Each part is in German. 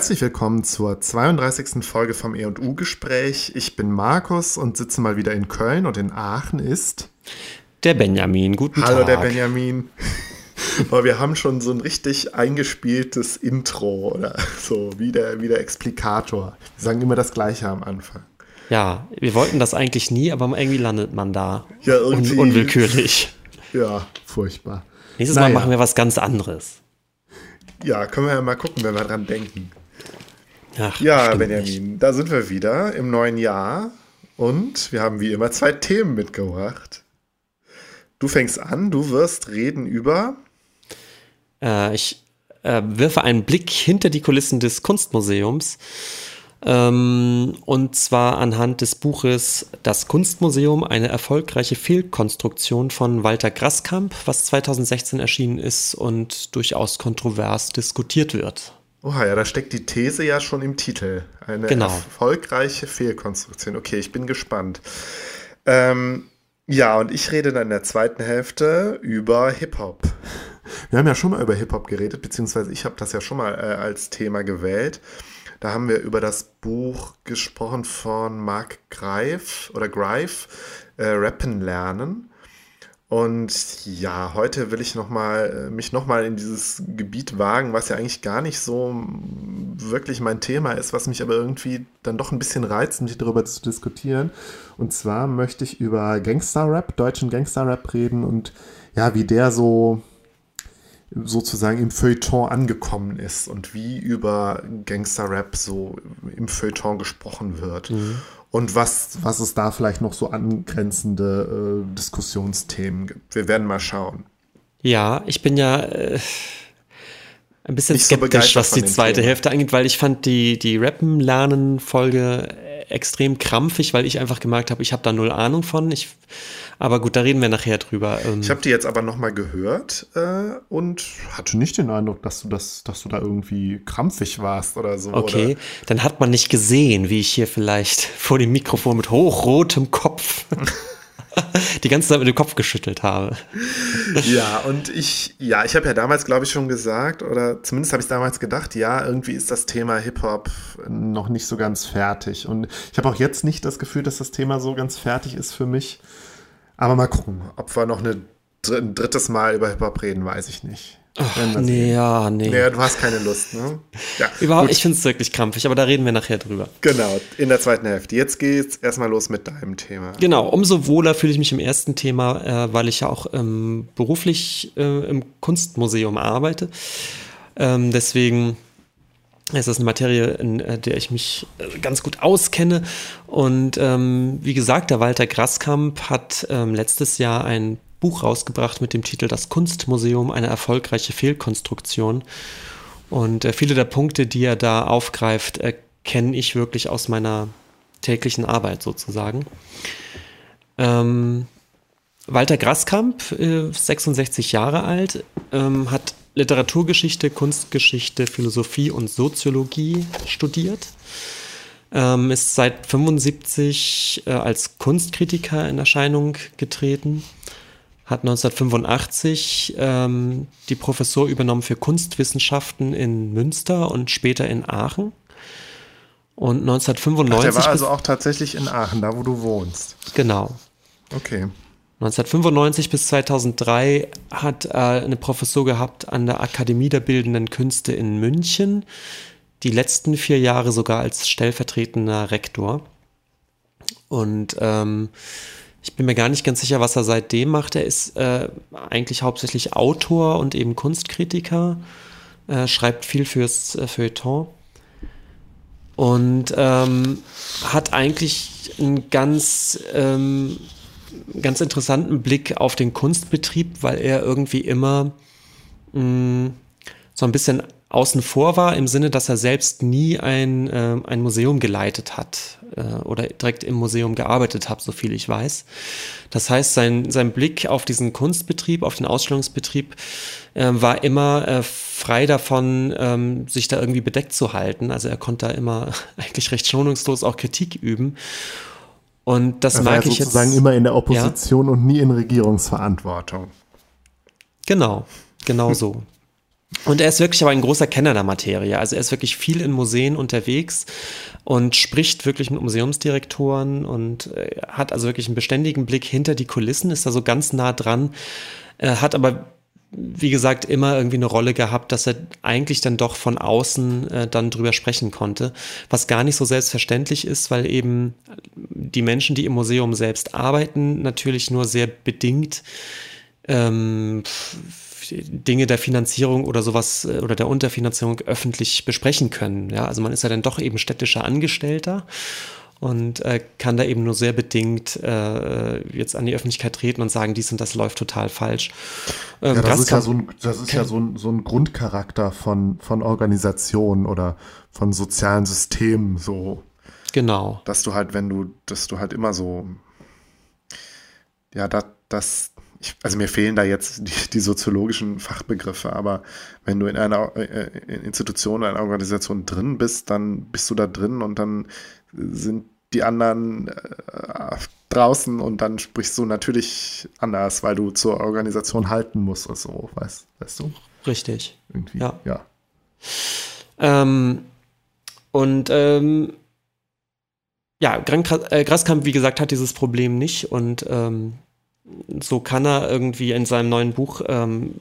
Herzlich willkommen zur 32. Folge vom E&U-Gespräch. Ich bin Markus und sitze mal wieder in Köln und in Aachen ist der Benjamin. Guten Hallo, Tag. Hallo, der Benjamin. Aber wir haben schon so ein richtig eingespieltes Intro oder so, wie der, wie der Explikator. Wir sagen immer das Gleiche am Anfang. Ja, wir wollten das eigentlich nie, aber irgendwie landet man da. Ja, irgendwie. Un unwillkürlich. Ja, furchtbar. Nächstes naja. Mal machen wir was ganz anderes. Ja, können wir ja mal gucken, wenn wir dran denken. Ach, ja, Benjamin, nicht. da sind wir wieder im neuen Jahr und wir haben wie immer zwei Themen mitgebracht. Du fängst an, du wirst reden über. Äh, ich äh, wirfe einen Blick hinter die Kulissen des Kunstmuseums. Ähm, und zwar anhand des Buches Das Kunstmuseum, eine erfolgreiche Fehlkonstruktion von Walter Graskamp, was 2016 erschienen ist und durchaus kontrovers diskutiert wird. Oha, ja, da steckt die These ja schon im Titel. Eine genau. erfolgreiche Fehlkonstruktion. Okay, ich bin gespannt. Ähm, ja, und ich rede dann in der zweiten Hälfte über Hip-Hop. Wir haben ja schon mal über Hip-Hop geredet, beziehungsweise ich habe das ja schon mal äh, als Thema gewählt. Da haben wir über das Buch gesprochen von Mark Greif oder Greif, äh, Rappen lernen. Und ja, heute will ich noch mal, äh, mich nochmal in dieses Gebiet wagen, was ja eigentlich gar nicht so wirklich mein Thema ist, was mich aber irgendwie dann doch ein bisschen reizt, mit darüber zu diskutieren. Und zwar möchte ich über Gangster-Rap, deutschen Gangster-Rap reden und ja, wie der so sozusagen im Feuilleton angekommen ist und wie über Gangster-Rap so im Feuilleton gesprochen wird. Mhm und was, was es da vielleicht noch so angrenzende äh, Diskussionsthemen gibt. Wir werden mal schauen. Ja, ich bin ja äh, ein bisschen Nicht skeptisch, so was die zweite. Hälfte angeht, weil ich fand die, die Rappen-Lernen-Folge extrem krampfig, weil ich einfach gemerkt habe, ich habe da null Ahnung von. Ich, aber gut, da reden wir nachher drüber. Ähm. Ich habe die jetzt aber nochmal gehört äh, und hatte nicht den Eindruck, dass du das, dass du da irgendwie krampfig warst oder so. Okay, oder? dann hat man nicht gesehen, wie ich hier vielleicht vor dem Mikrofon mit hochrotem Kopf die ganze Zeit mit dem Kopf geschüttelt habe. Ja, und ich, ja, ich habe ja damals, glaube ich, schon gesagt, oder zumindest habe ich damals gedacht, ja, irgendwie ist das Thema Hip-Hop noch nicht so ganz fertig. Und ich habe auch jetzt nicht das Gefühl, dass das Thema so ganz fertig ist für mich. Aber mal gucken, ob wir noch eine, ein drittes Mal über Hip-Hop reden, weiß ich nicht. Ach, nee, ja, nee. Nee, du hast keine Lust, ne? Ja, Überhaupt, gut. ich finde es wirklich krampfig, aber da reden wir nachher drüber. Genau, in der zweiten Hälfte. Jetzt geht's erstmal los mit deinem Thema. Genau, umso wohler fühle ich mich im ersten Thema, äh, weil ich ja auch ähm, beruflich äh, im Kunstmuseum arbeite. Ähm, deswegen ist das eine Materie, in äh, der ich mich äh, ganz gut auskenne. Und ähm, wie gesagt, der Walter Graskamp hat ähm, letztes Jahr ein Buch rausgebracht mit dem Titel Das Kunstmuseum, eine erfolgreiche Fehlkonstruktion. Und äh, viele der Punkte, die er da aufgreift, äh, kenne ich wirklich aus meiner täglichen Arbeit sozusagen. Ähm, Walter Graskamp, äh, 66 Jahre alt, ähm, hat Literaturgeschichte, Kunstgeschichte, Philosophie und Soziologie studiert. Ähm, ist seit 75 äh, als Kunstkritiker in Erscheinung getreten hat 1985 ähm, die Professur übernommen für Kunstwissenschaften in Münster und später in Aachen. Und 1995. Ach, der war also auch tatsächlich in Aachen, da wo du wohnst. Genau. Okay. 1995 bis 2003 hat er eine Professur gehabt an der Akademie der Bildenden Künste in München. Die letzten vier Jahre sogar als stellvertretender Rektor. Und ähm, ich bin mir gar nicht ganz sicher, was er seitdem macht. Er ist äh, eigentlich hauptsächlich Autor und eben Kunstkritiker, äh, schreibt viel fürs äh, Feuilleton und ähm, hat eigentlich einen ganz, ähm, ganz interessanten Blick auf den Kunstbetrieb, weil er irgendwie immer mh, mm, so ein bisschen außen vor war, im Sinne, dass er selbst nie ein, äh, ein Museum geleitet hat äh, oder direkt im Museum gearbeitet hat, so viel ich weiß. Das heißt, sein, sein Blick auf diesen Kunstbetrieb, auf den Ausstellungsbetrieb äh, war immer äh, frei davon, ähm, sich da irgendwie bedeckt zu halten. Also er konnte da immer eigentlich recht schonungslos auch Kritik üben. Und das er mag ich jetzt. sozusagen immer in der Opposition ja? und nie in Regierungsverantwortung. Genau, genau so. Und er ist wirklich aber ein großer Kenner der Materie. Also er ist wirklich viel in Museen unterwegs und spricht wirklich mit Museumsdirektoren und äh, hat also wirklich einen beständigen Blick hinter die Kulissen, ist da so ganz nah dran, äh, hat aber wie gesagt, immer irgendwie eine Rolle gehabt, dass er eigentlich dann doch von außen äh, dann drüber sprechen konnte, was gar nicht so selbstverständlich ist, weil eben die Menschen, die im Museum selbst arbeiten, natürlich nur sehr bedingt ähm, Dinge der Finanzierung oder sowas äh, oder der Unterfinanzierung öffentlich besprechen können. Ja, also man ist ja dann doch eben städtischer Angestellter und äh, kann da eben nur sehr bedingt äh, jetzt an die Öffentlichkeit treten und sagen, dies und das läuft total falsch. Ähm, ja, das ist ja so ein, das ist ja so ein, so ein Grundcharakter von, von Organisationen oder von sozialen Systemen, so. Genau. Dass du halt, wenn du, dass du halt immer so, ja, das, das ich, also mir fehlen da jetzt die, die, soziologischen Fachbegriffe, aber wenn du in einer äh, Institution, einer Organisation drin bist, dann bist du da drin und dann sind die anderen äh, draußen und dann sprichst du natürlich anders, weil du zur Organisation halten musst oder so, weißt, weißt du? Richtig. Irgendwie, ja. ja. Ähm, und ähm, ja, Graskamp, wie gesagt, hat dieses Problem nicht und ähm, so kann er irgendwie in seinem neuen Buch ähm,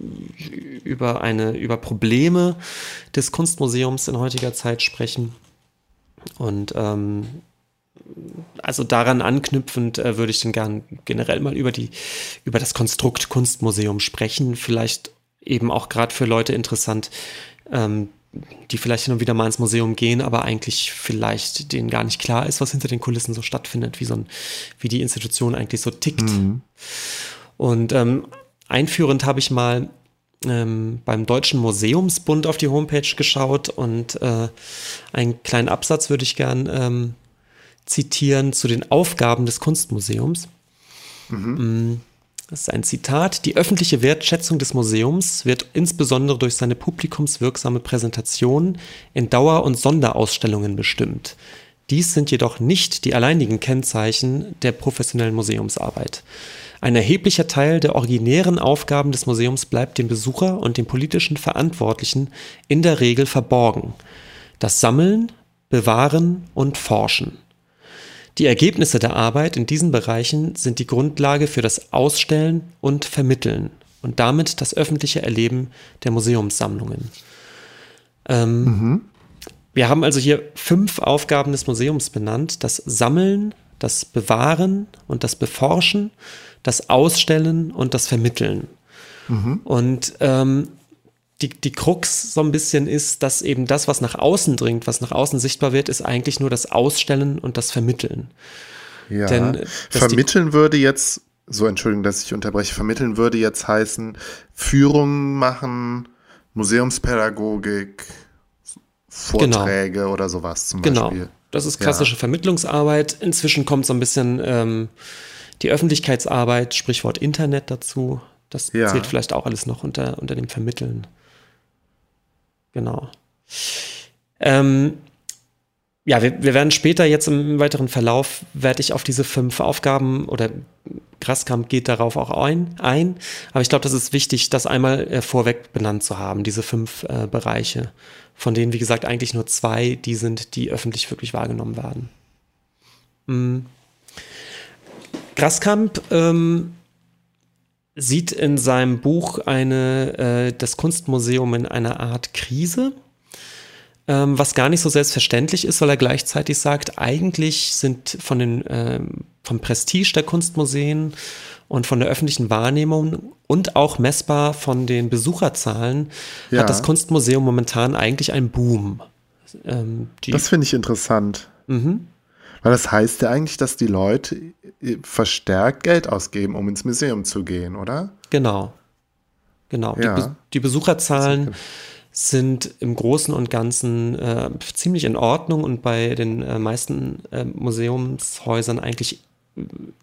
über eine über Probleme des Kunstmuseums in heutiger Zeit sprechen. Und ähm, also daran anknüpfend äh, würde ich dann gern generell mal über die über das Konstrukt Kunstmuseum sprechen. Vielleicht eben auch gerade für Leute interessant, ähm, die vielleicht hin und wieder mal ins Museum gehen, aber eigentlich vielleicht denen gar nicht klar ist, was hinter den Kulissen so stattfindet, wie so ein, wie die Institution eigentlich so tickt. Mhm. Und ähm, einführend habe ich mal ähm, beim Deutschen Museumsbund auf die Homepage geschaut und äh, einen kleinen Absatz würde ich gern ähm, zitieren zu den Aufgaben des Kunstmuseums. Mhm. Das ist ein Zitat. Die öffentliche Wertschätzung des Museums wird insbesondere durch seine publikumswirksame Präsentation in Dauer- und Sonderausstellungen bestimmt. Dies sind jedoch nicht die alleinigen Kennzeichen der professionellen Museumsarbeit. Ein erheblicher Teil der originären Aufgaben des Museums bleibt dem Besucher und den politischen Verantwortlichen in der Regel verborgen. Das Sammeln, Bewahren und Forschen. Die Ergebnisse der Arbeit in diesen Bereichen sind die Grundlage für das Ausstellen und Vermitteln und damit das öffentliche Erleben der Museumssammlungen. Ähm, mhm. Wir haben also hier fünf Aufgaben des Museums benannt. Das Sammeln, das Bewahren und das Beforschen, das Ausstellen und das Vermitteln. Mhm. Und ähm, die, die Krux so ein bisschen ist, dass eben das, was nach außen dringt, was nach außen sichtbar wird, ist eigentlich nur das Ausstellen und das Vermitteln. Ja, Denn, vermitteln würde jetzt, so Entschuldigung, dass ich unterbreche, vermitteln würde jetzt heißen, Führungen machen, Museumspädagogik, Vorträge genau. oder sowas zum genau. Beispiel. Genau, das ist klassische ja. Vermittlungsarbeit. Inzwischen kommt so ein bisschen ähm, die Öffentlichkeitsarbeit, Sprichwort Internet dazu. Das ja. zählt vielleicht auch alles noch unter, unter dem Vermitteln. Genau. Ähm, ja, wir, wir, werden später jetzt im weiteren Verlauf, werde ich auf diese fünf Aufgaben oder Graskamp geht darauf auch ein, ein. aber ich glaube, das ist wichtig, das einmal äh, vorweg benannt zu haben, diese fünf äh, Bereiche, von denen, wie gesagt, eigentlich nur zwei die sind, die öffentlich wirklich wahrgenommen werden. Mhm. Graskamp ähm, sieht in seinem Buch eine, äh, das Kunstmuseum in einer Art Krise, ähm, was gar nicht so selbstverständlich ist, weil er gleichzeitig sagt, eigentlich sind von den, ähm, vom Prestige der Kunstmuseen und von der öffentlichen Wahrnehmung und auch messbar von den Besucherzahlen ja. hat das Kunstmuseum momentan eigentlich einen Boom. Ähm, das finde ich interessant. Mhm. Weil das heißt ja eigentlich, dass die Leute verstärkt Geld ausgeben, um ins Museum zu gehen, oder? Genau. Genau. Ja. Die, Be die, Besucherzahlen sind im Großen und Ganzen äh, ziemlich in Ordnung und bei den äh, meisten äh, Museumshäusern eigentlich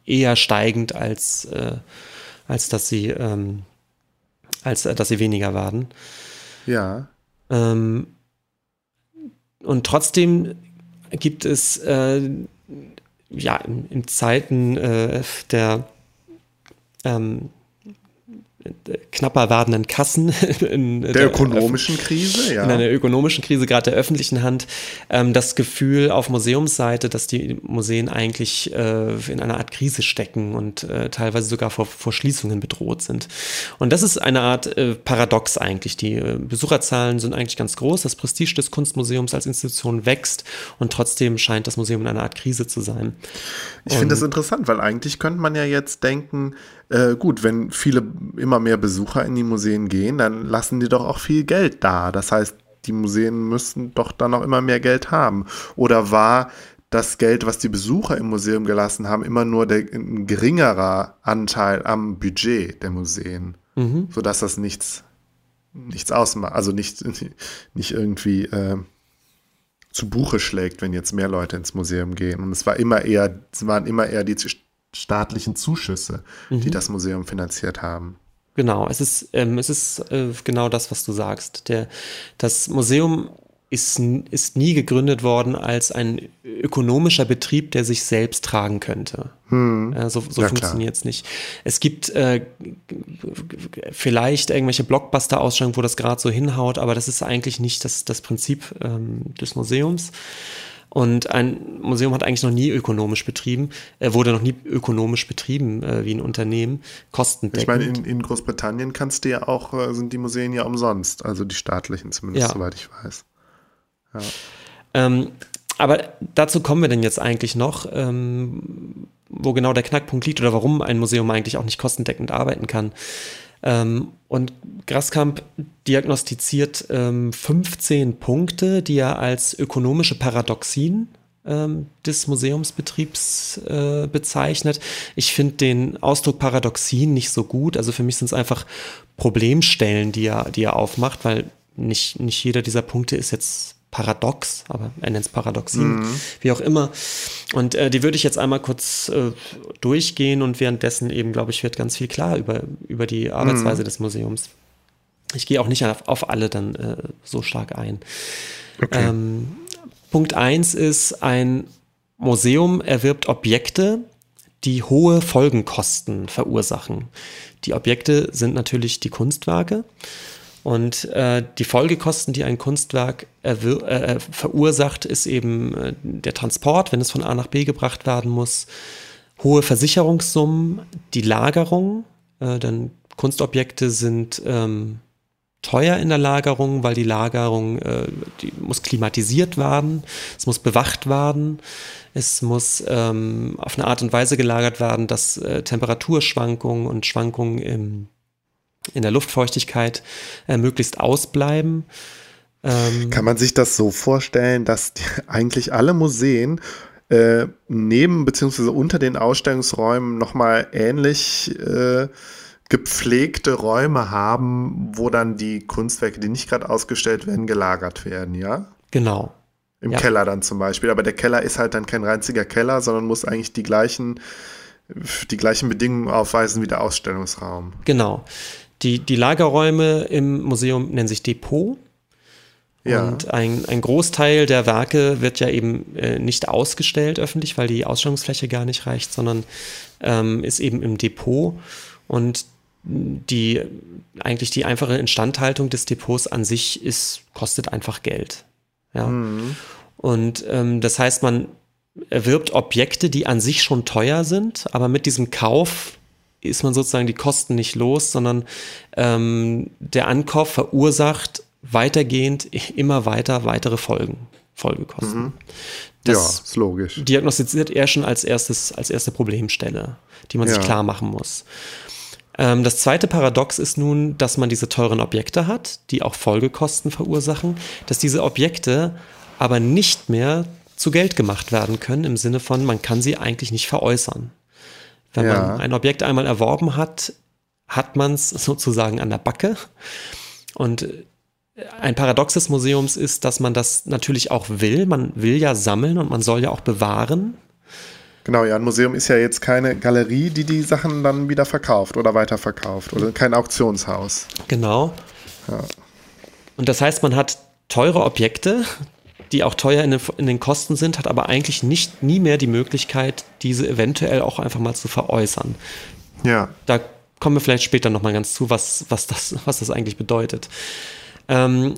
eher steigend, als, äh, als dass sie ähm, als äh, dass sie weniger werden. Ja. Ähm, und trotzdem gibt es äh, ja in, in Zeiten äh, der ähm, knapper werdenden Kassen in der, der ökonomischen Krise, ja. In einer ökonomischen Krise, gerade der öffentlichen Hand, ähm, das Gefühl auf Museumsseite, dass die Museen eigentlich äh, in einer Art Krise stecken und äh, teilweise sogar vor, vor Schließungen bedroht sind. Und das ist eine Art äh, Paradox eigentlich. Die äh, Besucherzahlen sind eigentlich ganz groß, das Prestige des Kunstmuseums als Institution wächst und trotzdem scheint das Museum in einer Art Krise zu sein. Ich finde das interessant, weil eigentlich könnte man ja jetzt denken, äh, gut, wenn viele immer mehr Besucher in die Museen gehen, dann lassen die doch auch viel Geld da. Das heißt, die Museen müssten doch dann auch immer mehr Geld haben. Oder war das Geld, was die Besucher im Museum gelassen haben, immer nur der, ein geringerer Anteil am Budget der Museen, mhm. sodass das nichts, nichts ausmacht, also nicht, nicht irgendwie äh, zu Buche schlägt, wenn jetzt mehr Leute ins Museum gehen. Und es war immer eher, es waren immer eher die staatlichen Zuschüsse, mhm. die das Museum finanziert haben. Genau, es ist, ähm, es ist äh, genau das, was du sagst. Der, das Museum ist, ist nie gegründet worden als ein ökonomischer Betrieb, der sich selbst tragen könnte. Hm. Äh, so so ja, funktioniert es nicht. Es gibt äh, vielleicht irgendwelche Blockbuster-Ausstellungen, wo das gerade so hinhaut, aber das ist eigentlich nicht das, das Prinzip ähm, des Museums. Und ein Museum hat eigentlich noch nie ökonomisch betrieben, er wurde noch nie ökonomisch betrieben äh, wie ein Unternehmen, kostendeckend. Ich meine, in, in, Großbritannien kannst du ja auch, äh, sind die Museen ja umsonst, also die staatlichen zumindest, ja. soweit ich weiß. Ja. Ähm, aber dazu kommen wir denn jetzt eigentlich noch, ähm, wo genau der Knackpunkt liegt oder warum ein Museum eigentlich auch nicht kostendeckend arbeiten kann. Ähm, und Graskamp diagnostiziert ähm, 15 Punkte, die er als ökonomische Paradoxien ähm, des Museumsbetriebs äh, bezeichnet. Ich finde den Ausdruck Paradoxien nicht so gut. Also für mich sind es einfach Problemstellen, die er, die er aufmacht, weil nicht, nicht jeder dieser Punkte ist jetzt paradox, aber er nennt es Paradoxien, mhm. wie auch immer. Und äh, die würde ich jetzt einmal kurz äh, durchgehen und währenddessen eben, glaube ich, wird ganz viel klar über, über die Arbeitsweise mhm. des Museums. Ich gehe auch nicht auf, auf alle dann äh, so stark ein. Okay. Ähm, Punkt 1 ist, ein Museum erwirbt Objekte, die hohe Folgenkosten verursachen. Die Objekte sind natürlich die Kunstwerke. Und äh, die Folgekosten, die ein Kunstwerk äh, äh, verursacht, ist eben äh, der Transport, wenn es von A nach B gebracht werden muss, hohe Versicherungssummen, die Lagerung, äh, denn Kunstobjekte sind ähm, teuer in der Lagerung, weil die Lagerung äh, die muss klimatisiert werden, es muss bewacht werden, es muss ähm, auf eine Art und Weise gelagert werden, dass äh, Temperaturschwankungen und Schwankungen im in der Luftfeuchtigkeit äh, möglichst ausbleiben. Ähm, Kann man sich das so vorstellen, dass die, eigentlich alle Museen äh, neben bzw. unter den Ausstellungsräumen nochmal ähnlich äh, gepflegte Räume haben, wo dann die Kunstwerke, die nicht gerade ausgestellt werden, gelagert werden, ja? Genau. Im ja. Keller dann zum Beispiel. Aber der Keller ist halt dann kein einziger Keller, sondern muss eigentlich die gleichen, die gleichen Bedingungen aufweisen wie der Ausstellungsraum. Genau. Die, die Lagerräume im Museum nennen sich Depot. Ja. Und ein, ein Großteil der Werke wird ja eben äh, nicht ausgestellt öffentlich, weil die Ausstellungsfläche gar nicht reicht, sondern ähm, ist eben im Depot. Und die eigentlich die einfache Instandhaltung des Depots an sich ist, kostet einfach Geld. Ja. Mhm. Und ähm, das heißt, man erwirbt Objekte, die an sich schon teuer sind, aber mit diesem Kauf ist man sozusagen die Kosten nicht los, sondern ähm, der Ankauf verursacht weitergehend immer weiter weitere Folgen, Folgekosten. Mhm. Das ja, ist logisch. Diagnostiziert er schon als erstes, als erste Problemstelle, die man ja. sich klar machen muss. Ähm, das zweite Paradox ist nun, dass man diese teuren Objekte hat, die auch Folgekosten verursachen, dass diese Objekte aber nicht mehr zu Geld gemacht werden können, im Sinne von, man kann sie eigentlich nicht veräußern. Wenn ja. man ein Objekt einmal erworben hat, hat man es sozusagen an der Backe. Und ein Paradox des Museums ist, dass man das natürlich auch will. Man will ja sammeln und man soll ja auch bewahren. Genau, ja, ein Museum ist ja jetzt keine Galerie, die die Sachen dann wieder verkauft oder weiterverkauft oder kein Auktionshaus. Genau. Ja. Und das heißt, man hat teure Objekte, die auch teuer in den, in den Kosten sind, hat aber eigentlich nicht nie mehr die Möglichkeit, diese eventuell auch einfach mal zu veräußern. Ja. Da kommen wir vielleicht später nochmal ganz zu, was, was, das, was das eigentlich bedeutet. Ähm,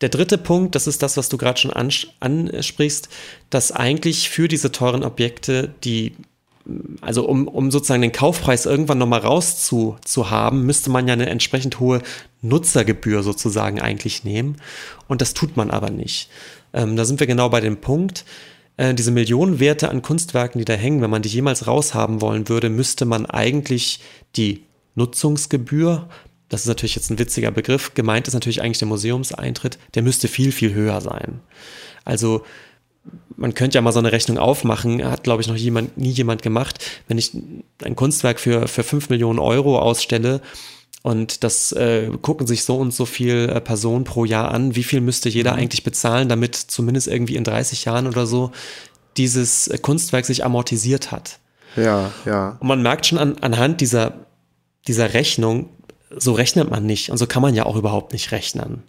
der dritte Punkt, das ist das, was du gerade schon ansprichst, dass eigentlich für diese teuren Objekte die also um, um sozusagen den Kaufpreis irgendwann nochmal rauszuhaben, müsste man ja eine entsprechend hohe Nutzergebühr sozusagen eigentlich nehmen. Und das tut man aber nicht. Ähm, da sind wir genau bei dem Punkt. Äh, diese Millionenwerte an Kunstwerken, die da hängen, wenn man die jemals raushaben wollen würde, müsste man eigentlich die Nutzungsgebühr, das ist natürlich jetzt ein witziger Begriff, gemeint ist natürlich eigentlich der Museumseintritt, der müsste viel, viel höher sein. Also man könnte ja mal so eine Rechnung aufmachen, hat, glaube ich, noch jemand, nie jemand gemacht. Wenn ich ein Kunstwerk für, für 5 Millionen Euro ausstelle und das äh, gucken sich so und so viel äh, Personen pro Jahr an, wie viel müsste jeder mhm. eigentlich bezahlen, damit zumindest irgendwie in 30 Jahren oder so dieses äh, Kunstwerk sich amortisiert hat. Ja, ja. Und man merkt schon an, anhand dieser, dieser Rechnung, so rechnet man nicht und so kann man ja auch überhaupt nicht rechnen.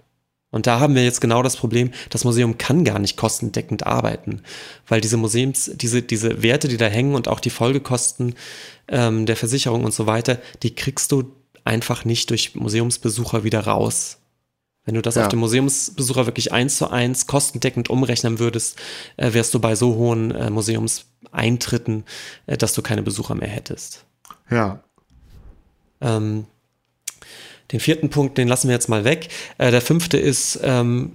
Und da haben wir jetzt genau das Problem, das Museum kann gar nicht kostendeckend arbeiten, weil diese Museums, diese, diese Werte, die da hängen und auch die Folgekosten ähm, der Versicherung und so weiter, die kriegst du einfach nicht durch Museumsbesucher wieder raus. Wenn du das ja. auf den Museumsbesucher wirklich eins zu eins kostendeckend umrechnen würdest, äh, wärst du bei so hohen äh, Museumseintritten, äh, dass du keine Besucher mehr hättest. Ja. Ähm, den vierten Punkt, den lassen wir jetzt mal weg. Der fünfte ist, ähm,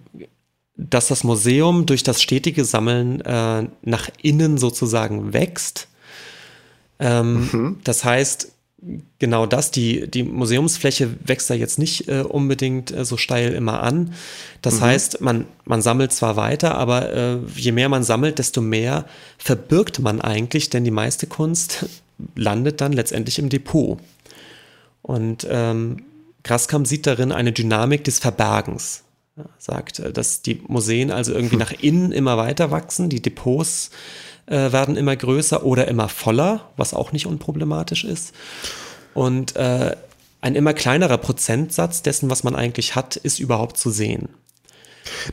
dass das Museum durch das stetige Sammeln nach innen sozusagen wächst. Ähm, mhm. Das heißt, genau das, die, die Museumsfläche wächst da jetzt nicht äh, unbedingt äh, so steil immer an. Das mhm. heißt, man, man sammelt zwar weiter, aber äh, je mehr man sammelt, desto mehr verbirgt man eigentlich, denn die meiste Kunst landet dann letztendlich im Depot. Und ähm, Graskamp sieht darin eine Dynamik des Verbergens. Er sagt, äh, dass die Museen also irgendwie nach innen immer weiter wachsen, die Depots äh, werden immer größer oder immer voller, was auch nicht unproblematisch ist. Und äh, ein immer kleinerer Prozentsatz dessen, was man eigentlich hat, ist überhaupt zu sehen.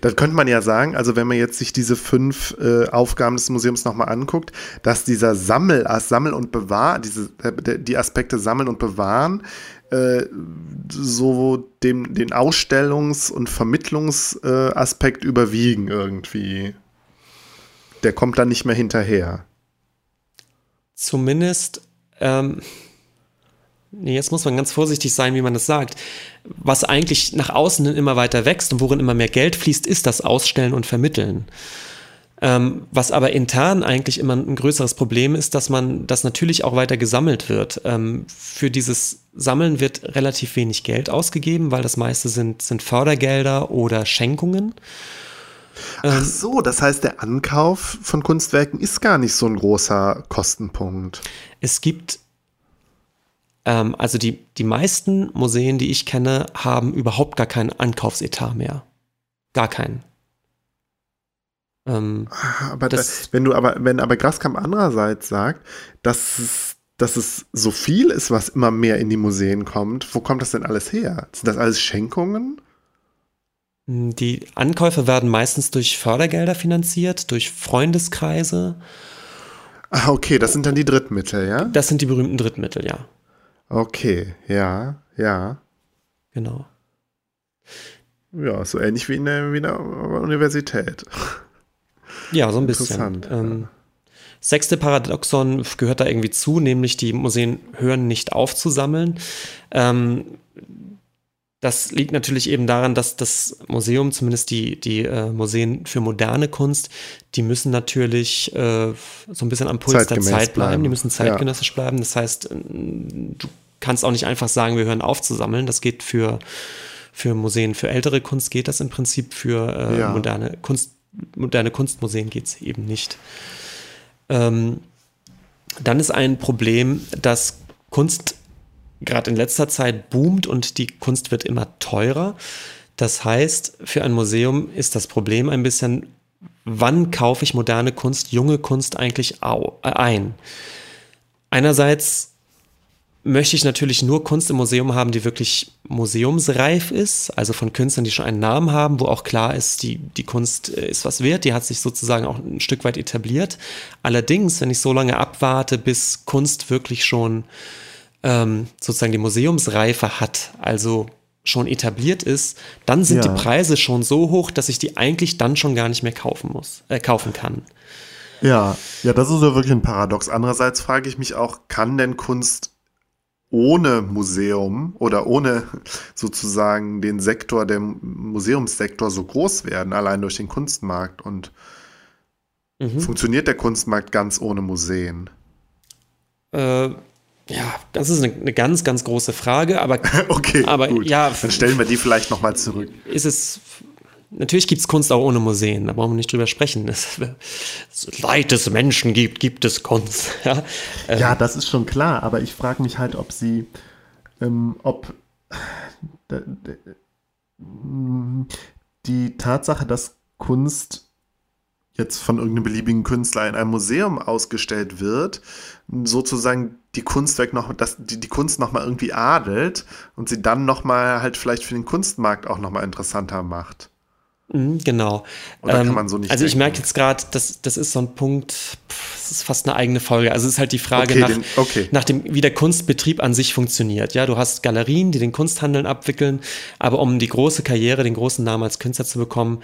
Das könnte man ja sagen, also wenn man jetzt sich diese fünf äh, Aufgaben des Museums nochmal anguckt, dass dieser Sammel, Sammel und Bewahren, diese, äh, die Aspekte Sammeln und Bewahren, äh, so dem, den Ausstellungs- und Vermittlungsaspekt überwiegen irgendwie. Der kommt dann nicht mehr hinterher. Zumindest, ähm, jetzt muss man ganz vorsichtig sein, wie man das sagt. Was eigentlich nach außen immer weiter wächst und worin immer mehr Geld fließt, ist das Ausstellen und Vermitteln. Ähm, was aber intern eigentlich immer ein größeres Problem ist, dass man, das natürlich auch weiter gesammelt wird. Ähm, für dieses Sammeln wird relativ wenig Geld ausgegeben, weil das meiste sind, sind Fördergelder oder Schenkungen. Ach ähm, so, das heißt, der Ankauf von Kunstwerken ist gar nicht so ein großer Kostenpunkt. Es gibt, ähm, also die, die meisten Museen, die ich kenne, haben überhaupt gar keinen Ankaufsetat mehr. Gar keinen. Ähm, aber das, wenn du aber, wenn aber Graskamp andererseits sagt, dass es, dass es so viel ist, was immer mehr in die Museen kommt, wo kommt das denn alles her? Sind das alles Schenkungen? Die Ankäufe werden meistens durch Fördergelder finanziert, durch Freundeskreise. Ah, okay, das sind dann die Drittmittel, ja? Das sind die berühmten Drittmittel, ja. Okay, ja, ja. Genau. Ja, so ähnlich wie in der, wie in der Universität. Ja, so ein bisschen. Ähm, sechste Paradoxon gehört da irgendwie zu, nämlich die Museen hören nicht auf zu sammeln. Ähm, das liegt natürlich eben daran, dass das Museum, zumindest die, die äh, Museen für moderne Kunst, die müssen natürlich äh, so ein bisschen am Puls Zeitgemäß der Zeit bleiben. bleiben. Die müssen zeitgenössisch ja. bleiben. Das heißt, äh, du kannst auch nicht einfach sagen, wir hören auf zu sammeln. Das geht für, für Museen, für ältere Kunst geht das im Prinzip, für äh, ja. moderne Kunst moderne Kunstmuseen geht es eben nicht. Ähm, dann ist ein Problem, dass Kunst gerade in letzter Zeit boomt und die Kunst wird immer teurer. Das heißt, für ein Museum ist das Problem ein bisschen, wann kaufe ich moderne Kunst, junge Kunst eigentlich ein? Einerseits möchte ich natürlich nur Kunst im Museum haben, die wirklich museumsreif ist, also von Künstlern, die schon einen Namen haben, wo auch klar ist, die, die Kunst äh, ist was wert, die hat sich sozusagen auch ein Stück weit etabliert. Allerdings, wenn ich so lange abwarte, bis Kunst wirklich schon ähm, sozusagen die Museumsreife hat, also schon etabliert ist, dann sind ja. die Preise schon so hoch, dass ich die eigentlich dann schon gar nicht mehr kaufen muss, äh, kaufen kann. Ja, ja, das ist ja wirklich ein Paradox. Andererseits frage ich mich auch, kann denn Kunst ohne Museum oder ohne sozusagen den Sektor, der Museumssektor so groß werden, allein durch den Kunstmarkt? Und mhm. funktioniert der Kunstmarkt ganz ohne Museen? Äh, ja, das ist eine, eine, ganz, ganz große Frage, aber, okay, aber gut. ja. Dann stellen wir die vielleicht nochmal zurück. Ist es. Natürlich gibt es Kunst auch ohne Museen, da brauchen wir nicht drüber sprechen. Es, Leid des Menschen gibt, gibt es Kunst. Ja, ähm, ja das ist schon klar, aber ich frage mich halt, ob sie, ähm, ob die Tatsache, dass Kunst jetzt von irgendeinem beliebigen Künstler in einem Museum ausgestellt wird, sozusagen die Kunstwerk noch, dass die, die Kunst nochmal irgendwie adelt und sie dann nochmal halt vielleicht für den Kunstmarkt auch nochmal interessanter macht. Mhm, genau. Oder ähm, kann man so nicht also ich merke jetzt gerade, das, das ist so ein Punkt, das ist fast eine eigene Folge. Also es ist halt die Frage okay, nach, den, okay. nach dem, wie der Kunstbetrieb an sich funktioniert. Ja, du hast Galerien, die den Kunsthandeln abwickeln, aber um die große Karriere, den großen Namen als Künstler zu bekommen,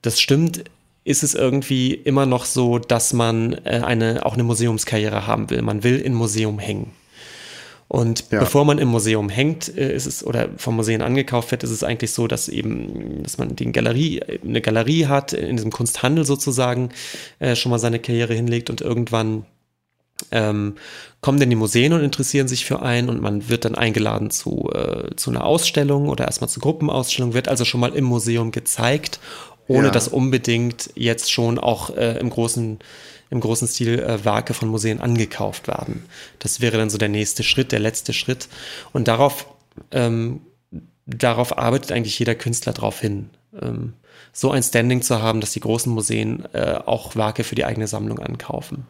das stimmt, ist es irgendwie immer noch so, dass man äh, eine, auch eine Museumskarriere haben will. Man will im Museum hängen. Und ja. bevor man im Museum hängt, äh, ist es oder vom Museen angekauft wird, ist es eigentlich so, dass eben, dass man die Galerie, eine Galerie hat, in diesem Kunsthandel sozusagen äh, schon mal seine Karriere hinlegt und irgendwann ähm, kommen denn die Museen und interessieren sich für einen und man wird dann eingeladen zu, äh, zu einer Ausstellung oder erstmal zur Gruppenausstellung, wird also schon mal im Museum gezeigt ohne ja. dass unbedingt jetzt schon auch äh, im großen im großen Stil äh, Werke von Museen angekauft werden. Das wäre dann so der nächste Schritt, der letzte Schritt. Und darauf, ähm, darauf arbeitet eigentlich jeder Künstler drauf hin. Ähm, so ein Standing zu haben, dass die großen Museen äh, auch Werke für die eigene Sammlung ankaufen.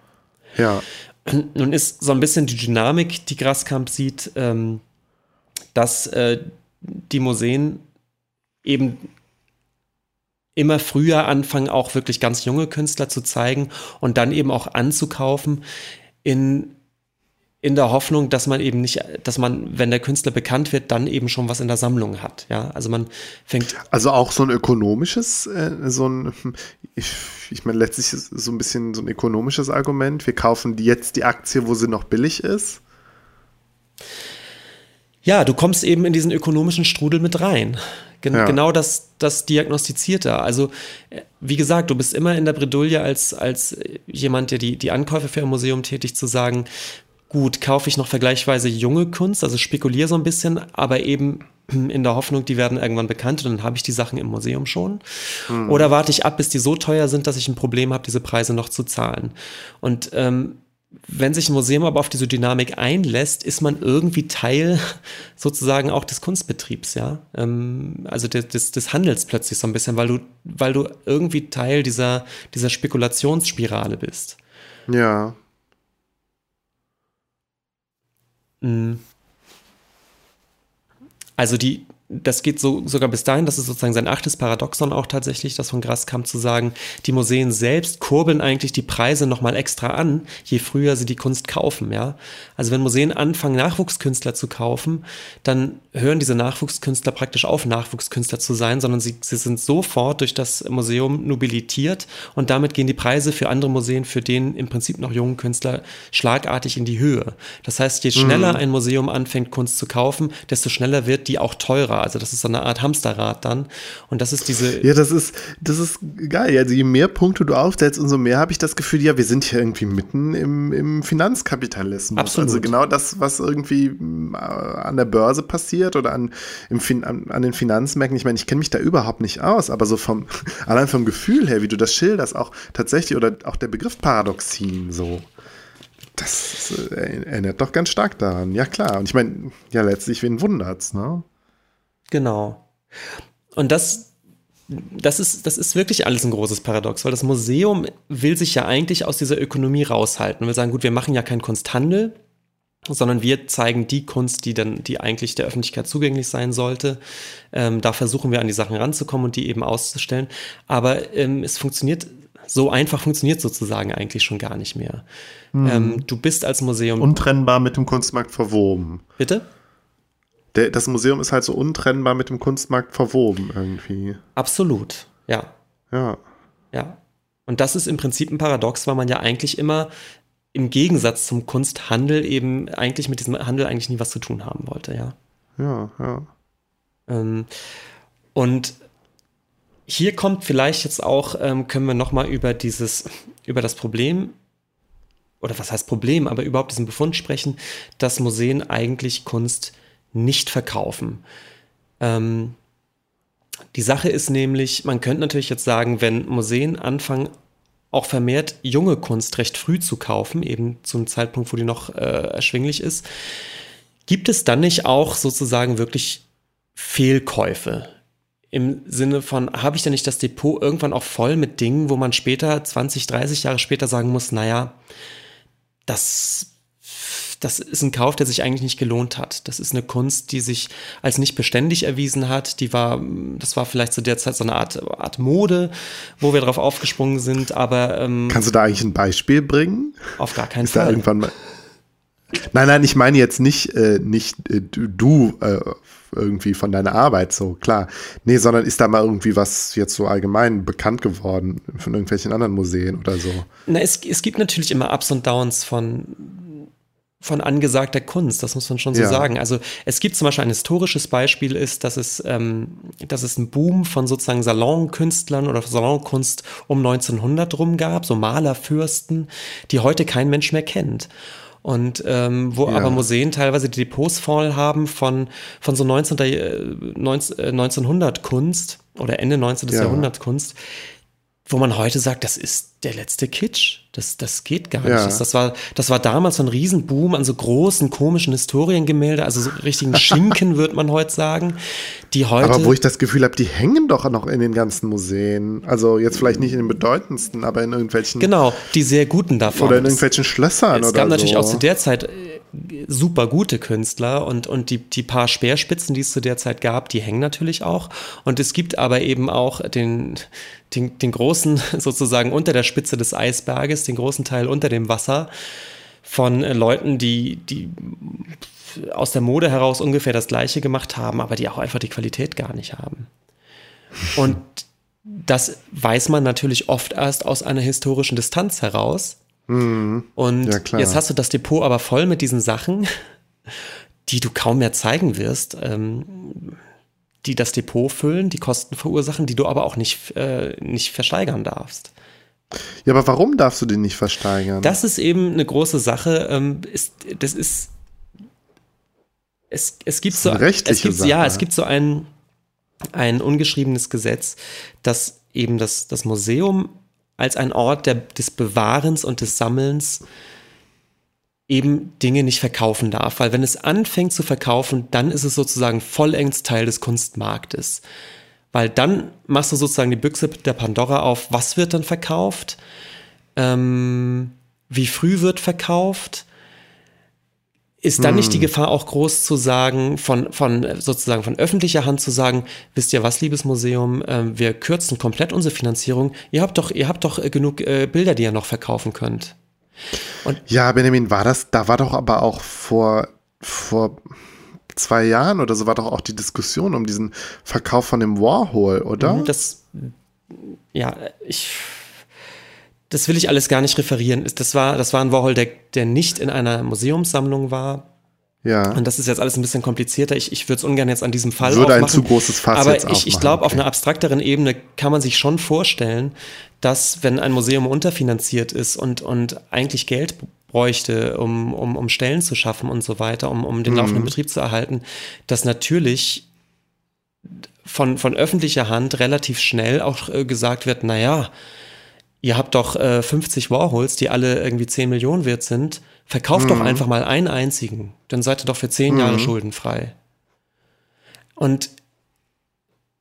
Ja. Nun ist so ein bisschen die Dynamik, die Graskamp sieht, ähm, dass äh, die Museen eben immer früher anfangen, auch wirklich ganz junge Künstler zu zeigen und dann eben auch anzukaufen in in der Hoffnung, dass man eben nicht, dass man, wenn der Künstler bekannt wird, dann eben schon was in der Sammlung hat. Ja, also man fängt. Also auch so ein ökonomisches, äh, so ein, ich, ich meine, letztlich ist so ein bisschen so ein ökonomisches Argument. Wir kaufen jetzt die Aktie, wo sie noch billig ist. Ja, du kommst eben in diesen ökonomischen Strudel mit rein. Gen ja. Genau das, das diagnostiziert er. Also, äh, wie gesagt, du bist immer in der Bredouille als, als jemand, der die, die Ankäufe für ein Museum tätigt, zu sagen, gut, kaufe ich noch vergleichsweise junge Kunst, also spekuliere so ein bisschen, aber eben in der Hoffnung, die werden irgendwann bekannt und dann habe ich die Sachen im Museum schon. Mhm. Oder warte ich ab, bis die so teuer sind, dass ich ein Problem habe, diese Preise noch zu zahlen. Und ähm, wenn sich ein Museum aber auf diese Dynamik einlässt, ist man irgendwie Teil sozusagen auch des Kunstbetriebs, ja. Ähm, also des, des, Handels plötzlich so ein bisschen, weil du, weil du irgendwie Teil dieser, dieser Spekulationsspirale bist. Ja. Mhm. Also die, das geht so sogar bis dahin, das ist sozusagen sein achtes Paradoxon auch tatsächlich, das von Graskamp zu sagen, die Museen selbst kurbeln eigentlich die Preise nochmal extra an, je früher sie die Kunst kaufen, ja. Also wenn Museen anfangen, Nachwuchskünstler zu kaufen, dann hören diese Nachwuchskünstler praktisch auf, Nachwuchskünstler zu sein, sondern sie, sie sind sofort durch das Museum nobilitiert und damit gehen die Preise für andere Museen, für den im Prinzip noch jungen Künstler schlagartig in die Höhe. Das heißt, je schneller mhm. ein Museum anfängt, Kunst zu kaufen, desto schneller wird die auch teurer. Also das ist so eine Art Hamsterrad dann. Und das ist diese. Ja, das ist, das ist geil. Also je mehr Punkte du aufstellst, umso mehr habe ich das Gefühl, ja, wir sind hier irgendwie mitten im, im Finanzkapitalismus. Absolut. Also genau das, was irgendwie äh, an der Börse passiert oder an, im fin an, an den Finanzmärkten. Ich meine, ich kenne mich da überhaupt nicht aus, aber so vom, allein vom Gefühl her, wie du das schilderst, auch tatsächlich, oder auch der Begriff Paradoxien so. Das erinnert doch ganz stark daran. Ja, klar. Und ich meine, ja, letztlich, wen wundert's, ne? Genau. Und das, das ist, das ist wirklich alles ein großes Paradox, weil das Museum will sich ja eigentlich aus dieser Ökonomie raushalten. Wir sagen, gut, wir machen ja keinen Kunsthandel, sondern wir zeigen die Kunst, die dann, die eigentlich der Öffentlichkeit zugänglich sein sollte. Ähm, da versuchen wir an die Sachen ranzukommen und die eben auszustellen. Aber ähm, es funktioniert so einfach funktioniert sozusagen eigentlich schon gar nicht mehr. Mhm. Ähm, du bist als Museum. Untrennbar mit dem Kunstmarkt verwoben. Bitte? Der, das Museum ist halt so untrennbar mit dem Kunstmarkt verwoben irgendwie. Absolut, ja. Ja. Ja. Und das ist im Prinzip ein Paradox, weil man ja eigentlich immer im Gegensatz zum Kunsthandel eben eigentlich mit diesem Handel eigentlich nie was zu tun haben wollte, ja. Ja, ja. Ähm, und hier kommt vielleicht jetzt auch, ähm, können wir nochmal über dieses, über das Problem, oder was heißt Problem, aber überhaupt diesen Befund sprechen, dass Museen eigentlich Kunst nicht verkaufen. Ähm, die Sache ist nämlich, man könnte natürlich jetzt sagen, wenn Museen anfangen, auch vermehrt junge Kunst recht früh zu kaufen, eben zum Zeitpunkt, wo die noch äh, erschwinglich ist, gibt es dann nicht auch sozusagen wirklich Fehlkäufe? Im Sinne von, habe ich denn nicht das Depot irgendwann auch voll mit Dingen, wo man später, 20, 30 Jahre später sagen muss, naja, das das ist ein Kauf, der sich eigentlich nicht gelohnt hat. Das ist eine Kunst, die sich als nicht beständig erwiesen hat. Die war, das war vielleicht zu der Zeit so eine Art, Art Mode, wo wir darauf aufgesprungen sind. Aber ähm, kannst du da eigentlich ein Beispiel bringen? Auf gar keinen ist Fall. Da irgendwann mal Nein, nein, ich meine jetzt nicht, äh, nicht äh, du äh, irgendwie von deiner Arbeit so, klar. Nee, sondern ist da mal irgendwie was jetzt so allgemein bekannt geworden von irgendwelchen anderen Museen oder so? Na, es, es gibt natürlich immer Ups und Downs von von angesagter Kunst, das muss man schon so ja. sagen. Also es gibt zum Beispiel ein historisches Beispiel ist, dass es, ähm, dass es einen Boom von sozusagen Salonkünstlern oder Salonkunst um 1900 rum gab, so Malerfürsten, die heute kein Mensch mehr kennt. Und ähm, wo ja. aber Museen teilweise die Depots voll haben von, von so 19. Äh, 19, äh, 1900 Kunst oder Ende 19. Ja. Jahrhundert Kunst, wo man heute sagt, das ist der letzte Kitsch. Das, das geht gar ja. nicht. Das, war, das war damals so ein Riesenboom an so großen, komischen Historiengemälde, also so richtigen Schinken, würde man heute sagen, die heute. Aber wo ich das Gefühl habe, die hängen doch noch in den ganzen Museen. Also jetzt vielleicht nicht in den bedeutendsten, aber in irgendwelchen. Genau, die sehr guten davon. Oder in irgendwelchen Schlössern es oder gab natürlich auch zu der Zeit äh, super gute Künstler und, und die, die paar Speerspitzen, die es zu der Zeit gab, die hängen natürlich auch. Und es gibt aber eben auch den, den, den großen, sozusagen unter der Spitze des Eisberges, den großen Teil unter dem Wasser von äh, Leuten, die, die aus der Mode heraus ungefähr das Gleiche gemacht haben, aber die auch einfach die Qualität gar nicht haben. Und das weiß man natürlich oft erst aus einer historischen Distanz heraus. Mhm. Und ja, jetzt hast du das Depot aber voll mit diesen Sachen, die du kaum mehr zeigen wirst, ähm, die das Depot füllen, die Kosten verursachen, die du aber auch nicht, äh, nicht versteigern darfst. Ja, aber warum darfst du den nicht versteigern? Das ist eben eine große Sache. Ähm, ist, das ist. Es, es gibt so. Es gibt, Sache. Ja, es gibt so ein, ein ungeschriebenes Gesetz, dass eben das, das Museum als ein Ort der, des Bewahrens und des Sammelns eben Dinge nicht verkaufen darf. Weil wenn es anfängt zu verkaufen, dann ist es sozusagen vollends Teil des Kunstmarktes. Weil dann machst du sozusagen die Büchse der Pandora auf, was wird dann verkauft, ähm, wie früh wird verkauft. Ist dann hm. nicht die hm. Gefahr auch groß zu sagen, von, von sozusagen von öffentlicher Hand zu sagen, wisst ihr was, liebes Museum, äh, wir kürzen komplett unsere Finanzierung. Ihr habt doch, ihr habt doch äh, genug äh, Bilder, die ihr noch verkaufen könnt. Und ja, Benjamin, war das, da war doch aber auch vor, vor zwei Jahren oder so war doch auch die Diskussion um diesen Verkauf von dem Warhol, oder? Mhm, das, ja, ich, das will ich alles gar nicht referieren. Das war, das war ein Warhol, der, der nicht in einer Museumssammlung war. Ja. Und das ist jetzt alles ein bisschen komplizierter. Ich, ich würde es ungern jetzt an diesem Fall Würde aufmachen. ein zu großes Fass Aber jetzt ich, ich glaube, okay. auf einer abstrakteren Ebene kann man sich schon vorstellen, dass wenn ein Museum unterfinanziert ist und, und eigentlich Geld bräuchte, um, um, um Stellen zu schaffen und so weiter, um, um den mhm. laufenden Betrieb zu erhalten, dass natürlich von, von öffentlicher Hand relativ schnell auch äh, gesagt wird, naja, ihr habt doch äh, 50 Warhols, die alle irgendwie 10 Millionen wert sind, verkauft mhm. doch einfach mal einen einzigen, dann seid ihr doch für 10 mhm. Jahre schuldenfrei. Und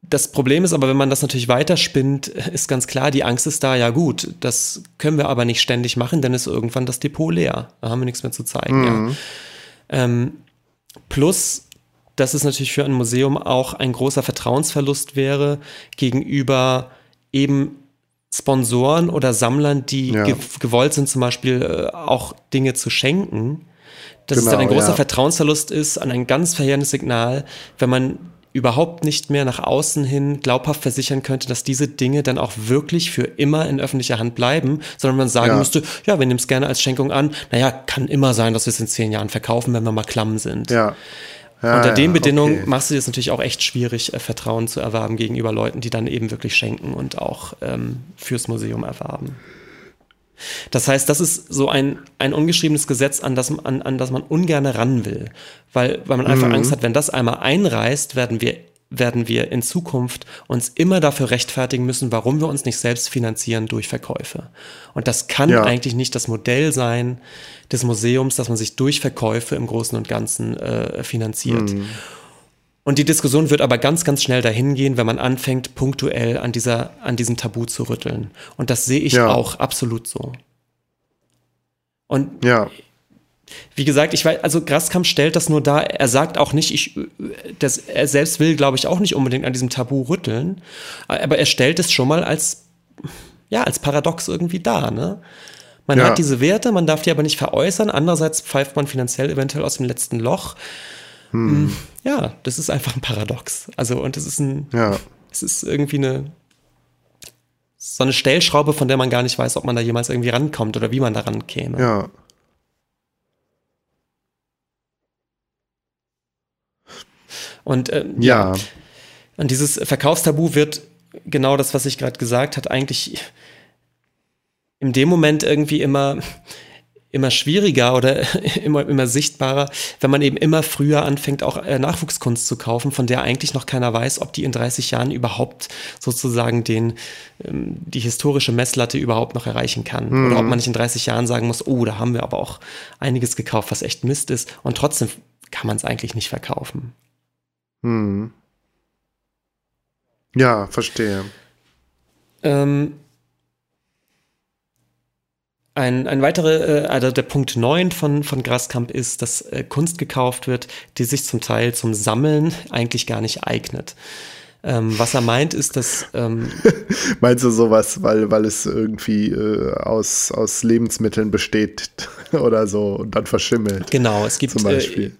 das Problem ist aber, wenn man das natürlich weiterspinnt, ist ganz klar, die Angst ist da, ja gut, das können wir aber nicht ständig machen, dann ist irgendwann das Depot leer. Da haben wir nichts mehr zu zeigen. Mhm. Ja. Ähm, plus, dass es natürlich für ein Museum auch ein großer Vertrauensverlust wäre gegenüber eben Sponsoren oder Sammlern, die ja. ge gewollt sind, zum Beispiel äh, auch Dinge zu schenken, dass genau, es dann ein genau, großer ja. Vertrauensverlust ist, an ein ganz verheerendes Signal, wenn man überhaupt nicht mehr nach außen hin glaubhaft versichern könnte, dass diese Dinge dann auch wirklich für immer in öffentlicher Hand bleiben, sondern man sagen ja. müsste, ja, wir nehmen es gerne als Schenkung an. Naja, kann immer sein, dass wir es in zehn Jahren verkaufen, wenn wir mal klamm sind. Ja. Ja, Unter den Bedingungen okay. machst du es natürlich auch echt schwierig, äh, Vertrauen zu erwerben gegenüber Leuten, die dann eben wirklich schenken und auch ähm, fürs Museum erwerben. Das heißt, das ist so ein, ein ungeschriebenes Gesetz, an das, an, an das man ungern ran will. Weil, weil man einfach mhm. Angst hat, wenn das einmal einreißt, werden wir, werden wir in Zukunft uns immer dafür rechtfertigen müssen, warum wir uns nicht selbst finanzieren durch Verkäufe. Und das kann ja. eigentlich nicht das Modell sein des Museums, dass man sich durch Verkäufe im Großen und Ganzen äh, finanziert. Mhm. Und die Diskussion wird aber ganz, ganz schnell dahin gehen, wenn man anfängt, punktuell an, dieser, an diesem Tabu zu rütteln. Und das sehe ich ja. auch absolut so. Und ja. Wie gesagt, ich weiß, also Graskamp stellt das nur dar. Er sagt auch nicht, ich, das, er selbst will, glaube ich, auch nicht unbedingt an diesem Tabu rütteln. Aber er stellt es schon mal als, ja, als Paradox irgendwie dar, ne? Man ja. hat diese Werte, man darf die aber nicht veräußern. Andererseits pfeift man finanziell eventuell aus dem letzten Loch. Hm. hm. Ja, das ist einfach ein Paradox. Also, und es ist ein, ja. es ist irgendwie eine, so eine Stellschraube, von der man gar nicht weiß, ob man da jemals irgendwie rankommt oder wie man da rankäme. Ja. Und äh, ja. ja. Und dieses Verkaufstabu wird genau das, was ich gerade gesagt habe, eigentlich in dem Moment irgendwie immer immer schwieriger oder immer, immer sichtbarer, wenn man eben immer früher anfängt, auch äh, Nachwuchskunst zu kaufen, von der eigentlich noch keiner weiß, ob die in 30 Jahren überhaupt sozusagen den, ähm, die historische Messlatte überhaupt noch erreichen kann. Mhm. Oder ob man nicht in 30 Jahren sagen muss, oh, da haben wir aber auch einiges gekauft, was echt Mist ist. Und trotzdem kann man es eigentlich nicht verkaufen. Mhm. Ja, verstehe. Ähm, ein, ein weiterer, äh, also der Punkt 9 von, von Graskamp ist, dass äh, Kunst gekauft wird, die sich zum Teil zum Sammeln eigentlich gar nicht eignet. Ähm, was er meint, ist, dass. Ähm, Meinst du sowas, weil, weil es irgendwie äh, aus, aus Lebensmitteln besteht oder so und dann verschimmelt? Genau, es gibt. Zum äh, Beispiel.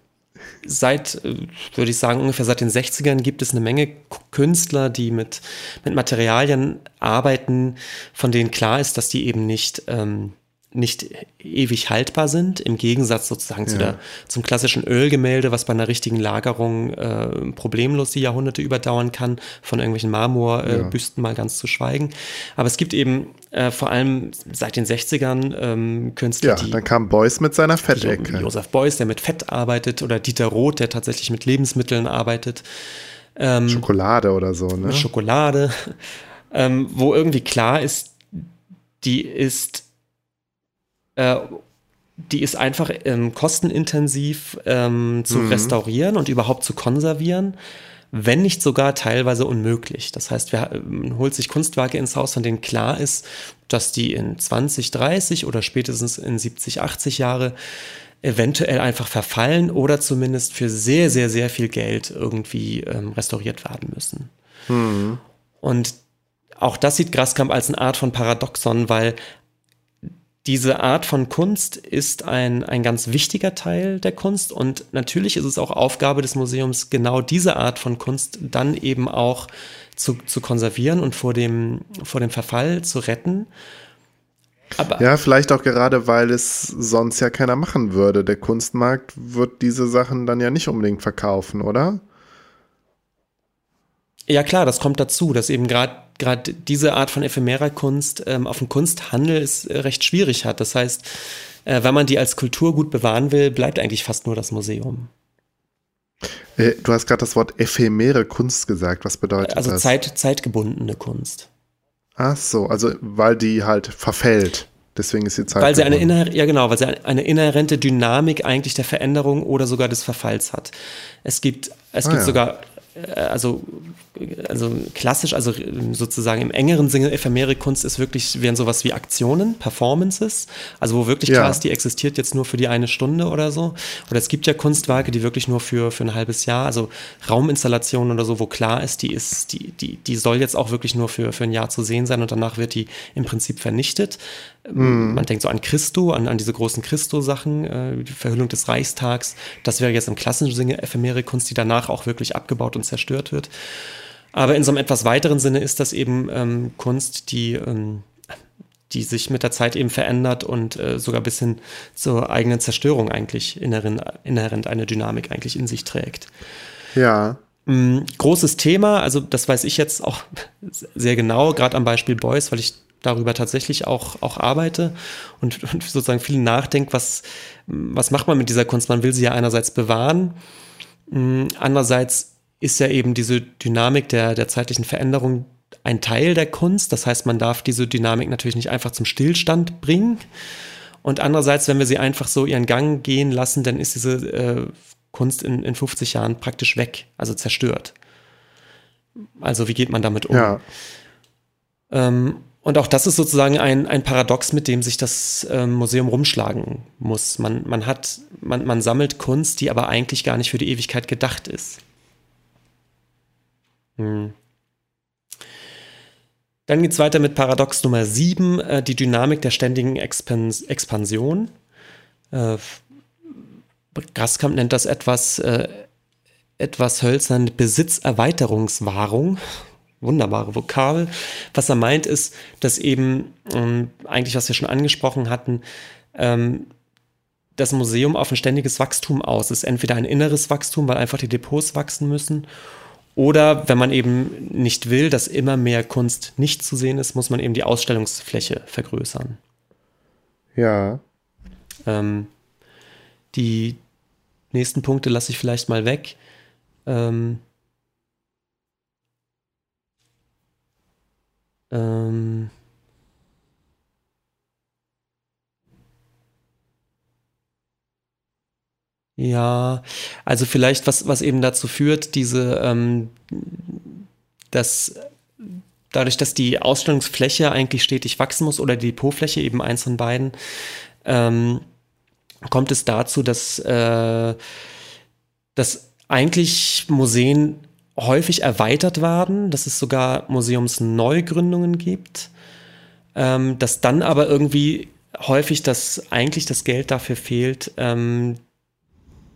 Äh, seit, würde ich sagen, ungefähr seit den 60ern gibt es eine Menge Künstler, die mit, mit Materialien arbeiten, von denen klar ist, dass die eben nicht. Ähm, nicht ewig haltbar sind, im Gegensatz sozusagen ja. zu der, zum klassischen Ölgemälde, was bei einer richtigen Lagerung äh, problemlos die Jahrhunderte überdauern kann, von irgendwelchen Marmorbüsten äh, ja. mal ganz zu schweigen. Aber es gibt eben äh, vor allem seit den 60ern ähm, Künstler, ja, die... dann kam Beuys mit seiner Fettecke. Josef Beuys, der mit Fett arbeitet, oder Dieter Roth, der tatsächlich mit Lebensmitteln arbeitet. Ähm, Schokolade oder so, ne? Schokolade, ähm, wo irgendwie klar ist, die ist äh, die ist einfach ähm, kostenintensiv ähm, zu mhm. restaurieren und überhaupt zu konservieren, wenn nicht sogar teilweise unmöglich. Das heißt, wer ähm, holt sich Kunstwerke ins Haus, von denen klar ist, dass die in 20, 30 oder spätestens in 70, 80 Jahre eventuell einfach verfallen oder zumindest für sehr, sehr, sehr viel Geld irgendwie ähm, restauriert werden müssen. Mhm. Und auch das sieht Graskamp als eine Art von Paradoxon, weil diese Art von Kunst ist ein, ein ganz wichtiger Teil der Kunst und natürlich ist es auch Aufgabe des Museums, genau diese Art von Kunst dann eben auch zu, zu konservieren und vor dem, vor dem Verfall zu retten. Aber ja, vielleicht auch gerade, weil es sonst ja keiner machen würde. Der Kunstmarkt wird diese Sachen dann ja nicht unbedingt verkaufen, oder? Ja klar, das kommt dazu, dass eben gerade gerade diese Art von ephemerer Kunst ähm, auf dem Kunsthandel es äh, recht schwierig hat. Das heißt, äh, wenn man die als Kultur gut bewahren will, bleibt eigentlich fast nur das Museum. Äh, du hast gerade das Wort ephemere Kunst gesagt. Was bedeutet also das? Also Zeit, zeitgebundene Kunst. Ach so, also weil die halt verfällt. Deswegen ist sie Zeit. Weil sie eine inhär ja genau, weil sie eine inhärente Dynamik eigentlich der Veränderung oder sogar des Verfalls hat. Es gibt, es ah, gibt ja. sogar äh, also, also klassisch, also sozusagen im engeren Sinne ephemere Kunst ist wirklich, wären sowas wie Aktionen, Performances, also wo wirklich klar ist, die existiert jetzt nur für die eine Stunde oder so. Oder es gibt ja Kunstwerke, die wirklich nur für, für ein halbes Jahr, also Rauminstallationen oder so, wo klar ist, die ist, die, die, die soll jetzt auch wirklich nur für, für ein Jahr zu sehen sein und danach wird die im Prinzip vernichtet. Mhm. Man denkt so an Christo, an, an diese großen Christo-Sachen, äh, die Verhüllung des Reichstags. Das wäre jetzt im klassischen Sinne ephemere Kunst, die danach auch wirklich abgebaut und zerstört wird. Aber in so einem etwas weiteren Sinne ist das eben ähm, Kunst, die, ähm, die sich mit der Zeit eben verändert und äh, sogar bis hin zur eigenen Zerstörung eigentlich inhärent, inhärent eine Dynamik eigentlich in sich trägt. Ja. Ähm, großes Thema, also das weiß ich jetzt auch sehr genau, gerade am Beispiel Beuys, weil ich darüber tatsächlich auch, auch arbeite und, und sozusagen viel nachdenke, was, was macht man mit dieser Kunst? Man will sie ja einerseits bewahren, mm, andererseits ist ja eben diese Dynamik der, der zeitlichen Veränderung ein Teil der Kunst. Das heißt, man darf diese Dynamik natürlich nicht einfach zum Stillstand bringen. Und andererseits, wenn wir sie einfach so ihren Gang gehen lassen, dann ist diese äh, Kunst in, in 50 Jahren praktisch weg, also zerstört. Also wie geht man damit um? Ja. Ähm, und auch das ist sozusagen ein, ein Paradox, mit dem sich das ähm, Museum rumschlagen muss. Man, man hat, man, man sammelt Kunst, die aber eigentlich gar nicht für die Ewigkeit gedacht ist. Hm. Dann geht es weiter mit Paradox Nummer 7, äh, die Dynamik der ständigen Expans Expansion. Äh, Graskamp nennt das etwas, äh, etwas hölzern Besitzerweiterungswahrung wunderbare Vokabel. Was er meint ist, dass eben ähm, eigentlich, was wir schon angesprochen hatten, ähm, das Museum auf ein ständiges Wachstum aus ist. Entweder ein inneres Wachstum, weil einfach die Depots wachsen müssen, oder wenn man eben nicht will, dass immer mehr Kunst nicht zu sehen ist, muss man eben die Ausstellungsfläche vergrößern. Ja. Ähm, die nächsten Punkte lasse ich vielleicht mal weg. Ähm, Ähm ja, also vielleicht was, was eben dazu führt, diese, ähm, dass dadurch, dass die Ausstellungsfläche eigentlich stetig wachsen muss oder die Depotfläche eben eins von beiden, ähm, kommt es dazu, dass, äh, dass eigentlich Museen häufig erweitert werden, dass es sogar Museumsneugründungen gibt, ähm, dass dann aber irgendwie häufig das eigentlich das Geld dafür fehlt, ähm,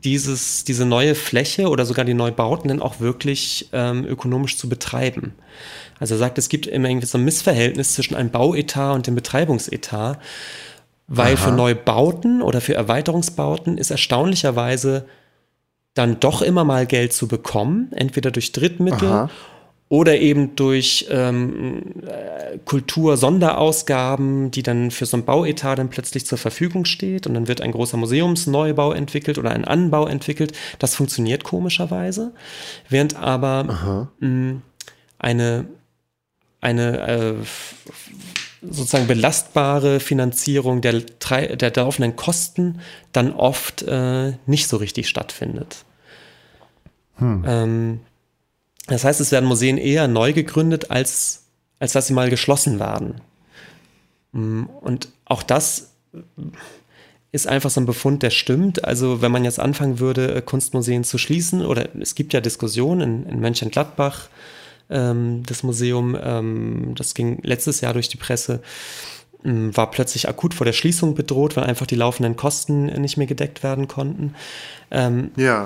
dieses, diese neue Fläche oder sogar die Neubauten dann auch wirklich ähm, ökonomisch zu betreiben. Also er sagt, es gibt immer irgendwie so ein Missverhältnis zwischen einem Bauetat und dem Betreibungsetat, weil Aha. für Neubauten oder für Erweiterungsbauten ist erstaunlicherweise dann doch immer mal Geld zu bekommen, entweder durch Drittmittel Aha. Oder eben durch ähm, äh, Kultur-Sonderausgaben, die dann für so ein Bauetat dann plötzlich zur Verfügung steht und dann wird ein großer Museumsneubau entwickelt oder ein Anbau entwickelt. Das funktioniert komischerweise, während aber mh, eine, eine äh, sozusagen belastbare Finanzierung der, der laufenden Kosten dann oft äh, nicht so richtig stattfindet. Hm. Ähm, das heißt, es werden Museen eher neu gegründet, als, als dass sie mal geschlossen werden. Mm, und auch das ist einfach so ein Befund, der stimmt. Also wenn man jetzt anfangen würde, äh, Kunstmuseen zu schließen, oder es gibt ja Diskussionen in, in Mönchengladbach, ähm, das Museum, ähm, das ging letztes Jahr durch die Presse, ähm, war plötzlich akut vor der Schließung bedroht, weil einfach die laufenden Kosten nicht mehr gedeckt werden konnten. Ähm, ja.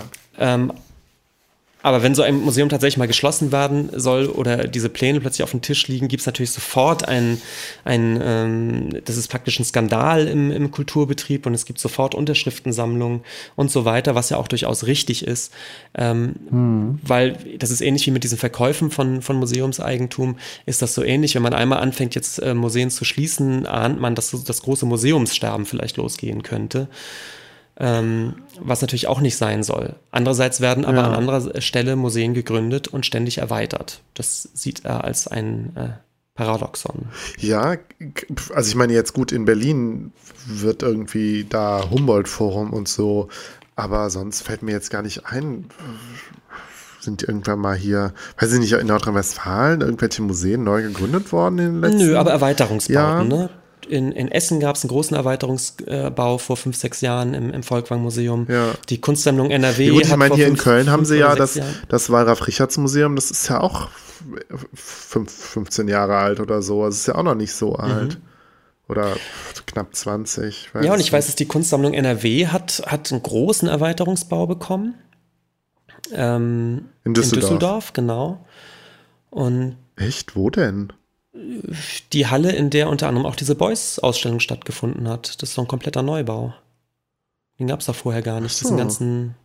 Aber wenn so ein Museum tatsächlich mal geschlossen werden soll oder diese Pläne plötzlich auf dem Tisch liegen, gibt es natürlich sofort ein, ein ähm, das ist praktisch ein Skandal im, im Kulturbetrieb und es gibt sofort Unterschriftensammlungen und so weiter, was ja auch durchaus richtig ist. Ähm, hm. Weil das ist ähnlich wie mit diesen Verkäufen von, von Museumseigentum, ist das so ähnlich. Wenn man einmal anfängt, jetzt äh, Museen zu schließen, ahnt man, dass das große Museumssterben vielleicht losgehen könnte ähm, was natürlich auch nicht sein soll. Andererseits werden aber ja. an anderer Stelle Museen gegründet und ständig erweitert. Das sieht er als ein äh, Paradoxon. Ja, also ich meine jetzt gut, in Berlin wird irgendwie da Humboldt-Forum und so, aber sonst fällt mir jetzt gar nicht ein, sind irgendwann mal hier, weiß ich nicht, in Nordrhein-Westfalen irgendwelche Museen neu gegründet worden in den letzten Nö, aber Erweiterungsbauten, ja. ne? In, in, Essen gab es einen großen Erweiterungsbau vor fünf, sechs Jahren im, im Volkwang-Museum. Ja. Die Kunstsammlung NRW. Ja, gut, ich meine, hier fünf, in Köln haben sie ja das, das Wallraf Richards Museum, das ist ja auch fünf, 15 Jahre alt oder so. Das ist ja auch noch nicht so mhm. alt. Oder knapp 20. ja, und ich weiß, dass die Kunstsammlung NRW hat, hat einen großen Erweiterungsbau bekommen. Ähm, in, Düsseldorf. in Düsseldorf, genau. Und Echt? Wo denn? Die Halle, in der unter anderem auch diese Boys-Ausstellung stattgefunden hat. Das ist so ein kompletter Neubau. Den gab es da vorher gar nicht. So. Diesen ganzen.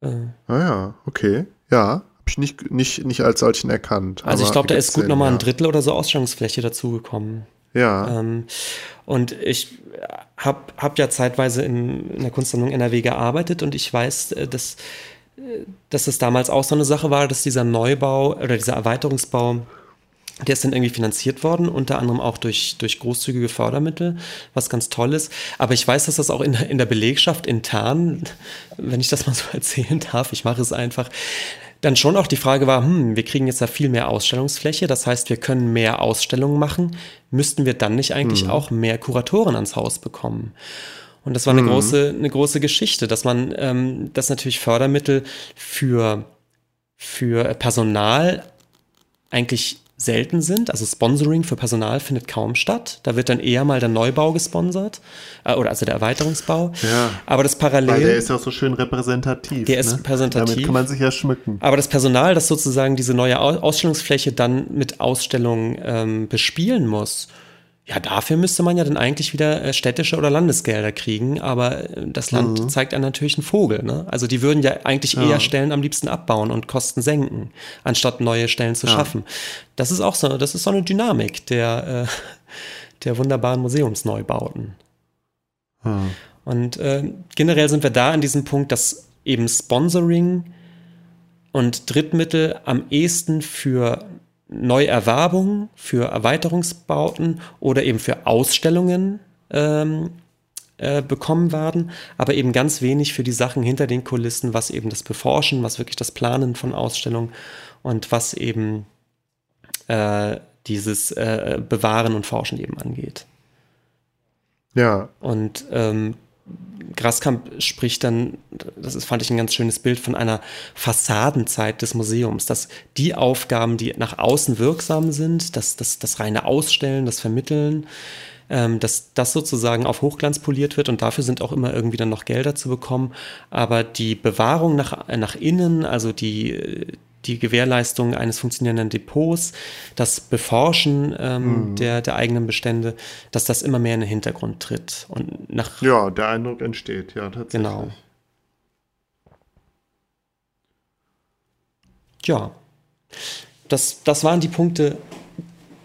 Äh, ah ja, okay. Ja, habe ich nicht, nicht, nicht als solchen erkannt. Also ich glaube, da ist gut nochmal ein Drittel oder so Ausstellungsfläche dazugekommen. Ja. Ähm, und ich habe hab ja zeitweise in, in der Kunstsammlung NRW gearbeitet und ich weiß, äh, dass, dass es damals auch so eine Sache war, dass dieser Neubau oder dieser Erweiterungsbau der ist dann irgendwie finanziert worden, unter anderem auch durch, durch großzügige Fördermittel, was ganz toll ist. Aber ich weiß, dass das auch in, in der Belegschaft intern, wenn ich das mal so erzählen darf, ich mache es einfach, dann schon auch die Frage war, hm, wir kriegen jetzt da viel mehr Ausstellungsfläche, das heißt, wir können mehr Ausstellungen machen, müssten wir dann nicht eigentlich mhm. auch mehr Kuratoren ans Haus bekommen? Und das war eine mhm. große, eine große Geschichte, dass man, ähm, dass natürlich Fördermittel für, für Personal eigentlich selten sind. Also Sponsoring für Personal findet kaum statt. Da wird dann eher mal der Neubau gesponsert äh, oder also der Erweiterungsbau. Ja, aber das Parallel. Weil der ist ja auch so schön repräsentativ. Der ne? ist repräsentativ. Damit kann man sich ja schmücken. Aber das Personal, das sozusagen diese neue Ausstellungsfläche dann mit Ausstellungen ähm, bespielen muss, ja, dafür müsste man ja dann eigentlich wieder äh, städtische oder Landesgelder kriegen, aber äh, das Land mhm. zeigt einem natürlich einen Vogel. Ne? Also die würden ja eigentlich ja. eher Stellen am liebsten abbauen und Kosten senken, anstatt neue Stellen zu ja. schaffen. Das ist auch so, das ist so eine Dynamik der, äh, der wunderbaren Museumsneubauten. Mhm. Und äh, generell sind wir da an diesem Punkt, dass eben Sponsoring und Drittmittel am ehesten für Neuerwerbungen, für Erweiterungsbauten oder eben für Ausstellungen ähm, äh, bekommen werden, aber eben ganz wenig für die Sachen hinter den Kulissen, was eben das Beforschen, was wirklich das Planen von Ausstellungen und was eben äh, dieses äh, Bewahren und Forschen eben angeht. Ja. Und ähm, Graskamp spricht dann, das ist, fand ich ein ganz schönes Bild von einer Fassadenzeit des Museums, dass die Aufgaben, die nach außen wirksam sind, das, das, das reine Ausstellen, das Vermitteln, ähm, dass das sozusagen auf Hochglanz poliert wird und dafür sind auch immer irgendwie dann noch Gelder zu bekommen. Aber die Bewahrung nach, nach innen, also die, die Gewährleistung eines funktionierenden Depots, das Beforschen ähm, mhm. der, der eigenen Bestände, dass das immer mehr in den Hintergrund tritt. Und nach ja, der Eindruck entsteht, ja, tatsächlich. Genau. Ja, das, das waren die Punkte,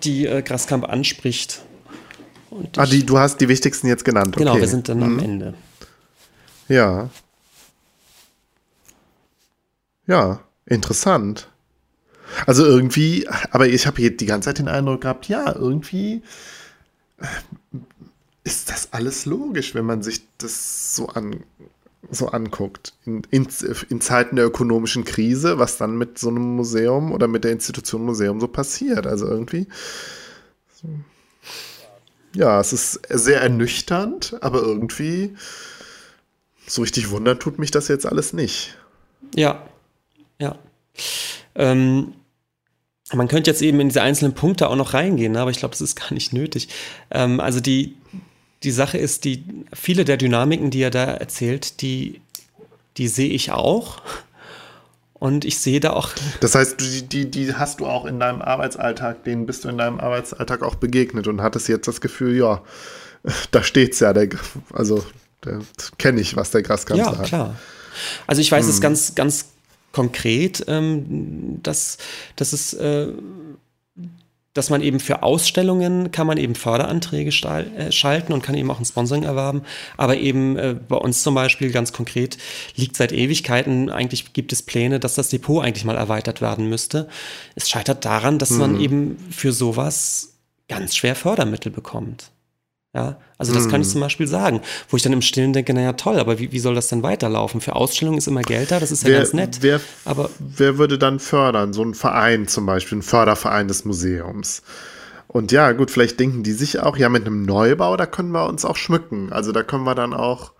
die äh, Graskamp anspricht. Und ah, die, du hast die wichtigsten jetzt genannt. Genau, wir sind dann mhm. am Ende. Ja. Ja. Interessant. Also irgendwie, aber ich habe die ganze Zeit den Eindruck gehabt, ja, irgendwie äh, ist das alles logisch, wenn man sich das so, an, so anguckt. In, in, in, Zeiten der ökonomischen Krise, was dann mit so einem Museum oder mit der Institution Museum so passiert. Also irgendwie. Ja, es ist sehr ernüchternd, aber irgendwie so richtig wundern tut mich das jetzt alles nicht. Ja, ja. Ähm, man könnte jetzt eben in diese einzelnen Punkte auch noch reingehen, ne, aber ich glaube, das ist gar nicht nötig. Ähm, also die, die Sache ist, die, viele der Dynamiken, die er da erzählt, die, die sehe ich auch. Und ich sehe da auch. Das heißt, die, die, die hast du auch in deinem Arbeitsalltag, denen bist du in deinem Arbeitsalltag auch begegnet und hattest jetzt das Gefühl, ja, da steht's ja, der, also kenne ich, was der Graskanzler hat. Ja, klar. Also ich weiß hm. es ganz, ganz konkret, ähm, dass, dass es äh, dass man eben für Ausstellungen kann man eben Förderanträge äh, schalten und kann eben auch ein Sponsoring erwerben. Aber eben äh, bei uns zum Beispiel ganz konkret liegt seit Ewigkeiten, eigentlich gibt es Pläne, dass das Depot eigentlich mal erweitert werden müsste. Es scheitert daran, dass mhm. man eben für sowas ganz schwer Fördermittel bekommt. Ja, also das kann ich hm. zum Beispiel sagen, wo ich dann im Stillen denke, naja, toll, aber wie, wie soll das denn weiterlaufen? Für Ausstellungen ist immer Geld da, das ist ja wer, ganz nett. Wer, aber wer würde dann fördern? So ein Verein zum Beispiel, ein Förderverein des Museums. Und ja, gut, vielleicht denken die sich auch, ja, mit einem Neubau, da können wir uns auch schmücken. Also da können wir dann auch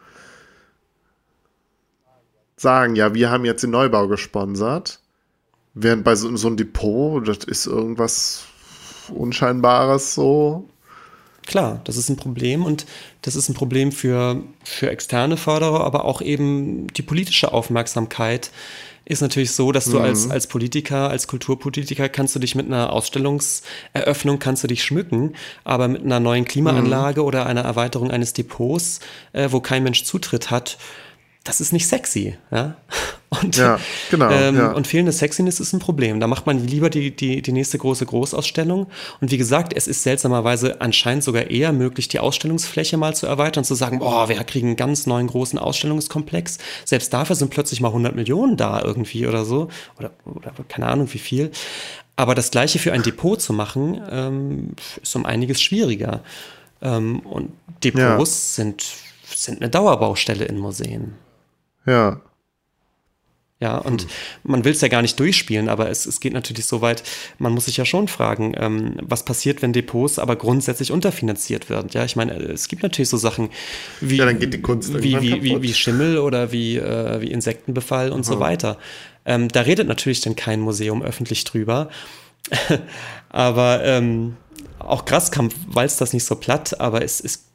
sagen, ja, wir haben jetzt den Neubau gesponsert. Während bei so, so einem Depot, das ist irgendwas Unscheinbares so. Klar, das ist ein Problem und das ist ein Problem für, für externe Förderer, aber auch eben die politische Aufmerksamkeit ist natürlich so, dass du mhm. als, als Politiker, als Kulturpolitiker kannst du dich mit einer Ausstellungseröffnung kannst du dich schmücken, aber mit einer neuen Klimaanlage mhm. oder einer Erweiterung eines Depots, äh, wo kein Mensch Zutritt hat, das ist nicht sexy. Ja? Und, ja, genau, ähm, ja. und fehlende Sexiness ist ein Problem. Da macht man lieber die, die, die nächste große Großausstellung. Und wie gesagt, es ist seltsamerweise anscheinend sogar eher möglich, die Ausstellungsfläche mal zu erweitern und zu sagen, boah, wir kriegen einen ganz neuen großen Ausstellungskomplex. Selbst dafür sind plötzlich mal 100 Millionen da irgendwie oder so. Oder, oder keine Ahnung wie viel. Aber das Gleiche für ein Depot zu machen, ähm, ist um einiges schwieriger. Ähm, und Depots ja. sind, sind eine Dauerbaustelle in Museen. Ja. Ja, und hm. man will es ja gar nicht durchspielen, aber es, es geht natürlich so weit, man muss sich ja schon fragen, ähm, was passiert, wenn Depots aber grundsätzlich unterfinanziert werden. Ja, ich meine, es gibt natürlich so Sachen wie, ja, wie, wie, wie, wie, Schimmel oder wie, äh, wie Insektenbefall und mhm. so weiter. Ähm, da redet natürlich dann kein Museum öffentlich drüber. aber ähm, auch Graskamp walzt das nicht so platt, aber es, es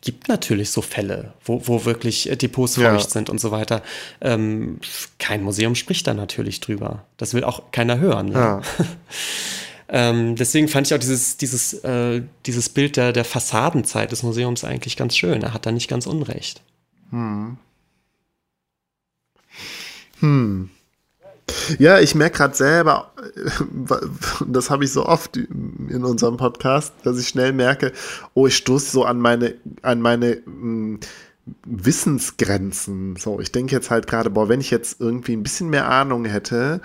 gibt natürlich so Fälle, wo, wo wirklich äh, Depots feucht ja. sind und so weiter. Ähm, kein Museum spricht da natürlich drüber. Das will auch keiner hören. Ja. ähm, deswegen fand ich auch dieses, dieses, äh, dieses Bild der, der Fassadenzeit des Museums eigentlich ganz schön. Er hat da nicht ganz unrecht. Hm. Hm. Ja, ich merke gerade selber, das habe ich so oft in unserem Podcast, dass ich schnell merke, oh, ich stoße so an meine, an meine mh, hm, Wissensgrenzen. So, ich denke jetzt halt gerade, boah, wenn ich jetzt irgendwie ein bisschen mehr Ahnung hätte,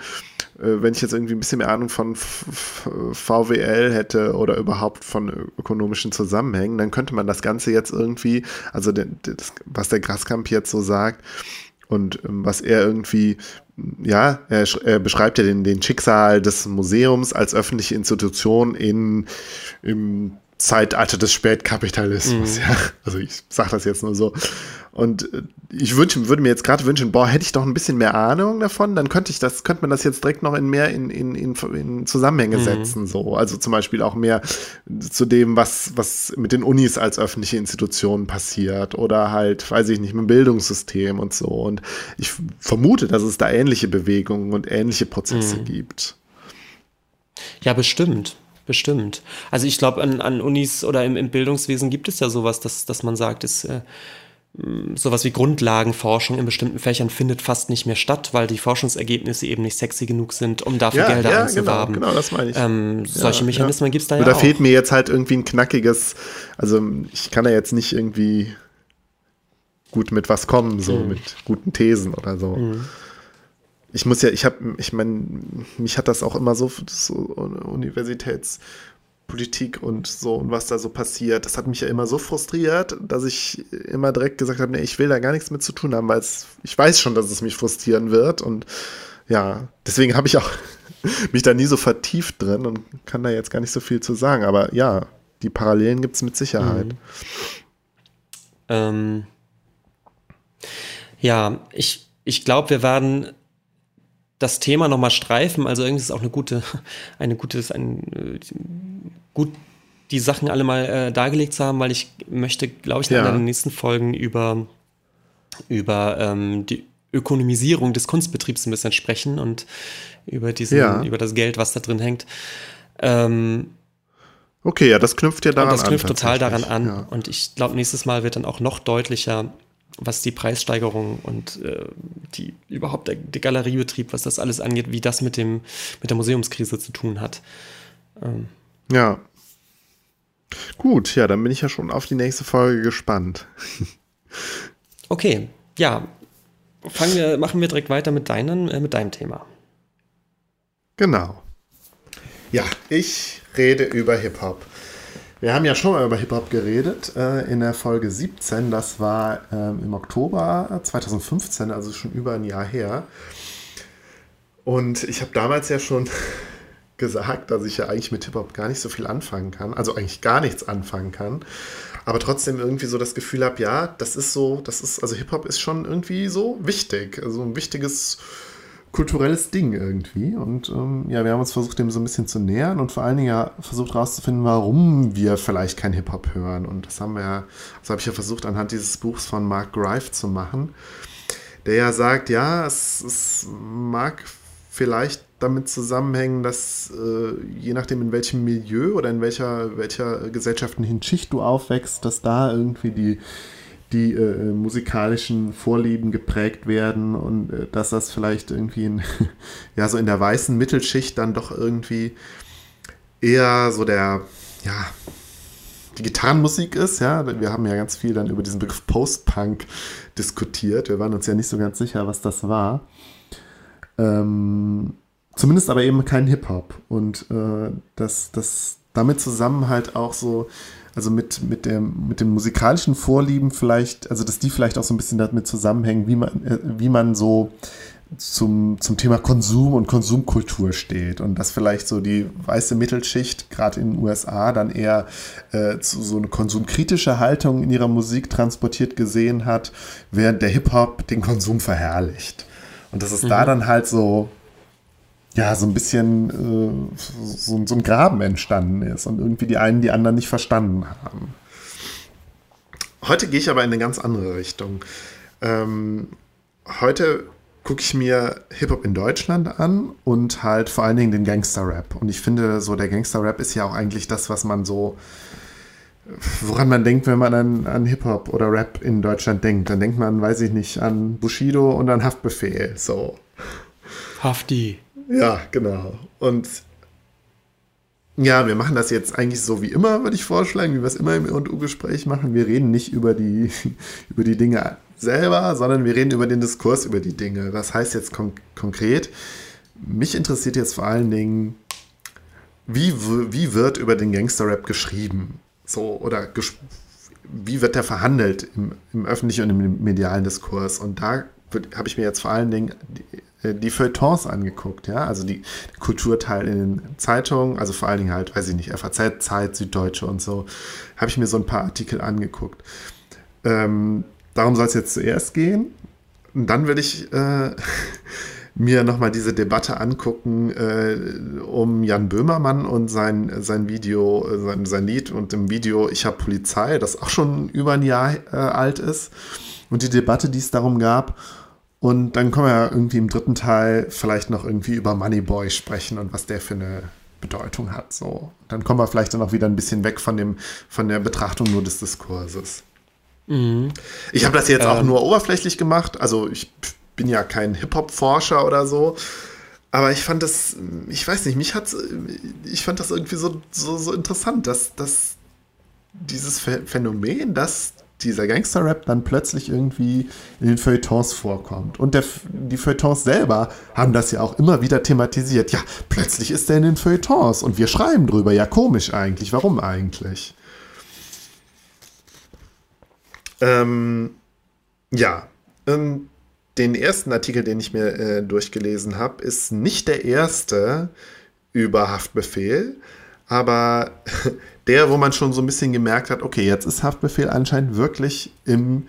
äh, wenn ich jetzt irgendwie ein bisschen mehr Ahnung von VWL hätte oder überhaupt von ökonomischen Zusammenhängen, dann könnte man das Ganze jetzt irgendwie, also das, was der Graskamp jetzt so sagt, und ähm, was er irgendwie, ja, er, er beschreibt ja den, den, Schicksal des Museums als öffentliche Institution in, im Zeitalter des Spätkapitalismus, mhm. ja. Also ich sage das jetzt nur so. Und äh, ich würde mir jetzt gerade wünschen, boah, hätte ich doch ein bisschen mehr Ahnung davon, dann könnte ich das, könnte man das jetzt direkt noch in mehr in, in, in, in Zusammenhänge mhm. setzen. So. Also zum Beispiel auch mehr zu dem, was, was mit den Unis als öffentliche Institutionen passiert oder halt, weiß ich nicht, mit dem Bildungssystem und so. Und ich vermute, dass es da ähnliche Bewegungen und ähnliche Prozesse mhm. gibt. Ja, bestimmt. Bestimmt. Also ich glaube, an, an Unis oder im, im, Bildungswesen gibt es ja sowas, dass, dass man sagt, es äh, sowas wie Grundlagenforschung in bestimmten Fächern findet fast nicht mehr statt, weil die Forschungsergebnisse eben nicht sexy genug sind, um dafür ja, Gelder ja, einzuwerben. Genau, genau, das meine ich. Ähm, solche ja, Mechanismen ja. gibt es da ja. Da fehlt mir jetzt halt irgendwie ein knackiges, also ich kann da jetzt nicht irgendwie gut mit was kommen, so mhm. mit guten Thesen oder so. Mhm. Ich muss ja, ich habe, ich meine, mich hat das auch immer so, so Universitäts- Politik und so und was da so passiert, das hat mich ja immer so frustriert, dass ich immer direkt gesagt habe, nee, ich will da gar nichts mit zu tun haben, weil ich weiß schon, dass es mich frustrieren wird und ja, deswegen habe ich auch mich da nie so vertieft drin und kann da jetzt gar nicht so viel zu sagen, aber ja, die Parallelen gibt es mit Sicherheit. Mhm. Ähm, ja, ich, ich glaube, wir werden das Thema nochmal streifen. Also irgendwie ist es auch eine gute, eine gute, ein, gut, die Sachen alle mal äh, dargelegt zu haben, weil ich möchte, glaube ich, in ja. einer der nächsten Folgen über, über ähm, die Ökonomisierung des Kunstbetriebs ein bisschen sprechen und über diesen, ja. über das Geld, was da drin hängt. Ähm, okay, ja, das knüpft ja daran an. Das knüpft an, total daran an. Ja. Und ich glaube, nächstes Mal wird dann auch noch deutlicher, was die Preissteigerung und äh, die überhaupt der, der, Galeriebetrieb, was das alles angeht, wie das mit dem mit der Museumskrise zu tun hat. Ähm. Ja. Gut, ja, dann bin ich ja schon auf die nächste Folge gespannt. okay, ja. Fangen wir, machen wir direkt weiter mit, deinen, äh, mit deinem Thema. Genau. Ja, ich rede über Hip-Hop. Wir haben ja schon mal über Hip-Hop geredet äh, in der Folge 17. Das war ähm, im Oktober 2015, also schon über ein Jahr her. Und ich habe damals ja schon gesagt, dass ich ja eigentlich mit Hip-Hop gar nicht so viel anfangen kann, also eigentlich gar nichts anfangen kann, aber trotzdem irgendwie so das Gefühl habe, ja, das ist so, das ist, also Hip-Hop ist schon irgendwie so wichtig, also ein wichtiges kulturelles Ding irgendwie. Und ähm, ja, wir haben uns versucht, dem so ein bisschen zu nähern und vor allen Dingen ja versucht herauszufinden, warum wir vielleicht kein Hip-Hop hören. Und das haben wir ja, das habe ich ja versucht, anhand dieses Buchs von Mark Greif zu machen, der ja sagt, ja, es, es mag vielleicht damit zusammenhängen, dass äh, je nachdem in welchem Milieu oder in welcher, welcher gesellschaftlichen Schicht du aufwächst, dass da irgendwie die, die äh, musikalischen Vorlieben geprägt werden und äh, dass das vielleicht irgendwie in, ja, so in der weißen Mittelschicht dann doch irgendwie eher so der, ja, die Gitarrenmusik ist, ja. Wir haben ja ganz viel dann über diesen Begriff Post-Punk diskutiert. Wir waren uns ja nicht so ganz sicher, was das war. Ähm, zumindest aber eben kein Hip-Hop. Und äh, dass das damit zusammen halt auch so, also mit, mit, dem, mit den musikalischen Vorlieben vielleicht, also dass die vielleicht auch so ein bisschen damit zusammenhängen, wie man, äh, wie man so zum, zum Thema Konsum und Konsumkultur steht und dass vielleicht so die weiße Mittelschicht gerade in den USA dann eher äh, zu so eine konsumkritische Haltung in ihrer Musik transportiert gesehen hat, während der Hip-Hop den Konsum verherrlicht. Und dass es mhm. da dann halt so, ja, so ein bisschen äh, so, so, ein Graben entstanden ist und irgendwie die einen die anderen nicht verstanden haben. Heute gehe ich aber in eine ganz andere Richtung. Ähm, heute gucke ich mir Hip-Hop in Deutschland an und halt vor allen Dingen den Gangster-Rap. Und ich finde, so der Gangster-Rap ist ja auch eigentlich das, was man so, woran man denkt, wenn man an, an Hip-Hop oder Rap in Deutschland denkt. Dann denkt man, weiß ich nicht, an Bushido und an Haftbefehl. So. Hafti. Ja, genau. Und ja, wir machen das jetzt eigentlich so wie immer, würde ich vorschlagen, wie wir es immer im U-Gespräch machen. Wir reden nicht über die, über die Dinge selber, sondern wir reden über den Diskurs über die Dinge. Das heißt jetzt kon konkret, mich interessiert jetzt vor allen Dingen, wie, wie wird über den Gangster-Rap geschrieben? So, oder ges wie wird der verhandelt im, im, öffentlichen und im medialen Diskurs? Und da habe ich mir jetzt vor allen Dingen die Feuilletons angeguckt, ja, also die Kulturteil in den Zeitungen, also vor allen Dingen halt, weiß ich nicht, FAZ, Zeit, Süddeutsche und so, habe ich mir so ein paar Artikel angeguckt. Ähm, darum soll es jetzt zuerst gehen. Und dann will ich äh, mir nochmal diese Debatte angucken äh, um Jan Böhmermann und sein, sein Video, äh, sein, sein Lied und im Video Ich habe Polizei, das auch schon über ein Jahr äh, alt ist. Und die Debatte, die es darum gab. Und dann können wir ja irgendwie im dritten Teil vielleicht noch irgendwie über Moneyboy sprechen und was der für eine Bedeutung hat. So. Dann kommen wir vielleicht dann auch wieder ein bisschen weg von, dem, von der Betrachtung nur des Diskurses. Mhm. Ich habe das jetzt ähm. auch nur oberflächlich gemacht. Also ich bin ja kein Hip-Hop-Forscher oder so. Aber ich fand das, ich weiß nicht, mich hat ich fand das irgendwie so, so, so interessant, dass, dass dieses Phänomen, dass dieser Gangster-Rap dann plötzlich irgendwie in den Feuilletons vorkommt. Und der, die Feuilletons selber haben das ja auch immer wieder thematisiert. Ja, plötzlich ist er in den Feuilletons und wir schreiben drüber. Ja, komisch eigentlich. Warum eigentlich? Ähm, ja, ähm, den ersten Artikel, den ich mir äh, durchgelesen habe, ist nicht der erste über Haftbefehl, aber der, wo man schon so ein bisschen gemerkt hat, okay, jetzt ist Haftbefehl anscheinend wirklich im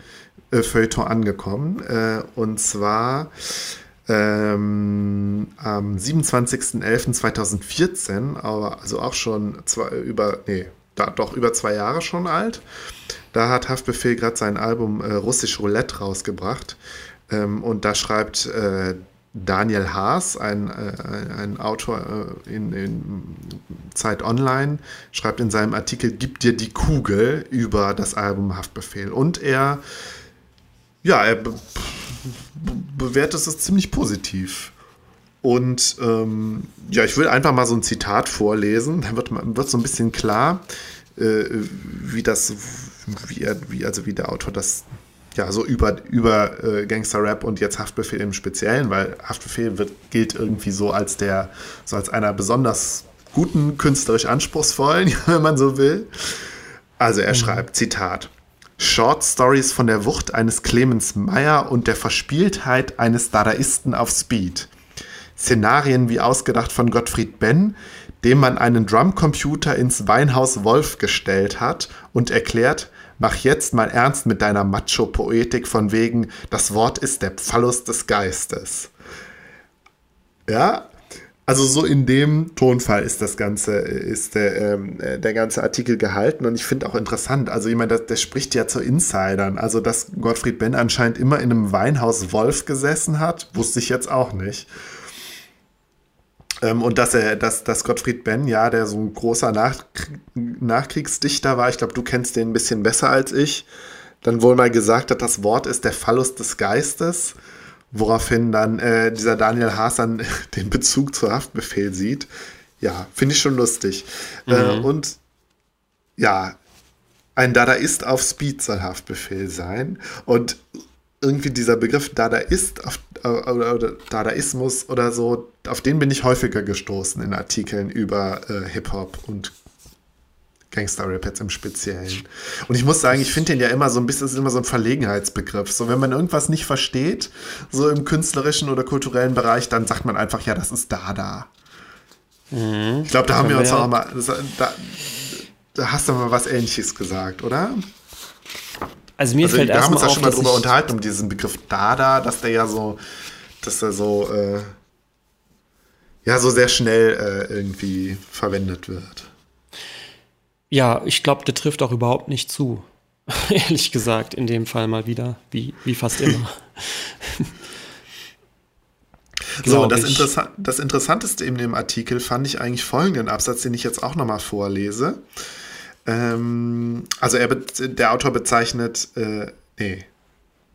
äh, Feuilleton angekommen. Äh, und zwar ähm, am 27.11.2014, also auch schon zwei, über, nee, da, doch über zwei Jahre schon alt. Da hat Haftbefehl gerade sein Album äh, Russisch Roulette rausgebracht. Ähm, und da schreibt äh, Daniel Haas, ein, äh, ein Autor äh, in, in, Zeit Online, schreibt in seinem Artikel Gib dir die Kugel über das Album Haftbefehl. Und er, ja, er be bewertet es ziemlich positiv. Und ähm, ja, ich will einfach mal so ein Zitat vorlesen, dann wird, wird so ein bisschen klar, äh, wie das, wie er, wie, also wie der Autor das ja so über, über äh, Gangster-Rap und jetzt Haftbefehl im Speziellen, weil Haftbefehl wird, gilt irgendwie so als der, so als einer besonders guten, künstlerisch anspruchsvollen, wenn man so will. Also er mhm. schreibt, Zitat, Short Stories von der Wucht eines Clemens Meyer und der Verspieltheit eines Dadaisten auf Speed. Szenarien wie ausgedacht von Gottfried Benn, dem man einen Drumcomputer ins Weinhaus Wolf gestellt hat und erklärt, mach jetzt mal ernst mit deiner Macho-Poetik von wegen, das Wort ist der Phallus des Geistes. Ja, also so in dem Tonfall ist das ganze, ist der, ähm, der ganze Artikel gehalten und ich finde auch interessant. Also ich meine, das, das spricht ja zu Insidern. Also dass Gottfried Benn anscheinend immer in einem Weinhaus Wolf gesessen hat, wusste ich jetzt auch nicht. Ähm, und dass er, dass, dass Gottfried Benn, ja, der so ein großer Nach Nachkriegsdichter war, ich glaube, du kennst den ein bisschen besser als ich, dann wohl mal gesagt hat, das Wort ist der Phallus des Geistes. Woraufhin dann äh, dieser Daniel Haas dann den Bezug zur Haftbefehl sieht. Ja, finde ich schon lustig. Äh, mhm. Äh, und ja, ein Dadaist auf Speed soll Haftbefehl sein. Und irgendwie dieser Begriff Dadaist auf, oder, oder Dadaismus oder so, auf den bin ich häufiger gestoßen in Artikeln über äh, Hip-Hop und Gangster-Rap jetzt im Speziellen. Und ich muss sagen, ich finde den ja immer so ein bisschen, ist immer so ein Verlegenheitsbegriff. So, wenn man irgendwas nicht versteht, so im künstlerischen oder kulturellen Bereich, dann sagt man einfach, ja, das ist Dada. Mhm. Ich glaube, da haben wir uns auch mal, das, da, da, hast du mal was Ähnliches gesagt, oder? Also mir also, fällt erstmal auf, Wir haben uns ja schon mal drüber unterhalten, um diesen Begriff Dada, dass der ja so, dass er so, äh, ja, so sehr schnell äh, irgendwie verwendet wird. Ja, ich glaube, der trifft auch überhaupt nicht zu. Ehrlich gesagt, in dem Fall mal wieder, wie, wie fast immer. so, das, Interessa das Interessanteste in dem Artikel fand ich eigentlich folgenden Absatz, den ich jetzt auch nochmal vorlese. Ähm, also er der Autor bezeichnet, äh, nee,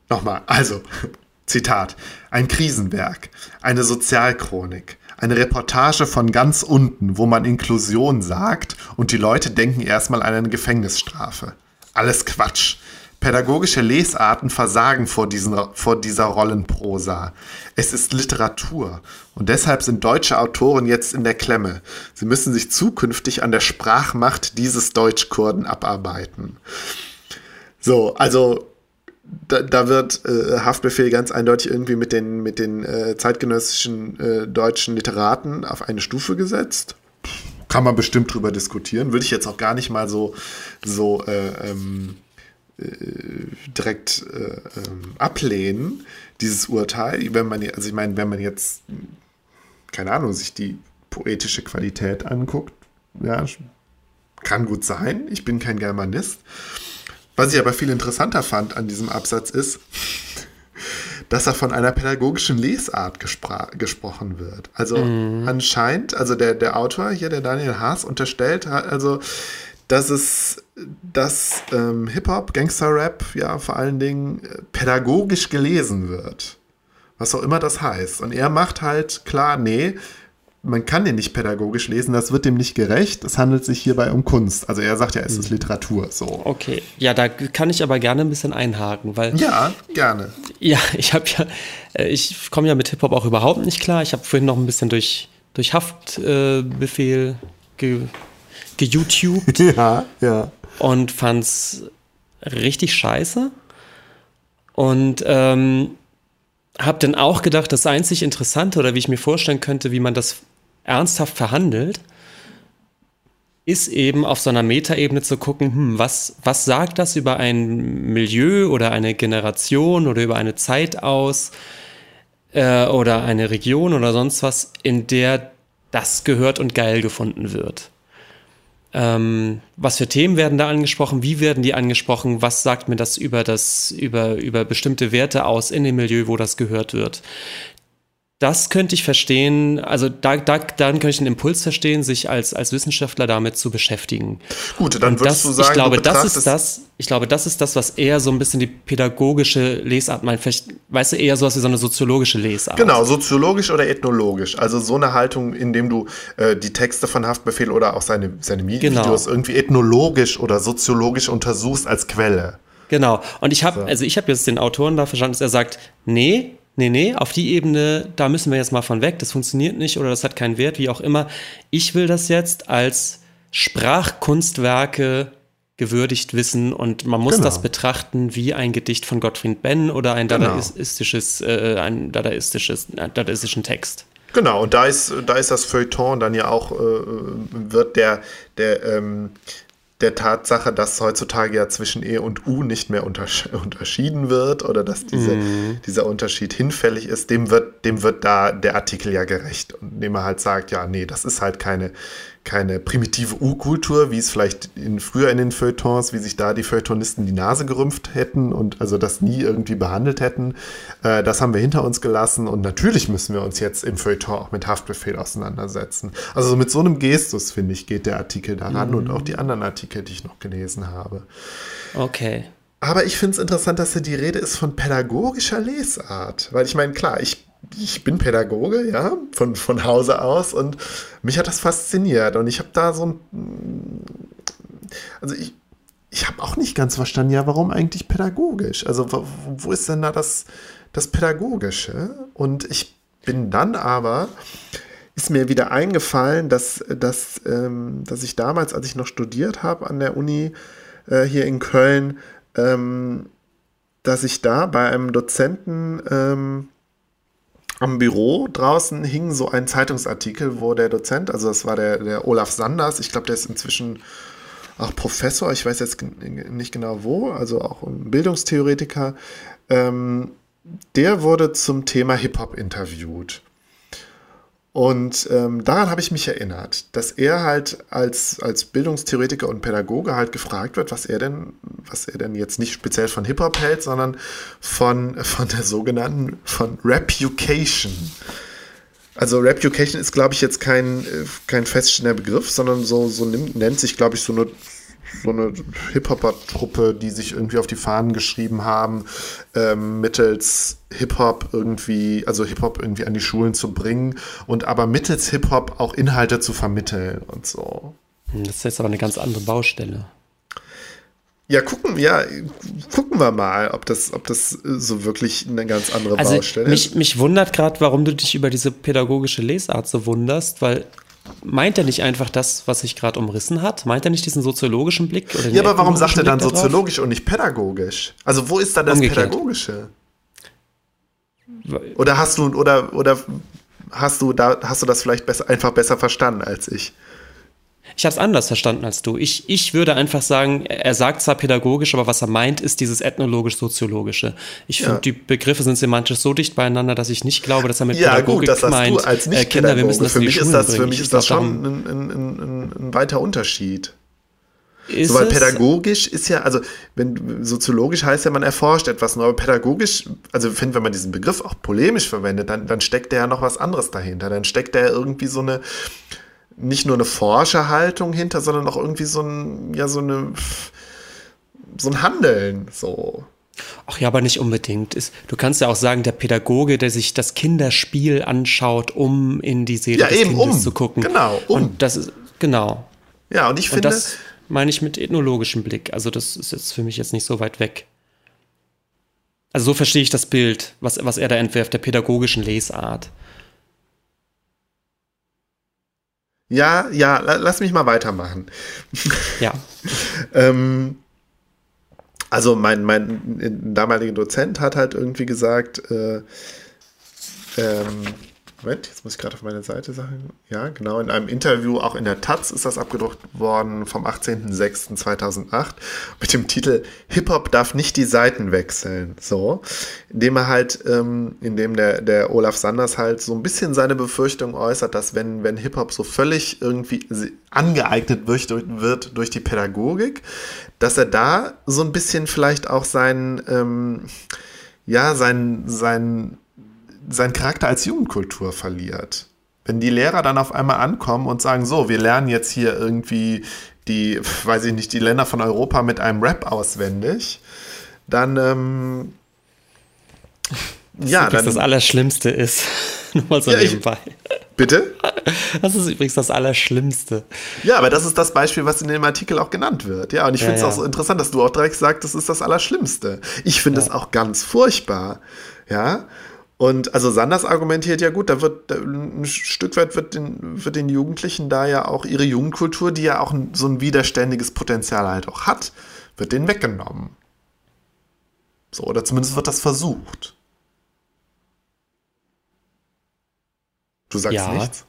nochmal, also, Zitat, ein Krisenwerk, eine Sozialchronik, eine Reportage von ganz unten, wo man Inklusion sagt und die Leute denken erstmal an eine Gefängnisstrafe. Alles Quatsch. Pädagogische Lesarten versagen vor, diesen, vor dieser Rollenprosa. Es ist Literatur und deshalb sind deutsche Autoren jetzt in der Klemme. Sie müssen sich zukünftig an der Sprachmacht dieses Deutschkurden abarbeiten. So, also da, da wird äh, Haftbefehl ganz eindeutig irgendwie mit den, mit den äh, zeitgenössischen äh, deutschen Literaten auf eine Stufe gesetzt. Kann man bestimmt drüber diskutieren. Würde ich jetzt auch gar nicht mal so, so äh, ähm, äh, direkt äh, ähm, ablehnen, dieses Urteil. Wenn man, also ich meine, wenn man jetzt, keine Ahnung, sich die poetische Qualität anguckt, ja, kann gut sein. Ich bin kein Germanist. Was ich aber viel interessanter fand an diesem Absatz ist, dass er von einer pädagogischen Lesart gesprochen wird. Also mhm. anscheinend, also der, der Autor hier, der Daniel Haas, unterstellt also, dass es, dass ähm, Hip-Hop, Gangster-Rap ja vor allen Dingen äh, pädagogisch gelesen wird. Was auch immer das heißt. Und er macht halt klar, nee, man kann den nicht pädagogisch lesen, das wird dem nicht gerecht. Es handelt sich hierbei um Kunst. Also er sagt ja, es ist mhm. Literatur. So. Okay, ja, da kann ich aber gerne ein bisschen einhaken, weil. Ja, gerne. Ja, ich habe ja, äh, ich komme ja mit Hip-Hop auch überhaupt nicht klar. Ich habe vorhin noch ein bisschen durch, durch Haftbefehl äh, ge, Ja, ja. Und fand's richtig scheiße. Und ähm, habe dann auch gedacht, das einzig Interessante oder wie ich mir vorstellen könnte, wie man das ernsthaft verhandelt, ist eben auf so einer Metaebene zu gucken, hm, was, was sagt das über ein Milieu oder eine Generation oder über eine Zeit aus äh, oder eine Region oder sonst was, in der das gehört und geil gefunden wird. Ähm, was für Themen werden da angesprochen? Wie werden die angesprochen? Was sagt mir das über das, über, über bestimmte Werte aus in dem Milieu, wo das gehört wird? Das könnte ich verstehen, also da, da, dann könnte ich den Impuls verstehen, sich als, als Wissenschaftler damit zu beschäftigen. Gut, dann würdest das, du sagen, ich glaube, das ist das, ich glaube, das ist das, was eher so ein bisschen die pädagogische Lesart meint. Vielleicht, weißt du, eher sowas wie so eine soziologische Lesart. Genau, soziologisch oder ethnologisch. Also so eine Haltung, indem du äh, die Texte von Haftbefehl oder auch seine, seine Videos genau. irgendwie ethnologisch oder soziologisch untersuchst als Quelle. Genau. Und ich habe, so. also ich habe jetzt den Autoren da verstanden, dass er sagt, nee, nee, nee, auf die Ebene, da müssen wir jetzt mal von weg, das funktioniert nicht oder das hat keinen Wert, wie auch immer. Ich will das jetzt als Sprachkunstwerke gewürdigt wissen und man muss genau. das betrachten wie ein Gedicht von Gottfried Benn oder ein genau. dadaistisches, äh, ein dadaistisches, äh, dadaistischen Text. Genau, und da ist, da ist das Feuilleton dann ja auch, äh, wird der, der, ähm, der Tatsache, dass heutzutage ja zwischen E und U nicht mehr untersch unterschieden wird oder dass diese, mm. dieser Unterschied hinfällig ist, dem wird, dem wird da der Artikel ja gerecht. Und indem er halt sagt, ja, nee, das ist halt keine, keine primitive U-Kultur, wie es vielleicht in, früher in den Feuilletons, wie sich da die Feuilletonisten die Nase gerümpft hätten und also das nie irgendwie behandelt hätten. Äh, das haben wir hinter uns gelassen und natürlich müssen wir uns jetzt im Feuilleton auch mit Haftbefehl auseinandersetzen. Also mit so einem Gestus, finde ich, geht der Artikel daran mhm. und auch die anderen Artikel, die ich noch gelesen habe. Okay. Aber ich finde es interessant, dass hier die Rede ist von pädagogischer Lesart. Weil ich meine, klar, ich ich bin Pädagoge, ja, von, von Hause aus und mich hat das fasziniert und ich habe da so ein, also ich, ich habe auch nicht ganz verstanden, ja, warum eigentlich pädagogisch? Also wo, wo ist denn da das, das Pädagogische? Und ich bin dann aber, ist mir wieder eingefallen, dass, dass, ähm, dass ich damals, als ich noch studiert habe an der Uni äh, hier in Köln, ähm, dass ich da bei einem Dozenten ähm, am Büro draußen hing so ein Zeitungsartikel, wo der Dozent, also das war der, der Olaf Sanders, ich glaube, der ist inzwischen auch Professor, ich weiß jetzt nicht genau wo, also auch Bildungstheoretiker, ähm, der wurde zum Thema Hip-Hop interviewt. Und ähm, daran habe ich mich erinnert, dass er halt als, als Bildungstheoretiker und Pädagoge halt gefragt wird, was er denn, was er denn jetzt nicht speziell von Hip-Hop hält, sondern von, von der sogenannten, von Repucation. Also Repucation ist, glaube ich, jetzt kein, kein feststehender Begriff, sondern so, so nennt sich, glaube ich, so eine so eine Hip-Hopper-Truppe, die sich irgendwie auf die Fahnen geschrieben haben, ähm, mittels Hip-Hop irgendwie, also Hip-Hop irgendwie an die Schulen zu bringen und aber mittels Hip-Hop auch Inhalte zu vermitteln und so. Hm, das ist jetzt aber eine ganz andere Baustelle. Ja, gucken, ja, gucken wir mal, ob das, ob das so wirklich eine ganz andere also Baustelle mich, ist. Mich wundert gerade, warum du dich über diese pädagogische Lesart so wunderst, weil meint er nicht einfach das, was sich gerade umrissen hat? Meint er nicht diesen soziologischen Blick? ja, aber warum sagt er dann soziologisch und nicht pädagogisch? Also wo ist da das Umgekehrt. Pädagogische? Oder hast du, oder, oder hast du da, hast du das vielleicht besser, einfach besser verstanden als ich? Ich habe es anders verstanden als du. Ich, ich würde einfach sagen, er sagt zwar pädagogisch, aber was er meint, ist dieses ethnologisch-soziologische. Ich finde, ja. die Begriffe sind semantisch so dicht beieinander, dass ich nicht glaube, dass er mit ja, Pädagogik gut, das meint, als nicht äh, Kinder, wir müssen das für mich ist das, Für mich ist das schon ein, ein, ein, ein weiter Unterschied. Ist so, weil pädagogisch ist ja, also wenn soziologisch heißt ja, man erforscht etwas, nur aber pädagogisch, also finde, wenn man diesen Begriff auch polemisch verwendet, dann, dann steckt da ja noch was anderes dahinter. Dann steckt da ja irgendwie so eine, nicht nur eine Forscherhaltung hinter, sondern auch irgendwie so ein, ja, so eine, so ein Handeln, so. Ach ja, aber nicht unbedingt. Du kannst ja auch sagen, der Pädagoge, der sich das Kinderspiel anschaut, um in die Seele ja, des eben, Kindes um. zu gucken. Genau, um. Und das ist, genau. Ja, und ich finde. Und das meine ich mit ethnologischem Blick. Also, das ist jetzt für mich jetzt nicht so weit weg. Also, so verstehe ich das Bild, was, was er da entwirft, der pädagogischen Lesart. Ja, ja, lass mich mal weitermachen. Ja. ähm, also mein, mein damaliger Dozent hat halt irgendwie gesagt, äh, ähm, Moment, jetzt muss ich gerade auf meine Seite sagen. Ja, genau. In einem Interview, auch in der Taz, ist das abgedruckt worden vom 18.06.2008 mit dem Titel Hip-Hop darf nicht die Seiten wechseln. So. Indem er halt, ähm, indem der, der Olaf Sanders halt so ein bisschen seine Befürchtung äußert, dass wenn, wenn Hip-Hop so völlig irgendwie angeeignet wird, wird durch die Pädagogik, dass er da so ein bisschen vielleicht auch seinen, ähm, ja, seinen, seinen seinen Charakter als Jugendkultur verliert. Wenn die Lehrer dann auf einmal ankommen und sagen, so, wir lernen jetzt hier irgendwie die, weiß ich nicht, die Länder von Europa mit einem Rap auswendig, dann ähm, ja, dann, das Allerschlimmste ist. Nur mal so ja, nebenbei. Ich, bitte? Das ist übrigens das Allerschlimmste. Ja, aber das ist das Beispiel, was in dem Artikel auch genannt wird. Ja, und ich finde es ja, ja. auch so interessant, dass du auch direkt sagst, das ist das Allerschlimmste. Ich finde es auch ganz furchtbar. Ja, Und also Sanders argumentiert ja gut, da wird ein Stück weit wird den, wird den Jugendlichen da ja auch ihre Jugendkultur, die ja auch so ein widerständiges Potenzial halt auch hat, wird denen weggenommen. So, oder zumindest wird das versucht. Du sagst ja. nichts?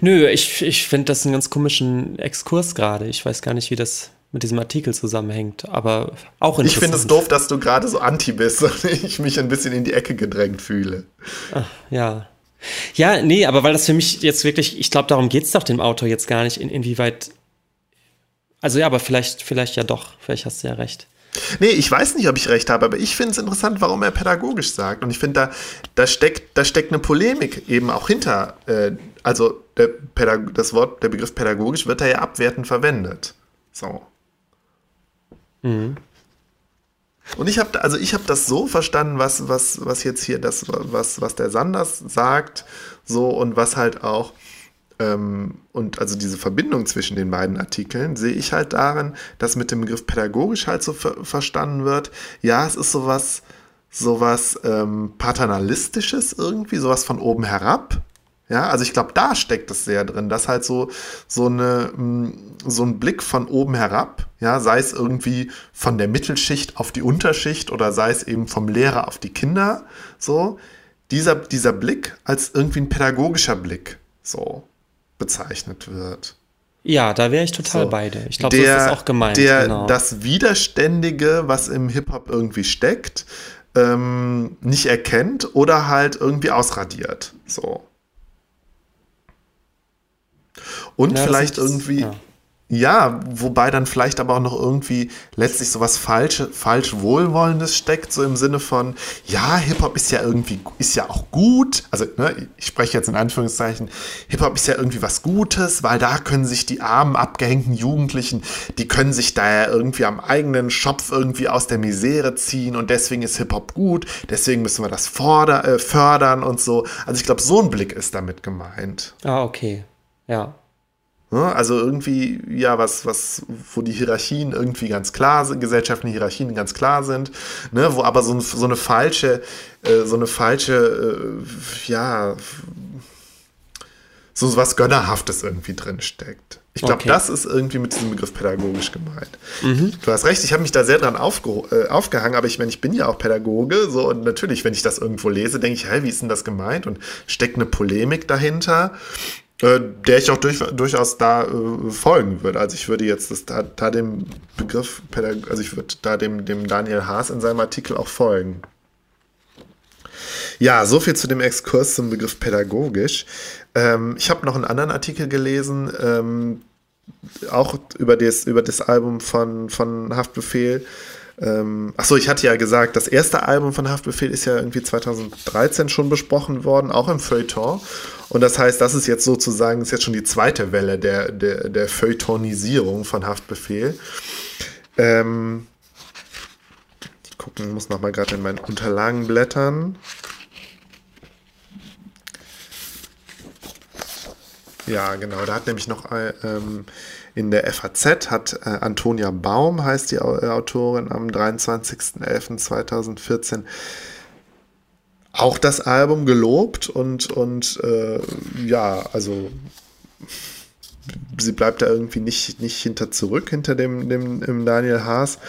Nö, ich, ich finde das einen ganz komischen Exkurs gerade. Ich weiß gar nicht, wie das mit diesem Artikel zusammenhängt, aber auch interessant. Ich finde es doof, dass du gerade so anti bist und ich mich ein bisschen in die Ecke gedrängt fühle. Ach, ja. Ja, nee, aber weil das für mich jetzt wirklich, ich glaube, darum geht es doch dem Autor jetzt gar nicht, in, inwieweit. Also ja, aber vielleicht, vielleicht ja doch, vielleicht hast du ja recht. Nee, ich weiß nicht, ob ich recht habe, aber ich finde es interessant, warum er pädagogisch sagt. Und ich finde, da, da, steckt, da steckt eine Polemik eben auch hinter. Äh, also der das Wort, der Begriff pädagogisch wird da ja abwertend verwendet. So. Mhm. Und ich habe also ich das so verstanden, was, was, was jetzt hier das, was, was der Sanders sagt, so und was halt auch ähm, und also diese Verbindung zwischen den beiden Artikeln sehe ich halt darin, dass mit dem Begriff pädagogisch halt so ver verstanden wird. Ja, es ist sowas, sowas ähm, paternalistisches irgendwie, sowas von oben herab. Ja, also ich glaube, da steckt es sehr drin, dass halt so, so, eine, mm, so ein Blick von oben herab, ja, sei es irgendwie von der Mittelschicht auf die Unterschicht oder sei es eben vom Lehrer auf die Kinder, so, dieser, dieser Blick als irgendwie ein pädagogischer Blick, so bezeichnet wird. Ja, da wäre ich total so. beide. Ich glaube, so ist das auch gemeint. Der, genau. Das Widerständige, was im Hip-Hop irgendwie steckt, ähm, nicht erkennt oder halt irgendwie ausradiert. So. Und ja, vielleicht irgendwie, ja. Ja, wobei dann vielleicht aber auch noch irgendwie letztlich sowas falsche, falsch Wohlwollendes steckt, so im Sinne von, ja, Hip-Hop ist ja irgendwie, ist ja auch gut. Also, ne, ich spreche jetzt in Anführungszeichen, Hip-Hop ist ja irgendwie was Gutes, weil da können sich die armen, abgehängten Jugendlichen, die können sich da ja irgendwie am eigenen Schopf irgendwie aus der Misere ziehen und deswegen ist Hip-Hop gut, deswegen müssen wir das forder, äh, fördern und so. Also ich glaube, so ein Blick ist damit gemeint. Ah, okay. Ja. Ne? Also irgendwie, ja, was, was, wo die Hierarchien irgendwie ganz klar sind, gesellschaftliche Hierarchien ganz klar sind, ne, wo aber so, so eine falsche, äh, so eine falsche, äh, ja, so was Gönnerhaftes irgendwie drin steckt. Ich glaube, okay. das ist irgendwie mit diesem Begriff pädagogisch gemeint. Mhm. Du hast recht, ich habe mich da sehr dran aufge äh, aufgehangen, aber ich meine, ich bin ja auch Pädagoge, so und natürlich, wenn ich das irgendwo lese, denke ich, hey, wie ist denn das gemeint? Und steckt eine Polemik dahinter. Äh, der ich auch durch, durchaus da äh, folgen würde. Also ich würde jetzt das, da, da dem Begriff, also ich würde da dem, dem Daniel Haas in seinem Artikel auch folgen. Ja, so viel zu dem Exkurs zum Begriff pädagogisch. Ähm, ich habe noch einen anderen Artikel gelesen, ähm, auch über das, über das Album von, von Haftbefehl. Ähm, achso, ich hatte ja gesagt, das erste Album von Haftbefehl ist ja irgendwie 2013 schon besprochen worden, auch im Feuilleton. Und das heißt, das ist jetzt sozusagen, ist jetzt schon die zweite Welle der, der, der Feuilletonisierung von Haftbefehl. Ähm, ich gucken, muss nochmal gerade in meinen Unterlagen blättern. Ja, genau, da hat nämlich noch ähm, in der FAZ hat äh, Antonia Baum, heißt die äh, Autorin, am 23.11.2014 auch das Album gelobt und, und äh, ja, also sie bleibt da irgendwie nicht, nicht hinter zurück, hinter dem, dem, dem Daniel Haas.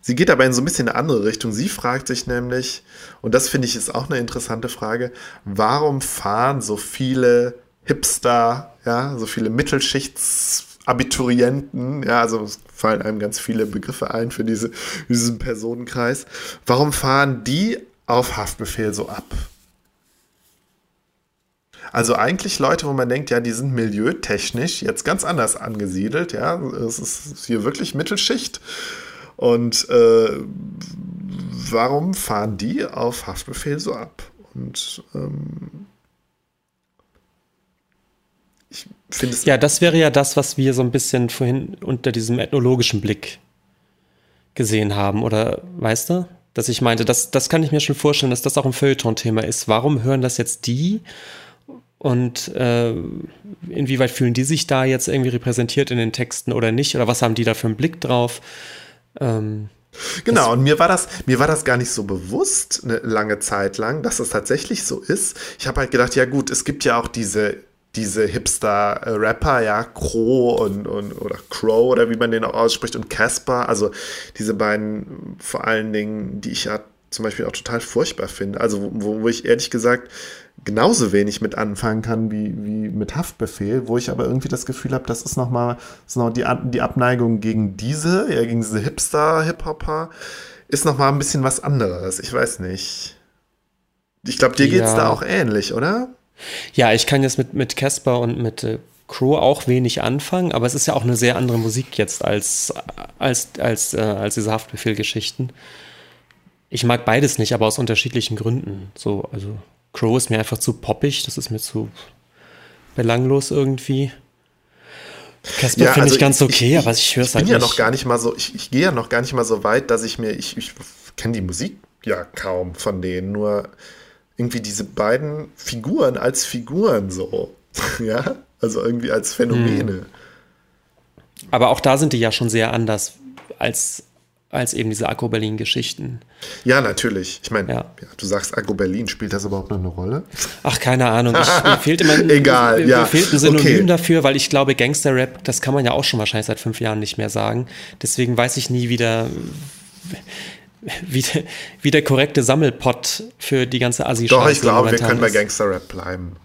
Sie geht aber in so ein bisschen eine andere Richtung. Sie fragt sich nämlich, und das finde ich ist auch eine interessante Frage, warum fahren so viele Hipster, ja, so viele Mittelschichts- Abiturienten, ja, also es fallen einem ganz viele Begriffe ein für diese, diesen Personenkreis. Warum fahren die auf Haftbefehl so ab? Also eigentlich Leute, wo man denkt, ja, die sind milieutechnisch jetzt ganz anders angesiedelt, ja, es ist hier wirklich Mittelschicht. Und äh, warum fahren die auf Haftbefehl so ab? Und ähm, ich finde es. Ja, das wäre ja das, was wir so ein bisschen vorhin unter diesem ethnologischen Blick gesehen haben, oder weißt du? Dass ich meinte, das, das kann ich mir schon vorstellen, dass das auch ein Feuilleton-Thema ist. Warum hören das jetzt die? Und äh, inwieweit fühlen die sich da jetzt irgendwie repräsentiert in den Texten oder nicht? Oder was haben die da für einen Blick drauf? Ähm, Genau, das, und mir war das, mir war das gar nicht so bewusst eine lange Zeit lang, dass es tatsächlich so ist. Ich habe halt gedacht, ja gut, es gibt ja auch diese, diese Hipster-Rapper, ja, Crow und, und oder Crow oder wie man den auch ausspricht und Casper, also diese beiden vor allen Dingen, die ich ja zum Beispiel auch total furchtbar finde. Also wo, wo ich ehrlich gesagt genauso wenig mit anfangen kann wie, wie mit Haftbefehl, wo ich aber irgendwie das Gefühl habe, das ist nochmal noch die, die Abneigung gegen diese, ja, gegen diese Hipster-Hip-Hopper, ist nochmal ein bisschen was anderes. Ich weiß nicht. Ich glaube, dir geht es ja. da auch ähnlich, oder? Ja, ich kann jetzt mit, mit Casper und mit äh, Crow auch wenig anfangen, aber es ist ja auch eine sehr andere Musik jetzt als, als, als, äh, als diese Haftbefehl-Geschichten. Ich mag beides nicht, aber aus unterschiedlichen Gründen. So, also Crow ist mir einfach zu poppig, das ist mir zu belanglos irgendwie. Casper ja, finde also ich ganz okay, ich, aber ich höre es halt nicht. ja noch gar nicht mal so, ich, ich gehe ja noch gar nicht mal so weit, dass ich mir, ich, ich kenne die Musik ja kaum von denen, nur irgendwie diese beiden Figuren als Figuren so, ja, also irgendwie als Phänomene. Hm. Aber auch da sind die ja schon sehr anders als als eben diese Agro-Berlin-Geschichten. Ja, natürlich. Ich meine, ja. ja, du sagst Agro-Berlin, spielt das überhaupt noch eine Rolle? Ach, keine Ahnung. Ich, mir fehlt immer Egal, mir, ja. mir fehlt ein Synonym okay. dafür, weil ich glaube, Gangster-Rap, das kann man ja auch schon wahrscheinlich seit fünf Jahren nicht mehr sagen. Deswegen weiß ich nie wieder, wie der, wie der korrekte Sammelpot für die ganze Assi-Scheiße Doch, ich glaube, wir können bei Gangster-Rap bleiben.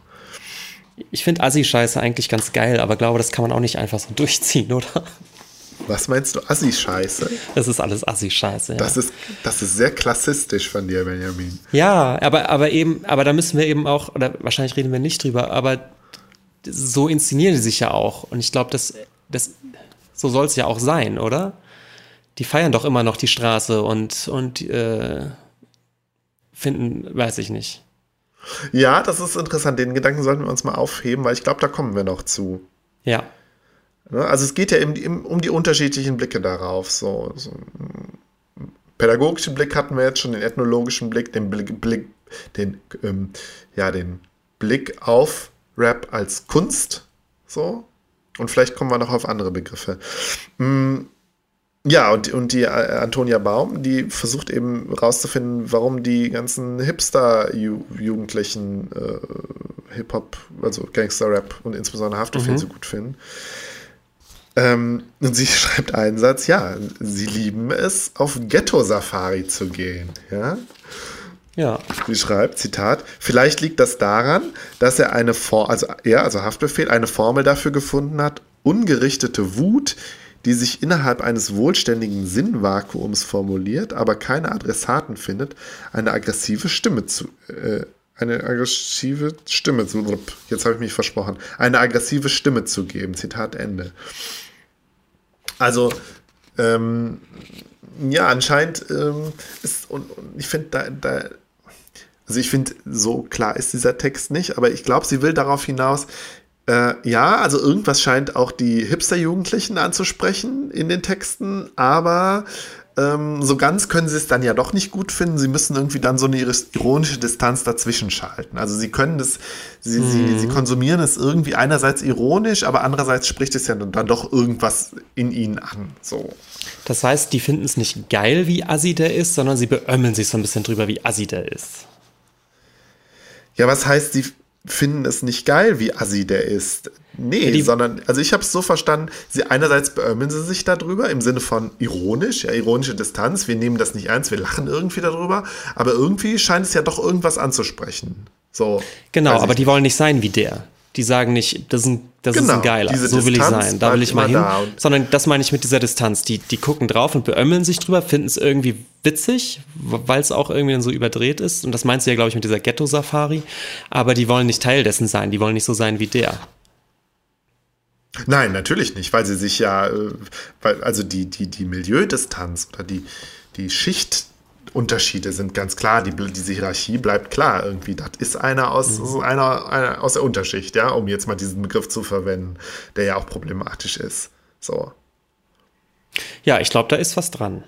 Ich finde Assi-Scheiße eigentlich ganz geil, aber glaube, das kann man auch nicht einfach so durchziehen, oder? Was meinst du, Assi-Scheiße? Das ist alles Assi-Scheiße. Ja. Das, ist, das ist sehr klassistisch von dir, Benjamin. Ja, aber, aber eben, aber da müssen wir eben auch, oder wahrscheinlich reden wir nicht drüber, aber so inszenieren die sich ja auch. Und ich glaube, das, das, so soll es ja auch sein, oder? Die feiern doch immer noch die Straße und, und äh, finden, weiß ich nicht. Ja, das ist interessant. Den Gedanken sollten wir uns mal aufheben, weil ich glaube, da kommen wir noch zu. Ja. Ne? Also es geht ja um die unterschiedlichen Blicke darauf. So, so pädagogischen Blick hatten wir jetzt schon, den ethnologischen Blick, den Blick, Blick den, ähm, ja, den Blick auf Rap als Kunst. So. Und vielleicht kommen wir noch auf andere Begriffe. Mm, ja, und, und die äh, Antonia Baum, die versucht eben rauszufinden, warum die ganzen Hipster-Jugendlichen äh, Hip-Hop, also Gangster-Rap und insbesondere Haftbefehl mhm. so gut finden. Ähm, und sie schreibt einen Satz, ja, sie lieben es, auf Ghetto-Safari zu gehen. Ja? Ja. Sie schreibt, Zitat, vielleicht liegt das daran, dass er eine Formel, also er, also Haftbefehl, eine Formel dafür gefunden hat, ungerichtete Wut, die sich innerhalb eines wohlständigen Sinnvakuums formuliert, aber keine Adressaten findet, eine aggressive Stimme zu, äh, eine aggressive Stimme zu, jetzt habe ich mich versprochen, eine aggressive Stimme zu geben. Zitat Ende. Also, ähm, ja, anscheinend ähm, ist, und, und ich finde, da, da, also ich finde, so klar ist dieser Text nicht, aber ich glaube, sie will darauf hinaus, äh, ja, also irgendwas scheint auch die Hipster-Jugendlichen anzusprechen in den Texten, aber ähm, so ganz können sie es dann ja doch nicht gut finden. Sie müssen irgendwie dann so eine ironische Distanz dazwischen schalten. Also sie können das, sie, mhm. sie, sie konsumieren es irgendwie einerseits ironisch, aber andererseits spricht es ja dann doch irgendwas in ihnen an. So. Das heißt, die finden es nicht geil, wie assi der ist, sondern sie beömmeln sich so ein bisschen drüber, wie assi der ist. Ja, was heißt, sie finden es nicht geil, wie assi der ist. Nee, ja, sondern, also ich habe es so verstanden, sie einerseits beömmeln sie sich darüber im Sinne von ironisch, ja, ironische Distanz, wir nehmen das nicht ernst, wir lachen irgendwie darüber, aber irgendwie scheint es ja doch irgendwas anzusprechen. So. Genau, aber die wollen nicht sein wie der. Die sagen nicht, das ist ein, das genau, ist ein Geiler, so will Distanz ich sein, da will ich mal hin. Sondern das meine ich mit dieser Distanz. Die, die gucken drauf und beömmeln sich drüber, finden es irgendwie witzig, weil es auch irgendwie dann so überdreht ist. Und das meinst du ja, glaube ich, mit dieser Ghetto-Safari. Aber die wollen nicht Teil dessen sein, die wollen nicht so sein wie der. Nein, natürlich nicht, weil sie sich ja, äh, weil, also die, die, die Milieudistanz oder die, die Schicht Unterschiede sind ganz klar. Die, diese Hierarchie bleibt klar irgendwie. Das ist einer aus, mhm. einer, einer aus der Unterschicht, ja, um jetzt mal diesen Begriff zu verwenden, der ja auch problematisch ist. So. Ja, ich glaube, da ist was dran.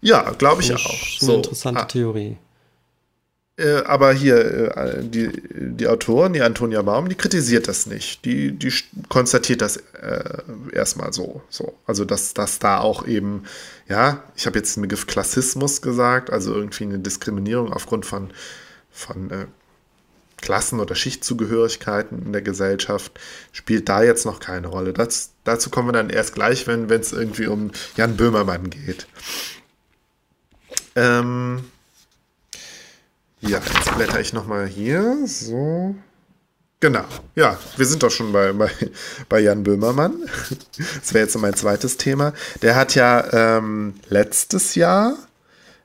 Ja, glaube ich auch. So eine interessante ah. Theorie. Äh, aber hier, äh, die, die Autorin, die Antonia Baum, die kritisiert das nicht. Die, die konstatiert das äh, erstmal so, so. Also, dass, dass da auch eben, ja, ich habe jetzt den Begriff Klassismus gesagt, also irgendwie eine Diskriminierung aufgrund von, von äh, Klassen- oder Schichtzugehörigkeiten in der Gesellschaft spielt da jetzt noch keine Rolle. Das, dazu kommen wir dann erst gleich, wenn es irgendwie um Jan Böhmermann geht. Ähm, ja, jetzt blätter ich nochmal hier. So. Genau, ja, wir sind doch schon bei, bei, bei Jan Böhmermann. Das wäre jetzt mein zweites Thema. Der hat ja ähm, letztes Jahr,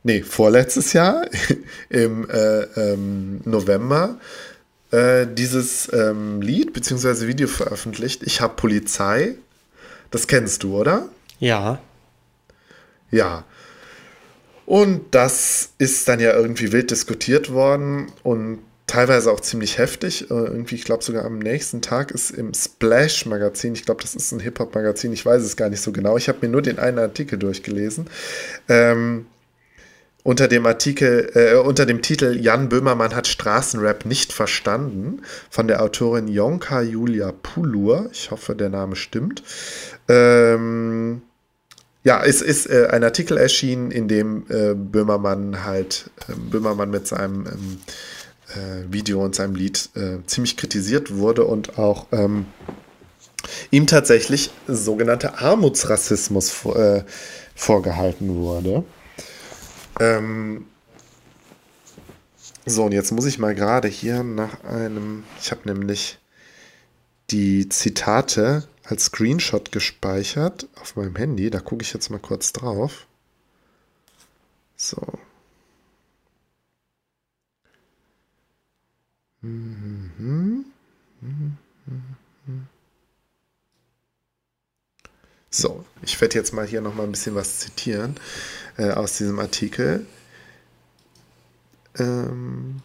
nee, vorletztes Jahr, im äh, ähm, November, äh, dieses ähm, Lied bzw. Video veröffentlicht. Ich habe Polizei. Das kennst du, oder? Ja. Ja. Und das ist dann ja irgendwie wild diskutiert worden und teilweise auch ziemlich heftig. Äh, irgendwie, ich glaube sogar am nächsten Tag ist im Splash-Magazin, ich glaube, das ist ein Hip-Hop-Magazin, ich weiß es gar nicht so genau. Ich habe mir nur den einen Artikel durchgelesen. Ähm, unter dem Artikel, äh, unter dem Titel Jan Böhmermann hat Straßenrap nicht verstanden von der Autorin Jonka Julia Pulur. Ich hoffe, der Name stimmt. Ähm, ja, es ist äh, ein Artikel erschienen, in dem äh, Böhmermann halt, äh, Böhmermann mit seinem ähm, äh, Video und seinem Lied äh, ziemlich kritisiert wurde und auch ähm, ihm tatsächlich sogenannter Armutsrassismus vor, äh, vorgehalten wurde. Ähm, so, und jetzt muss ich mal gerade hier nach einem, ich habe nämlich die Zitate als Screenshot gespeichert auf meinem Handy. Da gucke ich jetzt mal kurz drauf. So. So, ich werde jetzt mal hier noch mal ein bisschen was zitieren äh, aus diesem Artikel. Ähm,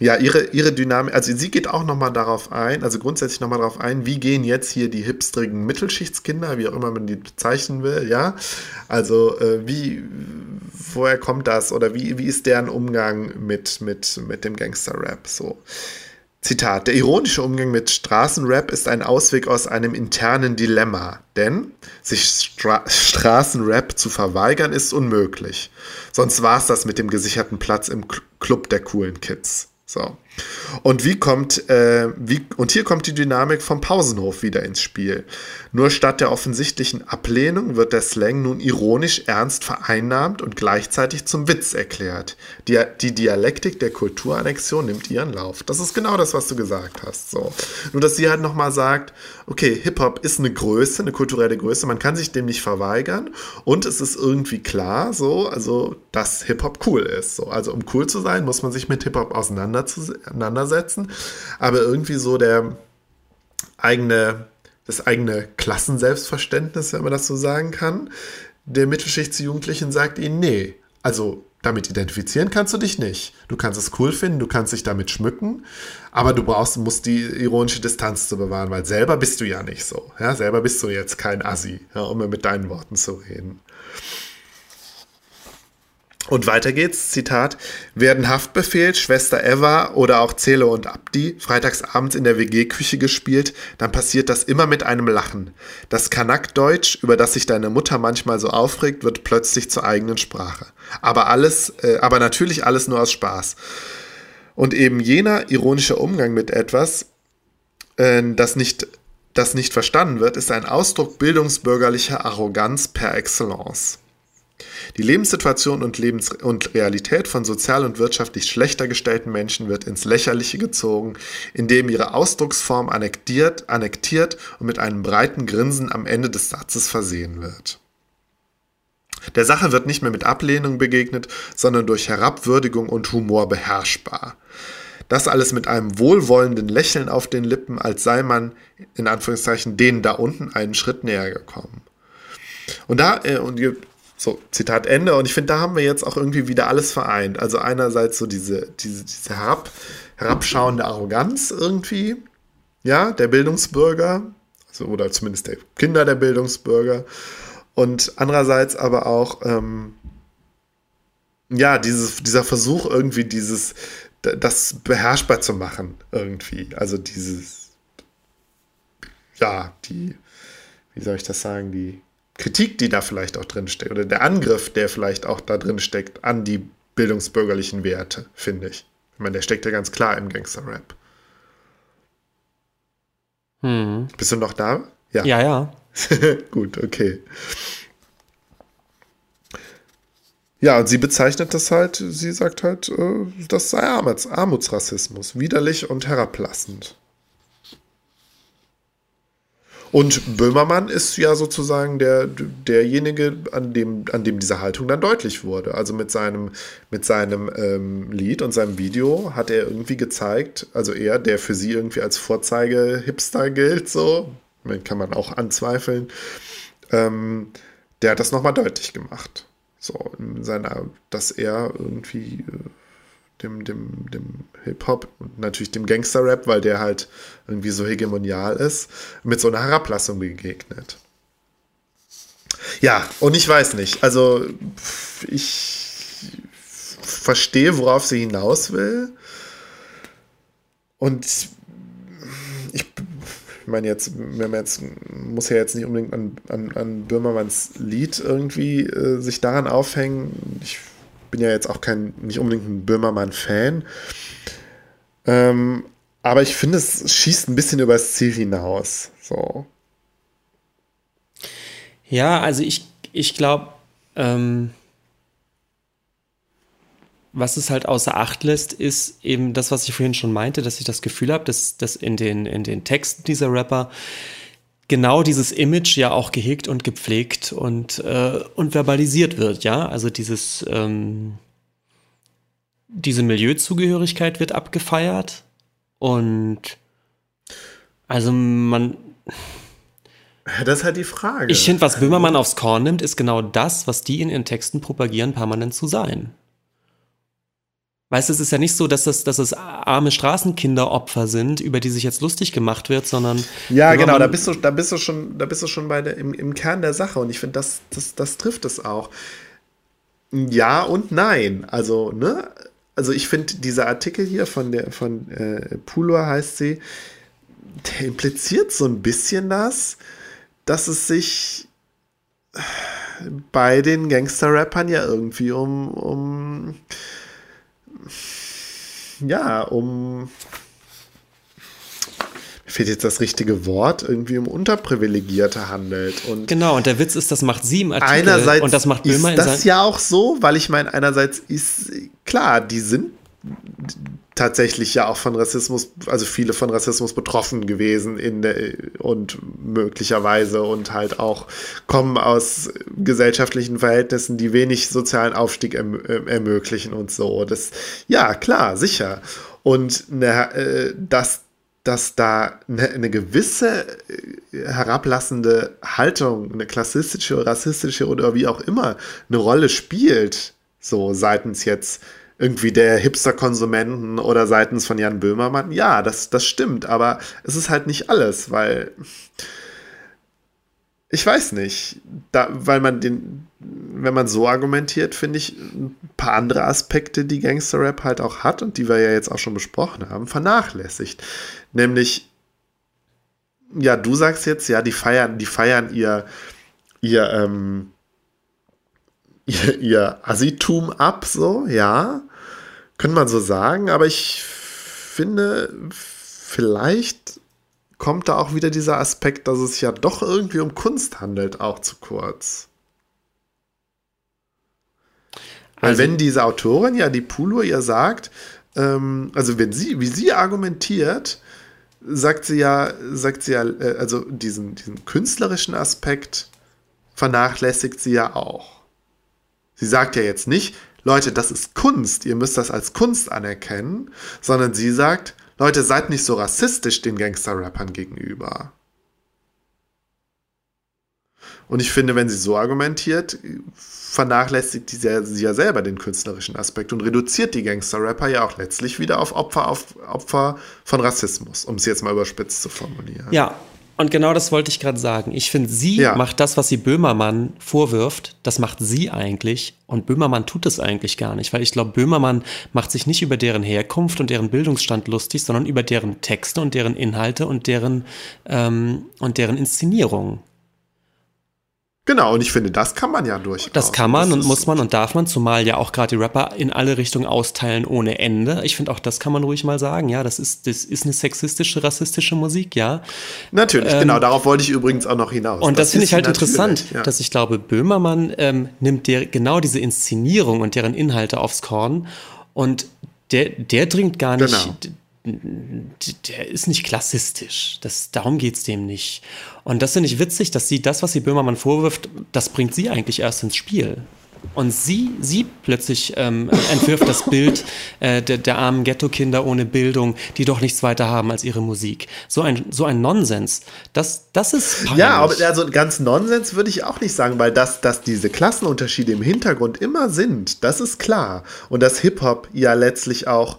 ja, ihre, ihre Dynamik, also sie geht auch nochmal darauf ein, also grundsätzlich nochmal darauf ein, wie gehen jetzt hier die hipstrigen Mittelschichtskinder, wie auch immer man die bezeichnen will, ja. Also äh, wie, woher kommt das oder wie, wie ist deren Umgang mit, mit, mit dem Gangster-Rap so? Zitat, der ironische Umgang mit Straßenrap ist ein Ausweg aus einem internen Dilemma, denn sich Stra Straßenrap zu verweigern ist unmöglich. Sonst war es das mit dem gesicherten Platz im Club der coolen Kids. So. Und wie kommt, äh, wie, und hier kommt die Dynamik vom Pausenhof wieder ins Spiel. Nur statt der offensichtlichen Ablehnung wird der Slang nun ironisch ernst vereinnahmt und gleichzeitig zum Witz erklärt. Die, die Dialektik der Kulturannexion nimmt ihren Lauf. Das ist genau das, was du gesagt hast. So. Nur, dass sie halt nochmal sagt, okay, Hip-Hop ist eine Größe, eine kulturelle Größe, man kann sich dem nicht verweigern und es ist irgendwie klar, so, also, dass Hip-Hop cool ist. So. Also, um cool zu sein, muss man sich mit Hip-Hop auseinandersetzen, aber irgendwie so der eigene, das eigene Klassenselbstverständnis, wenn man das so sagen kann, der Mittelschichtsjugendlichen sagt ihnen, nee, also damit identifizieren kannst du dich nicht. Du kannst es cool finden, du kannst dich damit schmücken, aber du brauchst, musst die ironische Distanz zu bewahren, weil selber bist du ja nicht so. Ja, selber bist du jetzt kein Assi, ja, um mit deinen Worten zu reden. Und weiter geht's, Zitat, werden Haftbefehl, Schwester Eva oder auch Zele und Abdi freitagsabends in der WG-Küche gespielt, dann passiert das immer mit einem Lachen. Das Kanackdeutsch, über das sich deine Mutter manchmal so aufregt, wird plötzlich zur eigenen Sprache. Aber alles, äh, aber natürlich alles nur aus Spaß. Und eben jener ironische Umgang mit etwas, äh, das nicht das nicht verstanden wird, ist ein Ausdruck bildungsbürgerlicher Arroganz per excellence. Die Lebenssituation und, Lebens und Realität von sozial und wirtschaftlich schlechter gestellten Menschen wird ins Lächerliche gezogen, indem ihre Ausdrucksform annektiert, annektiert und mit einem breiten Grinsen am Ende des Satzes versehen wird. Der Sache wird nicht mehr mit Ablehnung begegnet, sondern durch Herabwürdigung und Humor beherrschbar. Das alles mit einem wohlwollenden Lächeln auf den Lippen, als sei man in Anführungszeichen denen da unten einen Schritt näher gekommen. Und da, äh, und so, Zitat Ende. Und ich finde, da haben wir jetzt auch irgendwie wieder alles vereint. Also einerseits so diese, diese, diese herab, herabschauende Arroganz irgendwie, ja, der Bildungsbürger, also, oder zumindest der Kinder der Bildungsbürger. Und andererseits aber auch, ähm, ja, dieses, dieser Versuch irgendwie dieses, das beherrschbar zu machen irgendwie. Also dieses, ja, die, wie soll ich das sagen, die Kritik, die da vielleicht auch drin steckt, oder der Angriff, der vielleicht auch da drin steckt, an die bildungsbürgerlichen Werte, finde ich. Ich meine, der steckt ja ganz klar im Gangster-Rap. Hm. Bist du noch da? Ja, ja. ja. Gut, okay. Ja, und sie bezeichnet das halt, sie sagt halt, äh, das sei Armuts, Armutsrassismus, widerlich und herablassend. Und Böhmermann ist ja sozusagen der, derjenige, an dem, an dem diese Haltung dann deutlich wurde. Also mit seinem, mit seinem ähm, Lied und seinem Video hat er irgendwie gezeigt, also er, der für sie irgendwie als Vorzeige-Hipster gilt, so, kann man auch anzweifeln, ähm, der hat das nochmal deutlich gemacht. So, in seiner, dass er irgendwie äh, dem, dem, dem Hip-Hop und natürlich dem Gangster-Rap, weil der halt irgendwie so hegemonial ist, mit so einer Herablassung begegnet. Ja, und ich weiß nicht, also ich verstehe, worauf sie hinaus will. Und ich ich meine, jetzt, wenn man jetzt, muss ja jetzt nicht unbedingt an, an, an Böhmermanns Lied irgendwie äh, sich daran aufhängen. Ich bin ja jetzt auch kein, nicht unbedingt ein Böhmermann-Fan. Ähm, aber ich finde, es schießt ein bisschen übers Ziel hinaus. So. Ja, also ich, ich glaube, ähm, was es halt außer Acht lässt, ist eben das, was ich vorhin schon meinte, dass ich das Gefühl habe, dass, dass in, den, in den Texten dieser Rapper genau dieses Image ja auch gehegt und gepflegt und, äh, und verbalisiert wird, ja. Also dieses, ähm, diese Milieuzugehörigkeit wird abgefeiert und also man. Das ist halt die Frage. Ich finde, was Böhmermann aufs Korn nimmt, ist genau das, was die in ihren Texten propagieren, permanent zu sein. Weißt du, es ist ja nicht so, dass es, dass es arme Straßenkinderopfer sind, über die sich jetzt lustig gemacht wird, sondern. Ja, genau, da bist du, da bist du schon, da bist du schon bei der, im, im Kern der Sache und ich finde, das, das, das trifft es auch. Ja und nein. Also, ne? Also ich finde, dieser Artikel hier von der von äh, Pulor heißt sie, der impliziert so ein bisschen das, dass es sich bei den Gangster-Rappern ja irgendwie um, um ja, um fehlt jetzt das richtige Wort, irgendwie um Unterprivilegierte handelt. Und genau, und der Witz ist, das macht sie im Artikel einerseits und das macht Böhmer ist das ja auch so, weil ich meine, einerseits ist klar, die sind tatsächlich ja auch von Rassismus, also viele von Rassismus betroffen gewesen in der, und möglicherweise und halt auch kommen aus gesellschaftlichen Verhältnissen, die wenig sozialen Aufstieg erm ermöglichen und so. Das, ja, klar, sicher. Und ne, äh, dass, dass da eine, eine gewisse äh, herablassende Haltung, eine klassistische, rassistische oder wie auch immer eine Rolle spielt, so seitens jetzt irgendwie der Hipster-Konsumenten oder seitens von Jan Böhmermann. Ja, das, das stimmt, aber es ist halt nicht alles, weil ich weiß nicht, da, weil man den, wenn man so argumentiert, finde ich ein paar andere Aspekte, die Gangster-Rap halt auch hat und die wir ja jetzt auch schon besprochen haben, vernachlässigt. Nämlich, ja, du sagst jetzt, ja, die feiern, die feiern ihr, ihr, ähm, ihr, ihr Assitum ab, so, ja. Könnte man so sagen, aber ich finde, vielleicht kommt da auch wieder dieser Aspekt, dass es ja doch irgendwie um Kunst handelt, auch zu kurz. Weil also, wenn diese Autorin ja, die Pulo, ihr sagt, ähm, also wenn sie, wie sie argumentiert, sagt sie ja, sagt sie ja, äh, also diesen, diesen künstlerischen Aspekt vernachlässigt sie ja auch. Sie sagt ja jetzt nicht, Leute, das ist Kunst, ihr müsst das als Kunst anerkennen, sondern sie sagt, Leute, seid nicht so rassistisch den Gangster-Rappern gegenüber. Und ich finde, wenn sie so argumentiert, vernachlässigt sie ja selber den künstlerischen Aspekt und reduziert die Gangster-Rapper ja auch letztlich wieder auf Opfer, auf Opfer von Rassismus, um es jetzt mal überspitzt zu formulieren. Ja, Und genau das wollte ich gerade sagen. Ich finde, sie ja. macht das, was sie Böhmermann vorwirft, das macht sie eigentlich. Und Böhmermann tut es eigentlich gar nicht, weil ich glaube, Böhmermann macht sich nicht über deren Herkunft und deren Bildungsstand lustig, sondern über deren Texte und deren Inhalte und deren, ähm, und deren Inszenierung. Genau, und ich finde, das kann man ja durchaus. Das kann man das und muss man und darf man, zumal ja auch gerade die Rapper in alle Richtungen austeilen ohne Ende. Ich finde auch, das kann man ruhig mal sagen, ja, das ist, das ist eine sexistische, rassistische Musik, ja. Natürlich, ähm, genau, darauf wollte ich übrigens auch noch hinaus. Und das, das finde ich halt interessant, ja. dass ich glaube, Böhmermann ähm, nimmt der, genau diese Inszenierung und deren Inhalte aufs Korn und der, der dringt gar nicht, genau der ist nicht klassistisch. Das, darum geht es dem nicht. Und das finde ich witzig, dass sie das, was sie Böhmermann vorwirft, das bringt sie eigentlich erst ins Spiel. Und sie, sie plötzlich ähm, entwirft das Bild äh, der, der armen Ghetto-Kinder ohne Bildung, die doch nichts weiter haben als ihre Musik. So ein, so ein Nonsens. Das, das ist peinlich. Ja, aber also ganz Nonsens würde ich auch nicht sagen, weil das, dass diese Klassenunterschiede im Hintergrund immer sind, das ist klar. Und dass Hip-Hop ja letztlich auch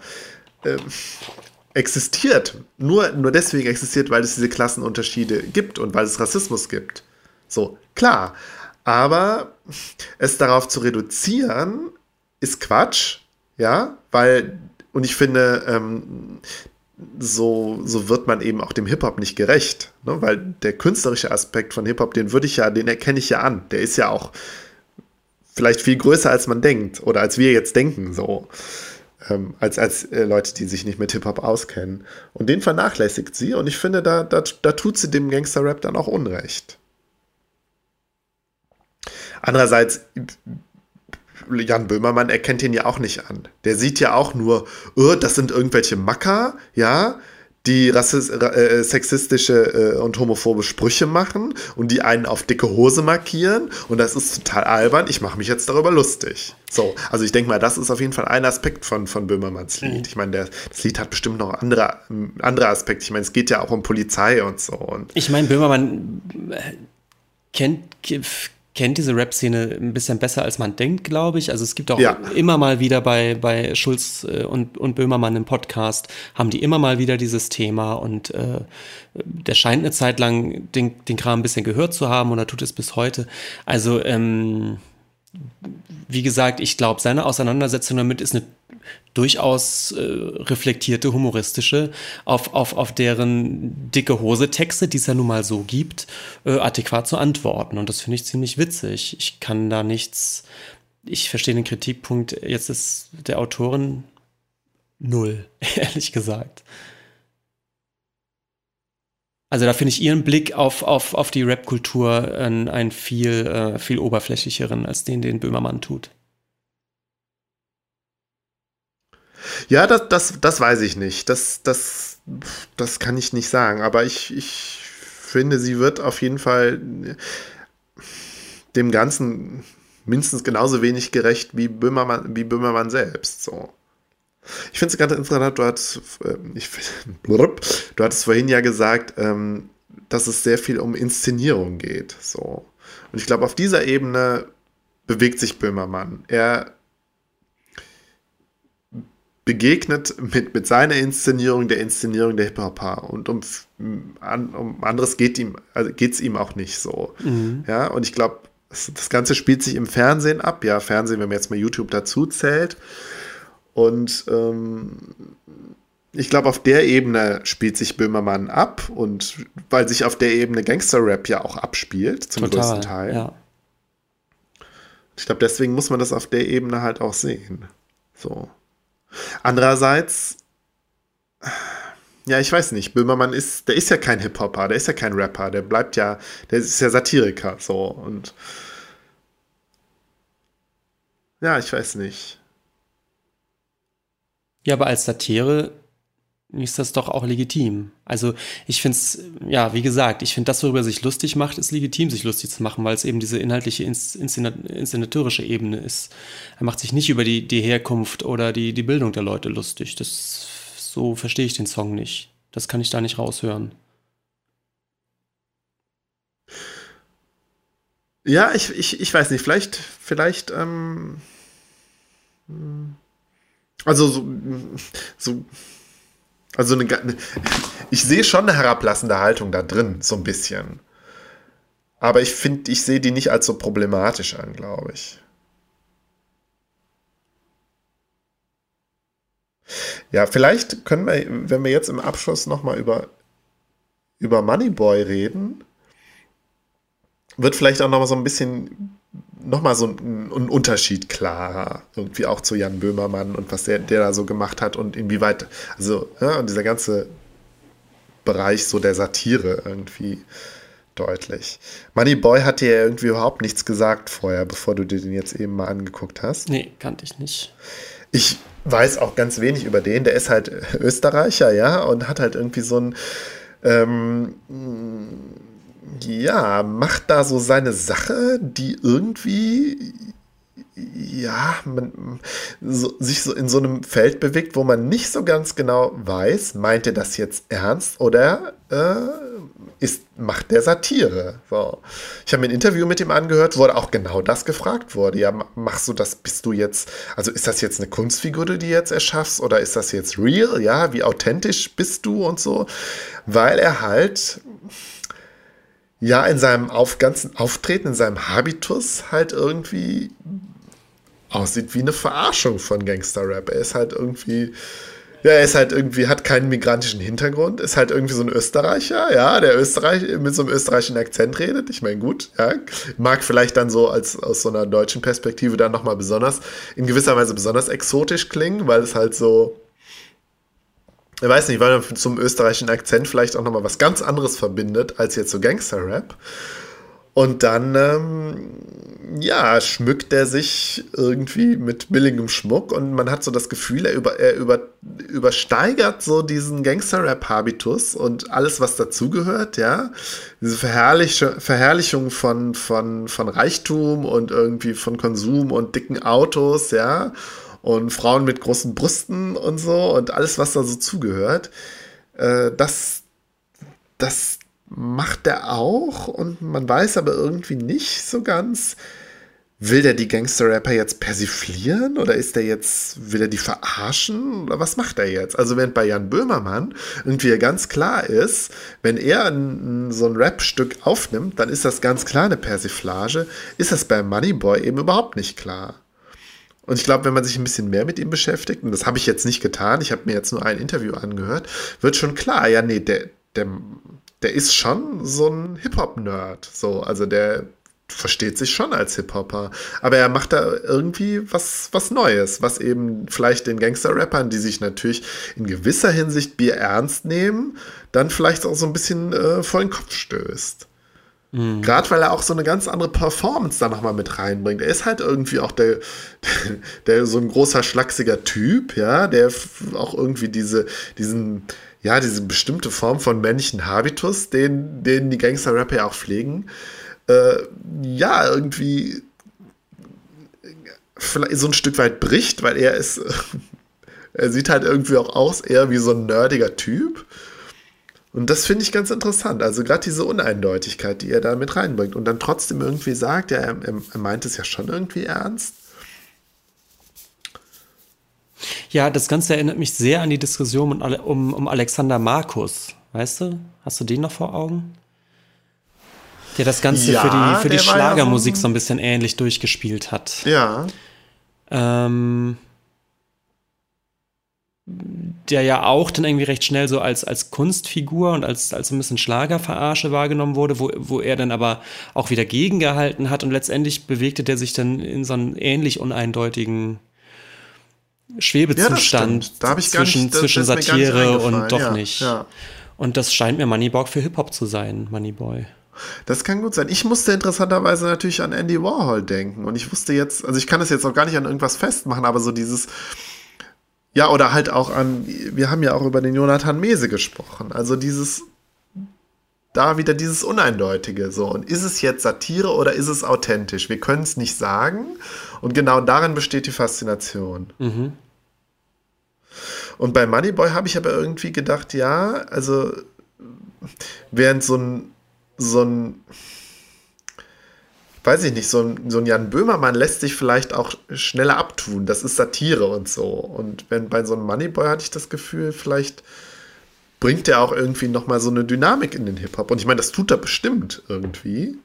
äh, existiert. Nur, nur deswegen existiert, weil es diese Klassenunterschiede gibt und weil es Rassismus gibt. So, klar. Aber es darauf zu reduzieren, ist Quatsch. Ja, weil, und ich finde, ähm, so, so wird man eben auch dem Hip-Hop nicht gerecht. Ne? Weil der künstlerische Aspekt von Hip-Hop, den würde ich ja, den erkenne ich ja an. Der ist ja auch vielleicht viel größer, als man denkt oder als wir jetzt denken. So ähm, als, als äh, Leute, die sich nicht mit Hip-Hop auskennen. Und den vernachlässigt sie und ich finde, da, da, da tut sie dem Gangster-Rap dann auch Unrecht. Andererseits, Jan Böhmermann erkennt ihn ja auch nicht an. Der sieht ja auch nur, oh, das sind irgendwelche Macker, ja, die rassist, äh, sexistische äh, und homophobe Sprüche machen und die einen auf dicke Hose markieren und das ist total albern. Ich mache mich jetzt darüber lustig. So, also ich denke mal, das ist auf jeden Fall ein Aspekt von, von Böhmermanns Lied. Mhm. Ich meine, das Lied hat bestimmt noch andere, andere Aspekte. Ich meine, es geht ja auch um Polizei und so. Und ich meine, Böhmermann äh, kennt, kennt diese Rap-Szene ein bisschen besser, als man denkt, glaube ich. Also es gibt auch ja. immer mal wieder bei, bei Schulz äh, und, und Böhmermann im Podcast, haben die immer mal wieder dieses Thema und äh, der scheint eine Zeit lang den, den Kram ein bisschen gehört zu haben und er tut es bis heute. Also ähm, wie gesagt, ich glaube, seine Auseinandersetzung damit ist eine durchaus äh, reflektierte, humoristische, auf, auf, auf deren dicke Hose-Texte, die es ja nun mal so gibt, äh, adäquat zu antworten. Und das finde ich ziemlich witzig. Ich kann da nichts, ich verstehe den Kritikpunkt jetzt ist der Autorin null, ehrlich gesagt. Also da finde ich ihren Blick auf, auf, auf die Rap-Kultur einen, einen viel, äh, viel oberflächlicheren als den, den Böhmermann tut. Ja, das, das, das weiß ich nicht. Das, das, das kann ich nicht sagen. Aber ich, ich finde, sie wird auf jeden Fall dem Ganzen mindestens genauso wenig gerecht wie Böhmermann, wie Böhmermann selbst. So. Ich finde es ganz interessant, du hattest, äh, ich, du hattest vorhin ja gesagt, ähm, dass es sehr viel um Inszenierung geht. So. Und ich glaube, auf dieser Ebene bewegt sich Böhmermann. Er begegnet mit, mit seiner Inszenierung der Inszenierung der Hip-Hopper und um, um anderes geht ihm, also es ihm auch nicht so. Mhm. Ja, und ich glaube, das, das, Ganze spielt sich im Fernsehen ab. Ja, Fernsehen, wenn man jetzt mal YouTube dazu zählt. Und ähm, ich glaube, auf der Ebene spielt sich Böhmermann ab und weil sich auf der Ebene Gangster-Rap ja auch abspielt, zum Total, größten Teil. Ja. Ich glaube, deswegen muss man das auf der Ebene halt auch sehen. So. Andererseits, ja, ich weiß nicht, Böhmermann ist, der ist ja kein Hip-Hopper, der ist ja kein Rapper, der bleibt ja, der ist ja Satiriker, so und ja, ich weiß nicht. Ja, aber als Satire ist das doch auch legitim. Also ich finde es, ja, wie gesagt, ich finde das, worüber sich lustig macht, ist legitim, sich lustig zu machen, weil es eben diese inhaltliche, inszenatorische Ebene ist. Er macht sich nicht über die, die Herkunft oder die, die Bildung der Leute lustig. Das, so verstehe ich den Song nicht. Das kann ich da nicht raushören. Ja, ich, ich, ich weiß nicht, vielleicht, vielleicht, ähm, hm. also so, so Also eine, ich sehe schon eine herablassende Haltung da drin, so ein bisschen. Aber ich finde, ich sehe die nicht als so problematisch an, glaube ich. Ja, vielleicht können wir, wenn wir jetzt im Abschluss nochmal über, über Moneyboy reden, wird vielleicht auch nochmal so ein bisschen, nochmal so ein, ein, Unterschied klarer. Irgendwie auch zu Jan Böhmermann und was der, der da so gemacht hat und inwieweit, also, ja, und dieser ganze Bereich so der Satire irgendwie deutlich. Moneyboy hat dir irgendwie überhaupt nichts gesagt vorher, bevor du dir den jetzt eben mal angeguckt hast. Nee, kannte ich nicht. Ich weiß auch ganz wenig über den. Der ist halt Österreicher, ja, und hat halt irgendwie so ein, ähm, ja, macht da so seine Sache, die irgendwie ja, man so, sich so in so einem Feld bewegt, wo man nicht so ganz genau weiß, meint er das jetzt ernst oder äh, ist, macht der Satire? So. Ich habe mir ein Interview mit ihm angehört, wo auch genau das gefragt wurde. Ja, machst du das, bist du jetzt, also ist das jetzt eine Kunstfigur, die du jetzt erschaffst oder ist das jetzt real? Ja, wie authentisch bist du und so? Weil er halt ja in seinem auf, ganzen Auftreten, in seinem Habitus halt irgendwie aussieht wie eine Verarschung von Gangster-Rap. Er ist halt irgendwie, ja, er ist halt irgendwie, hat keinen migrantischen Hintergrund, ist halt irgendwie so ein Österreicher, ja, der Österreich mit so einem österreichischen Akzent redet. Ich meine, gut, ja, mag vielleicht dann so als aus so einer deutschen Perspektive dann nochmal besonders, in gewisser Weise besonders exotisch klingen, weil es halt so, ich weiß nicht, weil man zum österreichischen Akzent vielleicht auch nochmal was ganz anderes verbindet als jetzt so Gangster-Rap. Und dann, ähm, ja, schmückt er sich irgendwie mit billigem Schmuck und man hat so das Gefühl, er, über, er über, übersteigert so diesen Gangster-Rap-Habitus und alles, was dazugehört, ja. Diese Verherrlich Verherrlichung von, von, von Reichtum und irgendwie von Konsum und dicken Autos, ja. Und Frauen mit großen Brüsten und so und alles, was da so zugehört. Äh, das, das, macht er auch und man weiß aber irgendwie nicht so ganz, will der die Gangster-Rapper jetzt persiflieren oder ist der jetzt, will er die verarschen oder was macht er jetzt? Also während bei Jan Böhmermann irgendwie ganz klar ist, wenn er ein, so ein Rap-Stück aufnimmt, dann ist das ganz klar eine Persiflage, ist das bei Moneyboy eben überhaupt nicht klar. Und ich glaube, wenn man sich ein bisschen mehr mit ihm beschäftigt, und das habe ich jetzt nicht getan, ich habe mir jetzt nur ein Interview angehört, wird schon klar, ja, nee, der, der der ist schon so ein Hip-Hop-Nerd. So, also der versteht sich schon als Hip-Hopper. Aber er macht da irgendwie was, was Neues, was eben vielleicht den Gangster-Rappern, die sich natürlich in gewisser Hinsicht Bier ernst nehmen, dann vielleicht auch so ein bisschen äh, vor den Kopf stößt. Mhm. Gerade weil er auch so eine ganz andere Performance da nochmal mit reinbringt. Er ist halt irgendwie auch der, der, der, so ein großer, schlachsiger Typ, ja, der auch irgendwie diese, diesen, ja, diese bestimmte Form von männlichen Habitus, den, den die Gangster-Rapper ja auch pflegen, äh, ja, irgendwie vielleicht so ein Stück weit bricht, weil er ist, er sieht halt irgendwie auch aus eher wie so ein nerdiger Typ. Und das finde ich ganz interessant. Also gerade diese Uneindeutigkeit, die er da mit reinbringt und dann trotzdem irgendwie sagt, ja, er, er meint es ja schon irgendwie ernst. Ja, das Ganze erinnert mich sehr an die Diskussion um, um Alexander Markus. Weißt du? Hast du den noch vor Augen? Der das Ganze ja, für die, für die Schlagermusik ja so, so, ein bisschen ähnlich durchgespielt hat. Ja. Ähm, der ja auch dann irgendwie recht schnell so als, als Kunstfigur und als, als ein bisschen Schlagerverarsche wahrgenommen wurde, wo, wo er dann aber auch wieder gegengehalten hat und letztendlich bewegte der sich dann in so einen ähnlich uneindeutigen Schwebezustand ja, zwischen, nicht, zwischen Satire und doch ja, nicht. Ja. Und das scheint mir Moneyball für Hip-Hop zu sein, Moneyboy. Das kann gut sein. Ich musste interessanterweise natürlich an Andy Warhol denken. Und ich wusste jetzt, also ich kann das jetzt auch gar nicht an irgendwas festmachen, aber so dieses, ja, oder halt auch an, wir haben ja auch über den Jonathan Mese gesprochen. Also dieses, da wieder dieses Uneindeutige. So, und ist es jetzt Satire oder ist es authentisch? Wir können es nicht sagen. Und genau darin besteht die Faszination. Mhm. Und bei Moneyboy habe ich aber irgendwie gedacht, ja, also während so ein, so ein, weiß ich nicht, so ein, so ein Jan Böhmermann lässt sich vielleicht auch schneller abtun. Das ist Satire und so. Und wenn bei so einem Moneyboy hatte ich das Gefühl, vielleicht bringt ja auch irgendwie nochmal so eine Dynamik in den Hip-Hop. Und ich meine, das tut er bestimmt irgendwie.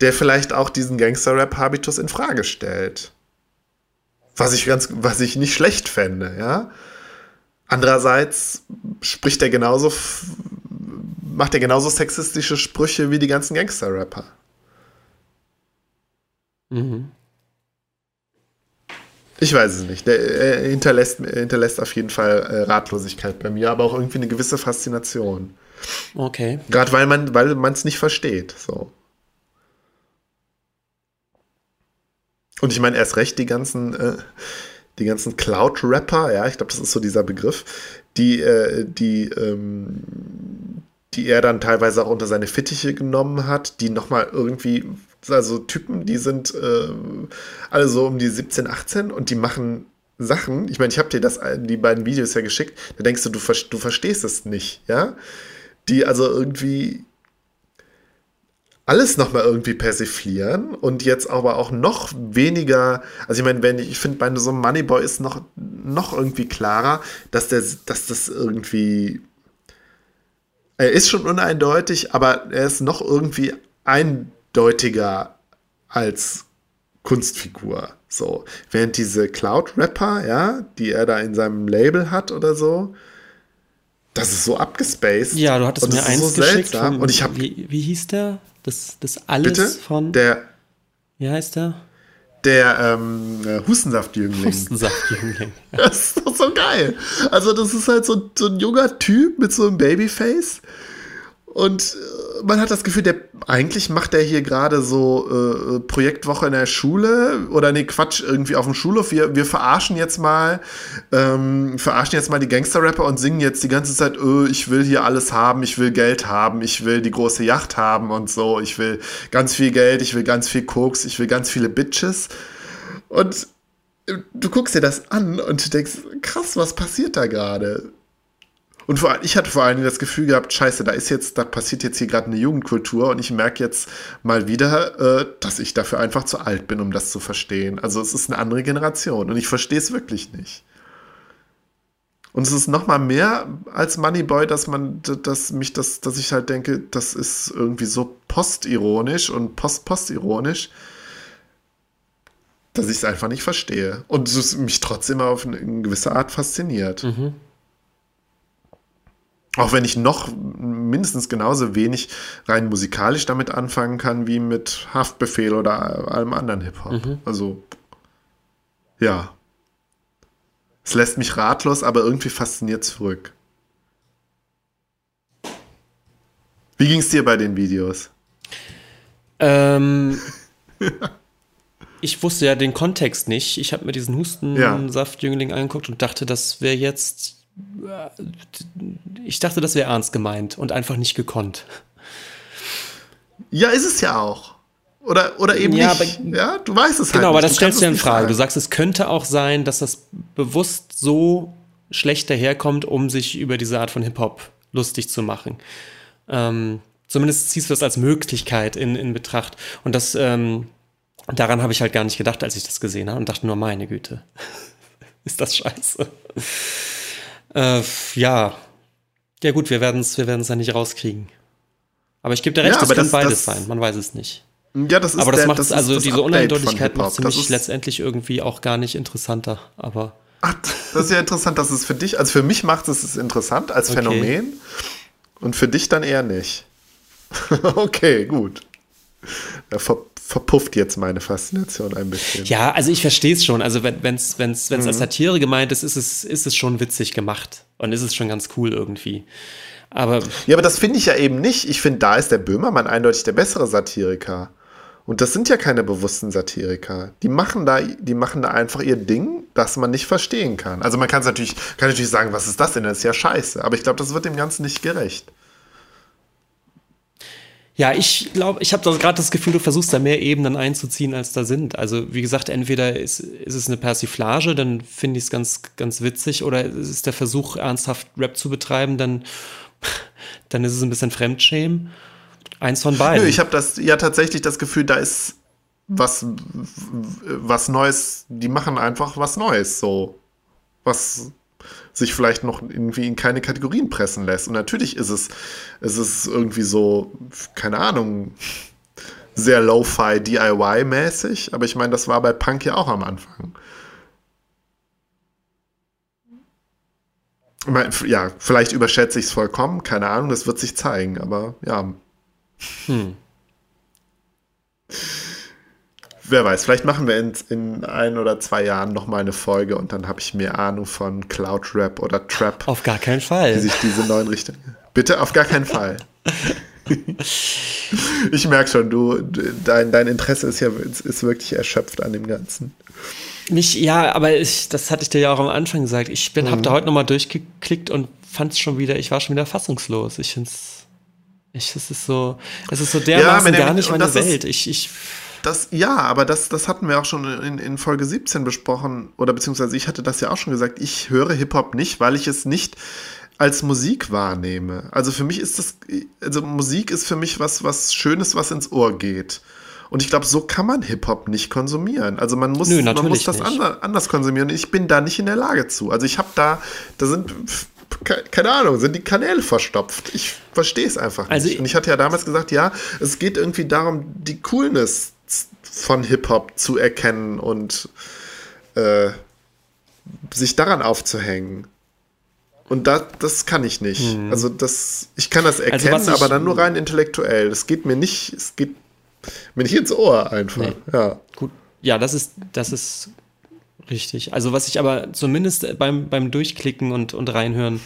Der vielleicht auch diesen Gangster-Rap-Habitus in Frage stellt. Was ich ganz, was ich nicht schlecht fände, ja. Andererseits spricht er genauso, macht er genauso sexistische Sprüche wie die ganzen Gangster-Rapper. Mhm. Ich weiß es nicht. Der hinterlässt, hinterlässt auf jeden Fall äh, Ratlosigkeit bei mir, aber auch irgendwie eine gewisse Faszination. Okay. Gerade weil man weil es nicht versteht. So. Und ich meine erst recht die ganzen äh, die ganzen Cloud-Rapper, ja, ich glaube, das ist so dieser Begriff, die äh, die ähm, die er dann teilweise auch unter seine Fittiche genommen hat, die nochmal irgendwie also Typen, die sind äh, alle so um die 17, 18 und die machen Sachen. Ich meine, ich habe dir das, die beiden Videos ja geschickt. Da denkst du, du, du verstehst es nicht, ja? Die also irgendwie alles nochmal irgendwie persiflieren und jetzt aber auch noch weniger, also ich meine, wenn ich, ich finde, bei so einem Moneyboy ist noch, noch irgendwie klarer, dass der, dass das irgendwie, er ist schon uneindeutig, aber er ist noch irgendwie ein, eindeutiger als Kunstfigur. So, während diese Cloud-Rapper, ja, die er da in seinem Label hat oder so, das ist so abgespaced. Ja, du hattest mir eins so geschickt. Von, und ich habe wie, wie, hieß der? Das, das alles bitte? von. Der. Wie heißt der? Der ähm, Hustensaftjüngling. Hustensaftjüngling. das ist doch so geil. Also, das ist halt so, so ein junger Typ mit so einem Babyface. Und man hat das Gefühl, der eigentlich macht er hier gerade so äh, Projektwoche in der Schule oder nee, Quatsch, irgendwie auf dem Schulhof. Wir, wir verarschen jetzt mal, ähm, verarschen jetzt mal die Gangster-Rapper und singen jetzt die ganze Zeit, öh, ich will hier alles haben, ich will Geld haben, ich will die große Yacht haben und so, ich will ganz viel Geld, ich will ganz viel Koks, ich will ganz viele Bitches. Und du guckst dir das an und denkst, krass, was passiert da gerade? Und vor, ich hatte vor allen Dingen das Gefühl gehabt, scheiße, da ist jetzt, da passiert jetzt hier gerade eine Jugendkultur und ich merke jetzt mal wieder, äh, dass ich dafür einfach zu alt bin, um das zu verstehen. Also es ist eine andere Generation und ich verstehe es wirklich nicht. Und es ist noch mal mehr als Moneyboy, dass man, dass mich das, dass ich halt denke, das ist irgendwie so postironisch und post-postironisch, dass ich es einfach nicht verstehe. Und es mich trotzdem auf eine gewisse Art fasziniert. Mhm. Auch wenn ich noch mindestens genauso wenig rein musikalisch damit anfangen kann wie mit Haftbefehl oder allem anderen Hip-Hop. Mhm. Also, ja. Es lässt mich ratlos, aber irgendwie fasziniert zurück. Wie ging es dir bei den Videos? Ähm, ich wusste ja den Kontext nicht. Ich habe mir diesen Hustensaft-Jüngling angeguckt und dachte, das wäre jetzt ich dachte, das wäre ernst gemeint und einfach nicht gekonnt. Ja, ist es ja auch. Oder, oder eben ja, nicht. Aber, ja, du weißt es halt. Genau, aber das stellst du ja in Frage. Sagen. Du sagst, es könnte auch sein, dass das bewusst so schlecht daherkommt, um sich über diese Art von Hip-Hop lustig zu machen. Ähm, zumindest ziehst du das als Möglichkeit in, in Betracht. Und das, ähm, daran habe ich halt gar nicht gedacht, als ich das gesehen habe und dachte nur, meine Güte, ist das scheiße. Äh, ja. Ja, gut, wir werden es wir ja nicht rauskriegen. Aber ich gebe dir recht, ja, es kann das, beides das, sein. Man weiß es nicht. Ja, das ist Aber das macht es, also diese Uneindeutigkeit macht es mich letztendlich irgendwie auch gar nicht interessanter. Aber. Ach, das ist ja interessant, dass es für dich, also für mich macht es es interessant als okay. Phänomen und für dich dann eher nicht. okay, gut. Da ver verpufft jetzt meine Faszination ein bisschen. Ja, also ich verstehe es schon. Also wenn es wenn's, wenn's mhm. als Satire gemeint ist, ist es, ist es schon witzig gemacht. Und ist es schon ganz cool irgendwie. Aber. Ja, aber das finde ich ja eben nicht. Ich finde, da ist der Böhmermann eindeutig der bessere Satiriker. Und das sind ja keine bewussten Satiriker. Die machen da, die machen da einfach ihr Ding, das man nicht verstehen kann. Also man kann es natürlich, kann natürlich sagen, was ist das denn? Das ist ja scheiße. Aber ich glaube, das wird dem Ganzen nicht gerecht. Ja, ich glaube, ich habe gerade das Gefühl, du versuchst da mehr Ebenen einzuziehen, als da sind. Also, wie gesagt, entweder ist, ist es eine Persiflage, dann finde ich es ganz, ganz witzig, oder ist es der Versuch, ernsthaft Rap zu betreiben, dann, dann ist es ein bisschen Fremdschämen. Eins von beiden. Nö, ich habe das ja tatsächlich das Gefühl, da ist was, was Neues, die machen einfach was Neues, so. Was sich vielleicht noch irgendwie in keine Kategorien pressen lässt. Und natürlich ist es, ist irgendwie so, keine Ahnung, sehr Lo-Fi DIY-mäßig, aber ich meine, das war bei Punk ja auch am Anfang. Ja, vielleicht überschätze ich es vollkommen, keine Ahnung, das wird sich zeigen, aber ja. Hm. Wer weiß, vielleicht machen wir in, in ein oder zwei Jahren nochmal eine Folge und dann habe ich mehr Ahnung von Cloud Rap oder Trap. Auf gar keinen Fall. Wie sich diese neuen Richtungen. Bitte, auf gar keinen Fall. ich merke schon, du, dein, dein Interesse ist ja ist wirklich erschöpft an dem Ganzen. Nicht, ja, aber ich, das hatte ich dir ja auch am Anfang gesagt. Ich bin, mhm. habe da heute nochmal durchgeklickt und fand es schon wieder, ich war schon wieder fassungslos. Ich finde es, ich, es ist so, es ist so dermaßen ja, gar nicht meine Welt. Ich, ich das, ja, aber das, das hatten wir auch schon in, in Folge 17 besprochen, oder beziehungsweise ich hatte das ja auch schon gesagt, ich höre Hip-Hop nicht, weil ich es nicht als Musik wahrnehme. Also für mich ist das, also Musik ist für mich was, was Schönes, was ins Ohr geht. Und ich glaube, so kann man Hip-Hop nicht konsumieren. Also man muss, Nö, man muss das anders, anders konsumieren. Ich bin da nicht in der Lage zu. Also ich habe da, da sind, keine Ahnung, sind die Kanäle verstopft. Ich verstehe es einfach nicht. Also Und ich hatte ja damals gesagt, ja, es geht irgendwie darum, die Coolness von Hip-Hop zu erkennen und äh, sich daran aufzuhängen. Und da, das kann ich nicht. Hm. Also das, ich kann das also erkennen, also aber dann nur rein intellektuell. Das geht mir nicht, es geht mir nicht ins Ohr einfach. Nee. Ja. Gut. Ja, das ist, das ist richtig. Also was ich aber zumindest beim, beim Durchklicken und, und reinhören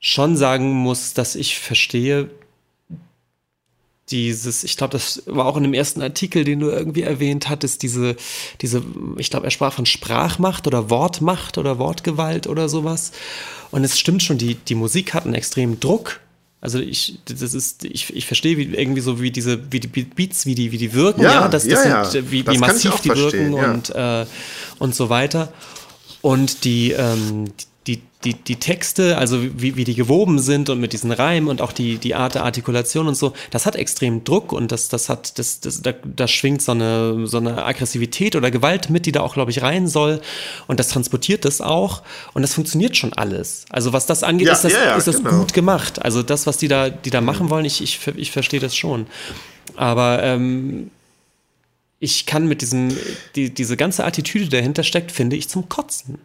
schon sagen muss, dass ich verstehe, dieses, ich glaube, das war auch in dem ersten Artikel, den du irgendwie erwähnt hattest, diese, diese, ich glaube, er sprach von Sprachmacht oder Wortmacht oder Wortgewalt oder sowas. Und es stimmt schon, die, die Musik hat einen extremen Druck. Also ich, das ist, ich, ich verstehe wie, irgendwie so, wie diese, wie die Beats, wie die, wie die wirken, ja, ja, das, das ja, sind, ja. wie, das wie massiv die wirken und, äh, und so weiter. Und die, ähm, die, die, Texte, also wie, wie die gewoben sind und mit diesen Reimen und auch die, die Art der Artikulation und so, das hat extrem Druck und das, das hat, das, das, da, da schwingt so eine, so eine Aggressivität oder Gewalt mit, die da auch, glaube ich, rein soll. Und das transportiert das auch. Und das funktioniert schon alles. Also was das angeht, ja, ist das, ja, ja, ist das genau. gut gemacht. Also das, was die da, die da machen wollen, ich, ich, ich verstehe das schon. Aber ähm, ich kann mit diesem, die, diese ganze Attitüde, die dahinter steckt, finde ich zum Kotzen.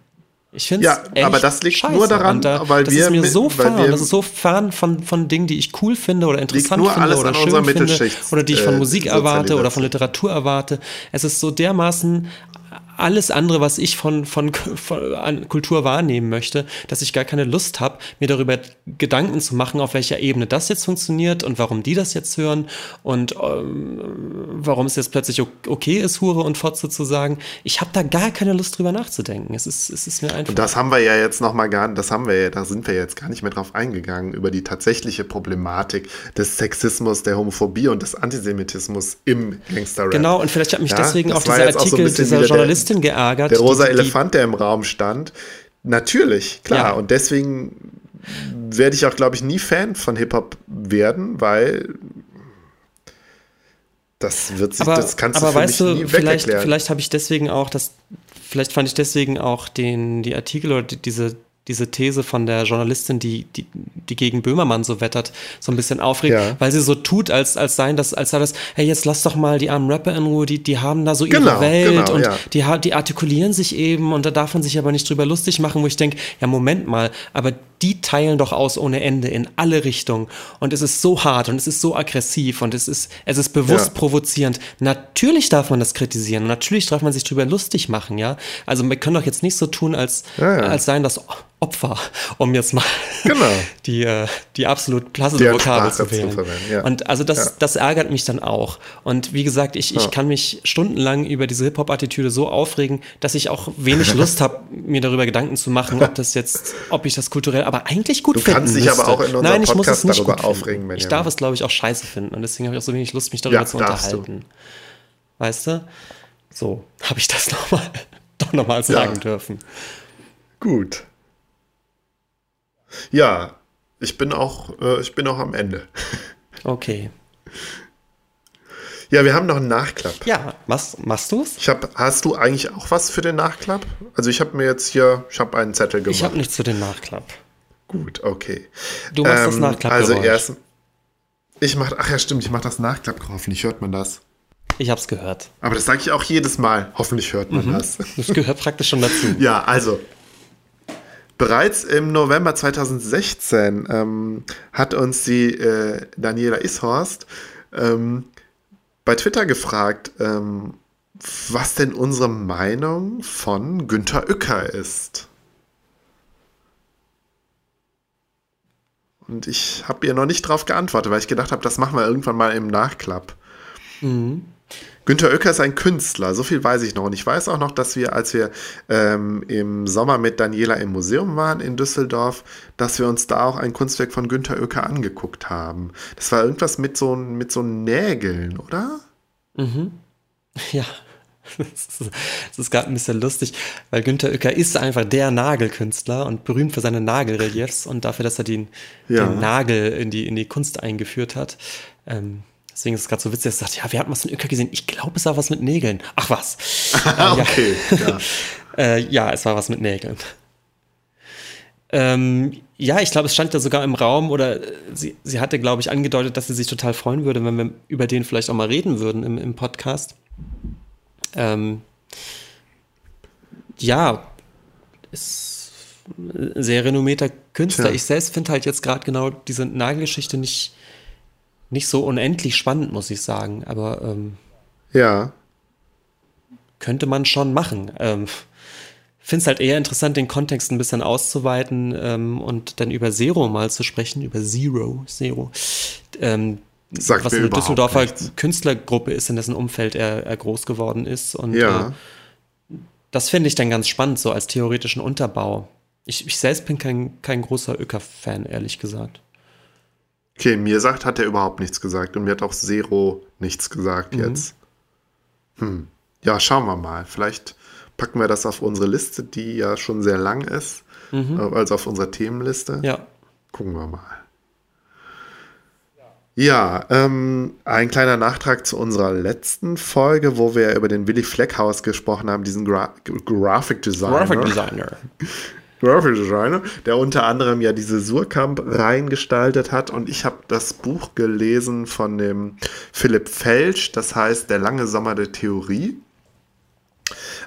Ich finde ja, aber das liegt scheiße. nur daran, da, weil das wir ist mir so fern, das ist so fern von, von Dingen, die ich cool finde oder interessant finde oder schön finde oder die ich von äh, Musik erwarte oder von Literatur erwarte. Es ist so dermaßen alles andere, was ich von, von, von an Kultur wahrnehmen möchte, dass ich gar keine Lust habe, mir darüber Gedanken zu machen, auf welcher Ebene das jetzt funktioniert und warum die das jetzt hören und ähm, warum es jetzt plötzlich okay ist, Hure und Fotze zu sagen. Ich habe da gar keine Lust drüber nachzudenken. Es ist, es ist mir einfach. Und das haben wir ja jetzt noch mal gar, das haben wir ja, da sind wir jetzt gar nicht mehr drauf eingegangen über die tatsächliche Problematik des Sexismus, der Homophobie und des Antisemitismus im Gangster-Rap. Genau, und vielleicht hat mich ja, deswegen auch dieser Artikel so dieser Journalistin geärgert. Der rosa die, Elefant, der im Raum stand. Natürlich, klar. Ja. Und deswegen werde ich auch, glaube ich, nie Fan von Hip-Hop werden, weil das wird sich, aber, das kannst aber du für weißt mich du, nie vielleicht, vielleicht habe ich deswegen auch das, vielleicht fand ich deswegen auch den, die Artikel oder die, diese diese These von der Journalistin, die, die, die gegen Böhmermann so wettert, so ein bisschen aufregt, ja. weil sie so tut, als, als seien das, als sei das, hey, jetzt lass doch mal die armen Rapper in Ruhe, die, die haben da so ihre genau, Welt genau, und ja. die, die artikulieren sich eben und da darf man sich aber nicht drüber lustig machen, wo ich denke, ja, Moment mal, aber die teilen doch aus ohne Ende in alle Richtungen. Und es ist so hart und es ist so aggressiv und es ist, es ist bewusst ja. provozierend. Natürlich darf man das kritisieren und natürlich darf man sich drüber lustig machen, ja. Also wir können doch jetzt nicht so tun, als, als seien das Opfer, um jetzt mal genau. die, äh, die absolut klassische Vokabel zu wählen. Zu und also das, das ärgert mich dann auch. Und wie gesagt, ich, ich kann mich stundenlang über diese Hip-Hop-Attitüde so aufregen, dass ich auch wenig Lust habe, mir darüber Gedanken zu machen, ob das jetzt, ob ich das kulturell aber eigentlich gut du finden Du kannst dich aber auch in Nein, ich Podcast muss es nicht darüber aufregen. Ich darf es, glaube ich, auch scheiße finden. Und deswegen habe ich auch so wenig Lust, mich darüber ja, zu unterhalten. Du. Weißt du? So, habe ich das nochmal doch nochmal sagen ja. dürfen. Gut. Ja, ich bin auch, äh, ich bin auch am Ende. Okay. Ja, wir haben noch einen Nachklapp. Ja, was machst du's? Ich hab, hast du eigentlich auch was für den Nachklapp? Also ich habe mir jetzt hier, ich habe einen Zettel gemacht. Ich habe nichts für den Nachklapp. Gut, okay. Du machst das Nachklapp. Also erst, ich mache, ach ja stimmt, ich mache das Nachklapp. Hoffentlich hört man das. Ich habe es gehört. Aber das sage ich auch jedes Mal. Hoffentlich hört man mhm. das. Das gehört praktisch schon dazu. ja, also Bereits im November 2016 ähm, hat uns die äh, Daniela Ishorst ähm, bei Twitter gefragt, ähm, was denn unsere Meinung von Günther Uecker ist. Und ich habe ihr noch nicht darauf geantwortet, weil ich gedacht habe, das machen wir irgendwann mal im Nachklapp. Mhm. Günter Oecker ist ein Künstler, so viel weiß ich noch. Und ich weiß auch noch, dass wir, als wir ähm, im Sommer mit Daniela im Museum waren in Düsseldorf, dass wir uns da auch ein Kunstwerk von Günter Oecker angeguckt haben. Das war irgendwas mit so, mit so Nägeln, oder? Mhm. Ja. Das ist gerade ein bisschen lustig, weil Günter Oecker ist einfach der Nagelkünstler und berühmt für seine Nagelreliefs und dafür, dass er den, ja. den Nagel in die, in die Kunst eingeführt hat. Ähm, Deswegen ist es gerade so witzig, dass er sagt, ja, wir hatten was von Öcker gesehen. Ich glaube, es war was mit Nägeln. Ach was. äh, okay, ja. äh, ja, es war was mit Nägeln. Ähm, ja, ich glaube, es stand ja sogar im Raum oder sie, sie hatte, glaube ich, angedeutet, dass sie sich total freuen würde, wenn wir über den vielleicht auch mal reden würden im, im Podcast. Ähm, ja, ist ein sehr renommierter Künstler. Tja. Ich selbst finde halt jetzt gerade genau diese Nagelgeschichte nicht nicht so unendlich spannend, muss ich sagen. Aber ähm, ja. Könnte man schon machen. Ähm, Finde es halt eher interessant, den Kontext ein bisschen auszuweiten ähm, und dann über Zero mal zu sprechen, über Zero, Zero. Ähm, Sagt was eine Düsseldorfer nichts. Künstlergruppe ist, in dessen Umfeld er, er groß geworden ist. Und ja. äh, das finde ich dann ganz spannend, so als theoretischen Unterbau. Ich, ich selbst bin kein, kein großer Öcker-Fan, ehrlich gesagt. Okay, mir sagt, hat er überhaupt nichts gesagt und mir hat auch Zero nichts gesagt mhm. jetzt. Hm. Ja, schauen wir mal. Vielleicht packen wir das auf unsere Liste, die ja schon sehr lang ist, mhm. Also auf unserer Themenliste. Ja. Gucken wir mal. Ja, ähm, ein kleiner Nachtrag zu unserer letzten Folge, wo wir über den Willy Fleckhaus gesprochen haben, diesen Gra Graphic Designer. Graphic Designer. Graphic Designer, der unter anderem ja diese Surkamp reingestaltet hat. Und ich habe das Buch gelesen von dem Philipp Felsch, das heißt Der lange Sommer der Theorie.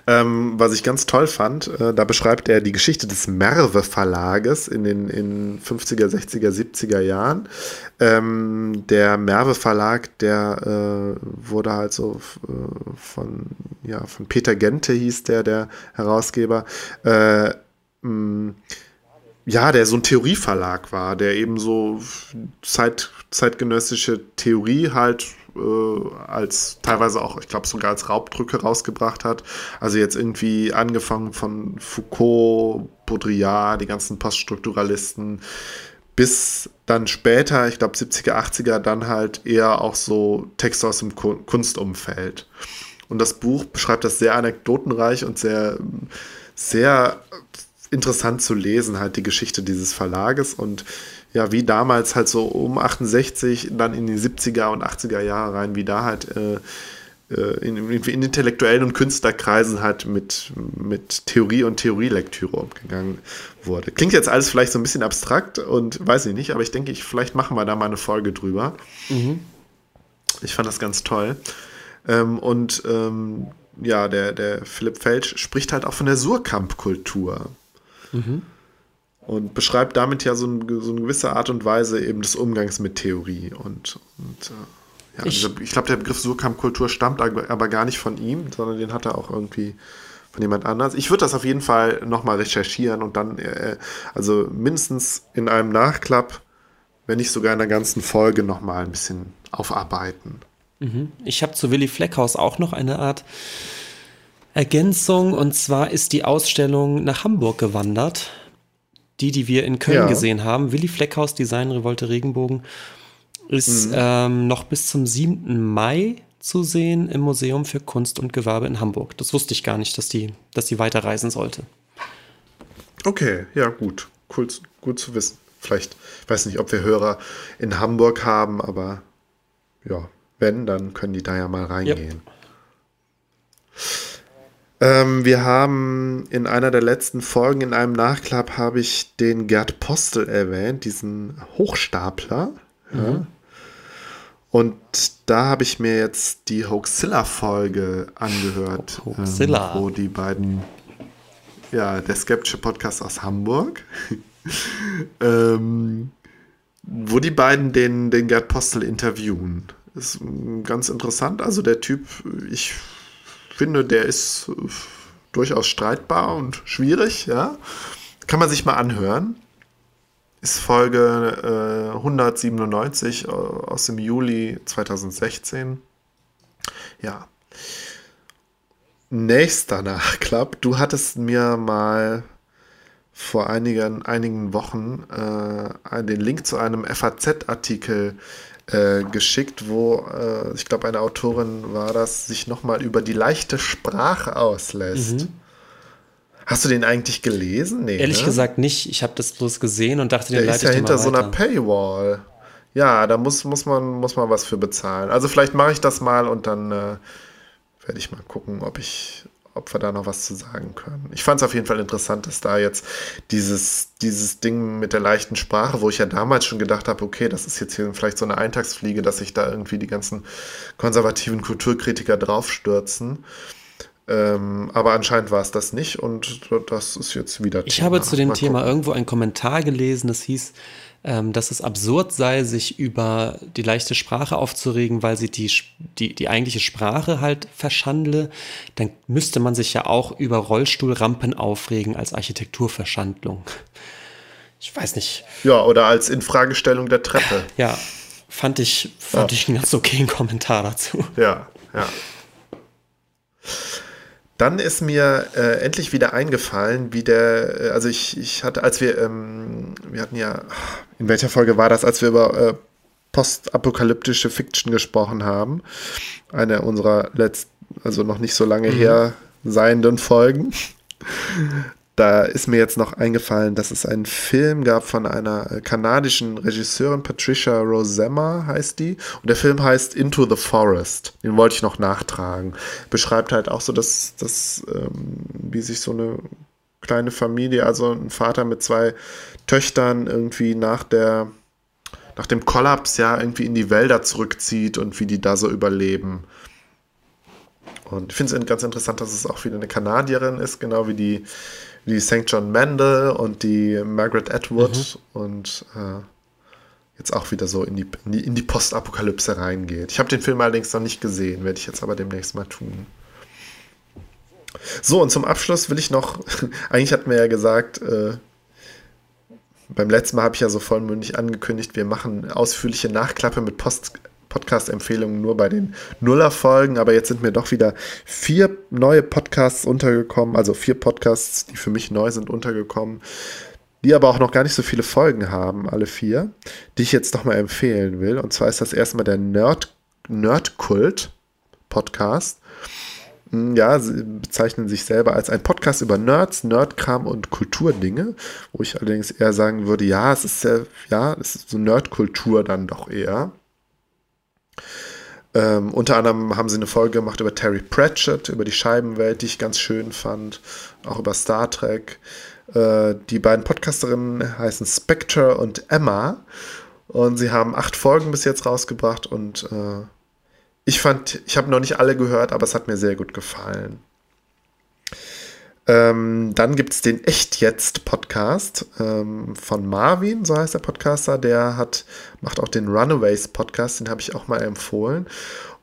Ähm, was ich ganz toll fand, äh, da beschreibt er die Geschichte des Merve Verlages in den in 50er, 60er, 70er Jahren. Ähm, der Merve Verlag, der äh, wurde halt so äh, von, ja, von Peter Gente hieß der, der Herausgeber, Mm, ja, der so ein Theorieverlag war, der eben so Zeit, zeitgenössische Theorie halt äh, als teilweise auch, ich glaube, sogar als Raubdrücke rausgebracht hat. Also jetzt irgendwie angefangen von Foucault, Baudrillard, die ganzen Poststrukturalisten, bis dann später, ich glaube 70er, 80er, dann halt eher auch so Texte aus dem Kunstumfeld. Und das Buch beschreibt das sehr anekdotenreich und sehr, sehr interessant zu lesen, halt die Geschichte dieses Verlages und ja, wie damals halt so um 68, dann in die 70er und 80er Jahre rein, wie da halt äh, äh in, in, intellektuellen und Künstlerkreisen halt mit, mit Theorie und Theorielektüre umgegangen wurde. Klingt jetzt alles vielleicht so ein bisschen abstrakt und weiß ich nicht, aber ich denke, ich, vielleicht machen wir da mal eine Folge drüber. Mhm. Ich fand das ganz toll. Ähm, und ähm, ja, der, der Philipp Felsch spricht halt auch von der Surkamp-Kultur. Mhm. Und beschreibt damit ja so, ein, so, eine gewisse Art und Weise eben des Umgangs mit Theorie. Und, und äh, ja, ich, ich glaube, der Begriff Surkamp-Kultur stammt aber gar nicht von ihm, sondern den hat er auch irgendwie von jemand anders. Ich würde das auf jeden Fall nochmal recherchieren und dann, äh, also mindestens in einem Nachklapp, wenn nicht sogar in der ganzen Folge nochmal ein bisschen aufarbeiten. Mhm. Ich habe zu Willy Fleckhaus auch noch eine Art Ergänzung und zwar ist die Ausstellung nach Hamburg gewandert. Die, die wir in Köln ja. gesehen haben, Willi Fleckhaus Design Revolte Regenbogen, ist mhm. ähm, noch bis zum 7. Mai zu sehen im Museum für Kunst und Gewerbe in Hamburg. Das wusste ich gar nicht, dass die, dass die weiterreisen sollte. Okay, ja, gut. Cool, gut zu wissen. Vielleicht, ich weiß nicht, ob wir Hörer in Hamburg haben, aber ja, wenn, dann können die da ja mal reingehen. Ähm, wir haben in einer der letzten Folgen, in einem Nachklapp, habe ich den Gerd Postel erwähnt, diesen Hochstapler. Mhm. Ja. Und da habe ich mir jetzt die Hoaxilla-Folge angehört, Hoaxilla. Ähm, wo die beiden, ja, der skeptische Podcast aus Hamburg, ähm, wo die beiden den, den Gerd Postel interviewen. Ist ganz interessant. Also der Typ, ich finde, der ist durchaus streitbar und schwierig, ja. Kann man sich mal anhören. Ist Folge äh, 197 äh, aus dem Juli 2016. Ja. Nächster Nachklapp. Du hattest mir mal vor einigen, einigen Wochen äh, den Link zu einem FAZ-Artikel äh, geschickt, wo äh, ich glaube, eine Autorin war das, sich nochmal über die leichte Sprache auslässt. Mhm. Hast du den eigentlich gelesen? Nee, Ehrlich ne? gesagt nicht. Ich habe das bloß gesehen und dachte, den Der ist ja hinter so einer Paywall. Ja, da muss, muss, man, muss man was für bezahlen. Also vielleicht mache ich das mal und dann äh, werde ich mal gucken, ob ich, ob wir da noch was zu sagen können. Ich fand es auf jeden Fall interessant, dass da jetzt dieses, dieses Ding mit der leichten Sprache, wo ich ja damals schon gedacht habe, okay, das ist jetzt hier vielleicht so eine Eintagsfliege, dass sich da irgendwie die ganzen konservativen Kulturkritiker draufstürzen. Ähm, aber anscheinend war es das nicht und das ist jetzt wieder. Ich Thema. habe zu dem Mal Thema gucken. irgendwo einen Kommentar gelesen, das hieß, dass es absurd sei, sich über die leichte Sprache aufzuregen, weil sie die, die, die eigentliche Sprache halt verschandle, dann müsste man sich ja auch über Rollstuhlrampen aufregen als Architekturverschandlung. Ich weiß nicht. Ja, oder als Infragestellung der Treppe. Ja, fand ich, fand ja. ich einen ganz okayen Kommentar dazu. Ja, ja. Dann ist mir äh, endlich wieder eingefallen, wie der, äh, also ich, ich hatte, als wir, ähm, wir hatten ja, in welcher Folge war das, als wir über äh, postapokalyptische Fiction gesprochen haben? Eine unserer letzten, also noch nicht so lange mhm. her seienden Folgen. Da ist mir jetzt noch eingefallen, dass es einen Film gab von einer äh, kanadischen Regisseurin, Patricia Rosemma heißt die. Und der Film heißt Into the Forest. Den wollte ich noch nachtragen. Beschreibt halt auch so, dass, dass ähm, wie sich so eine kleine Familie, also ein Vater mit zwei Töchtern irgendwie nach der nach dem Kollaps ja irgendwie in die Wälder zurückzieht und wie die da so überleben. Und ich finde es ganz interessant, dass es auch wieder eine Kanadierin ist, genau wie die die St. John Mandel und die Margaret Atwood mhm. und äh, jetzt auch wieder so in die, in die, in die Postapokalypse reingeht. Ich habe den Film allerdings noch nicht gesehen, werde ich jetzt aber demnächst mal tun. So, und zum Abschluss will ich noch, eigentlich hatten wir ja gesagt, äh, beim letzten Mal habe ich ja so vollmündig angekündigt, wir machen ausführliche Nachklappe mit Post, Podcast-Empfehlungen nur bei den Nuller-Folgen, aber jetzt sind mir doch wieder vier neue Podcasts untergekommen, also vier Podcasts, die für mich neu sind, untergekommen, die aber auch noch gar nicht so viele Folgen haben, alle vier, die ich jetzt doch mal empfehlen will. Und zwar ist das erstmal der Nerd, Nerdkult Podcast. Hm, ja, sie bezeichnen sich selber als ein Podcast über Nerds, Nerdkram und Kulturdinge, wo ich allerdings eher sagen würde, ja, es ist ja, ja, es ist so Nerdkultur dann doch eher. Ähm, unter anderem haben sie eine Folge gemacht über Terry Pratchett, über die Scheibenwelt, die ich ganz schön fand, auch über Star Trek. Äh, die beiden Podcasterinnen heißen Spectre und Emma und sie haben acht Folgen bis jetzt rausgebracht und äh, ich fand, ich habe noch nicht alle gehört, aber es hat mir sehr gut gefallen. Ähm, dann gibt es den Echt Jetzt Podcast ähm, von Marvin, so heißt der Podcaster. Der hat, macht auch den Runaways Podcast, den habe ich auch mal empfohlen.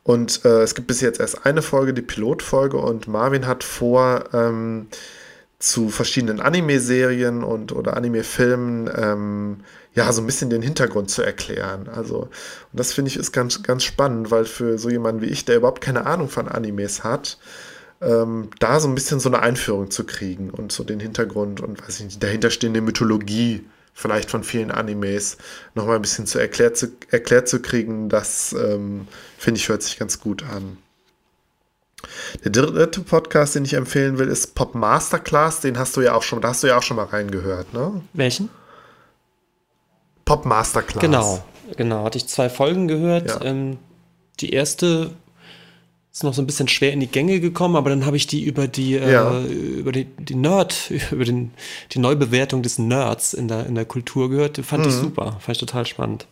Und äh, es gibt bis jetzt erst eine Folge, die Pilotfolge, und Marvin hat vor, ähm, zu verschiedenen Anime-Serien und oder Anime-Filmen ähm, ja so ein bisschen den Hintergrund zu erklären. Also, und das finde ich ist ganz, ganz spannend, weil für so jemanden wie ich, der überhaupt keine Ahnung von Animes hat, ähm, da so ein bisschen so eine Einführung zu kriegen und so den Hintergrund und weiß ich nicht, dahinterstehende Mythologie vielleicht von vielen Animes nochmal ein bisschen zu erklärt zu, erklärt zu kriegen, das ähm, finde ich hört sich ganz gut an. Der dritte Podcast, den ich empfehlen will, ist Pop Masterclass. Den hast du ja auch schon, da hast du ja auch schon mal reingehört, ne? Welchen? Pop Masterclass. Genau, genau. Hatte ich zwei Folgen gehört. Ja. Ähm, die erste ist noch so ein bisschen schwer in die Gänge gekommen, aber dann habe ich die über die, äh, ja. äh, über die, die Nerd, über den, die Neubewertung des Nerds in der, in der Kultur gehört. Fand mhm. ich super, fand ich total spannend.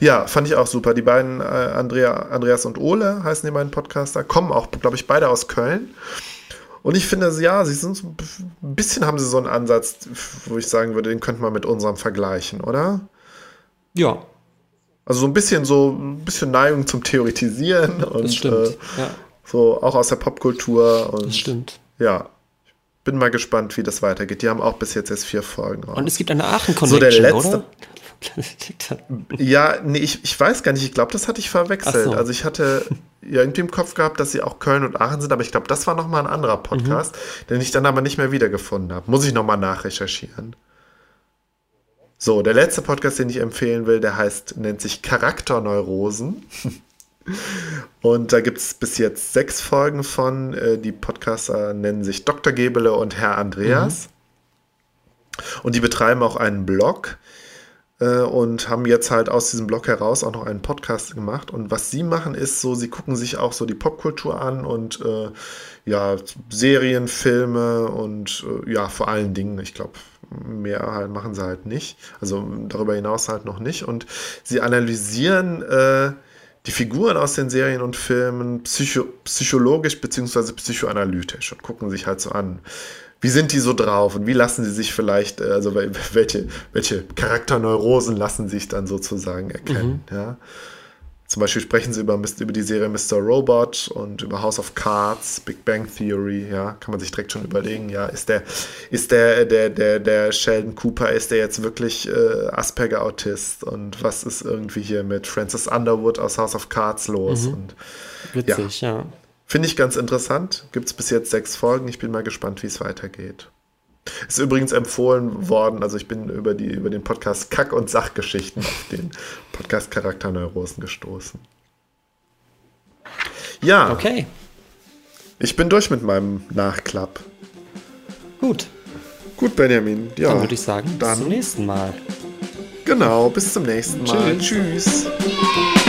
Ja, fand ich auch super. Die beiden, äh, Andrea, Andreas und Ole heißen die beiden Podcaster, kommen auch, glaube ich, beide aus Köln. Und ich finde, ja, sie sind so, ein bisschen haben sie so einen Ansatz, wo ich sagen würde, den könnte man mit unserem vergleichen, oder? Ja. Also so ein bisschen so ein bisschen Neigung zum Theoretisieren und das stimmt, äh, ja. so auch aus der Popkultur. Und, das stimmt. Ja. Bin mal gespannt, wie das weitergeht. Die haben auch bis jetzt erst vier Folgen raus. Und es gibt eine Aachen-Connection, so der letzte, oder? ja, nee, ich, ich weiß gar nicht. Ich glaube, das hatte ich verwechselt. So. Also ich hatte irgendwie im Kopf gehabt, dass sie auch Köln und Aachen sind, aber ich glaube, das war nochmal ein anderer Podcast, mhm. den ich dann aber nicht mehr wiedergefunden habe. Muss ich nochmal nachrecherchieren. So, der letzte Podcast, den ich empfehlen will, der heißt, nennt sich Charakterneurosen. Und da gibt es bis jetzt sechs Folgen von. Äh, die Podcaster nennen sich Dr. Gebele und Herr Andreas. Mhm. Und die betreiben auch einen Blog äh, und haben jetzt halt aus diesem Blog heraus auch noch einen Podcast gemacht. Und was sie machen, ist so, sie gucken sich auch so die Popkultur an und äh, ja, Serien, Filme und äh, ja, vor allen Dingen, ich glaube, mehr halt machen sie halt nicht. Also darüber hinaus halt noch nicht. Und sie analysieren äh, die Figuren aus den Serien und Filmen psycho psychologisch bzw. psychoanalytisch und gucken sich halt so an, wie sind die so drauf und wie lassen sie sich vielleicht, äh, also welche, welche Charakterneurosen lassen sich dann sozusagen erkennen, mhm. ja. Zum Beispiel sprechen sie über, über die Serie Mr. Robot und über House of Cards, Big Bang Theory, ja, kann man sich direkt schon überlegen, ja, ist der, ist der, der, der, der Sheldon Cooper, ist der jetzt wirklich äh, Asperger-Autist und was ist irgendwie hier mit Francis Underwood aus House of Cards los? Mhm. Und, Witzig, ja. ja. Finde ich ganz interessant. Gibt es bis jetzt sechs Folgen. Ich bin mal gespannt, wie es weitergeht. Ist übrigens empfohlen worden, also ich bin über, die, über den Podcast Kack- und Sachgeschichten auf den Podcast Charakterneurosen gestoßen. Ja. Okay. Ich bin durch mit meinem Nachklapp. Gut. Gut, Benjamin. Ja, dann würde ich sagen, dann, bis zum nächsten Mal. Genau, bis zum nächsten Mal. Tschüss. Tschüss.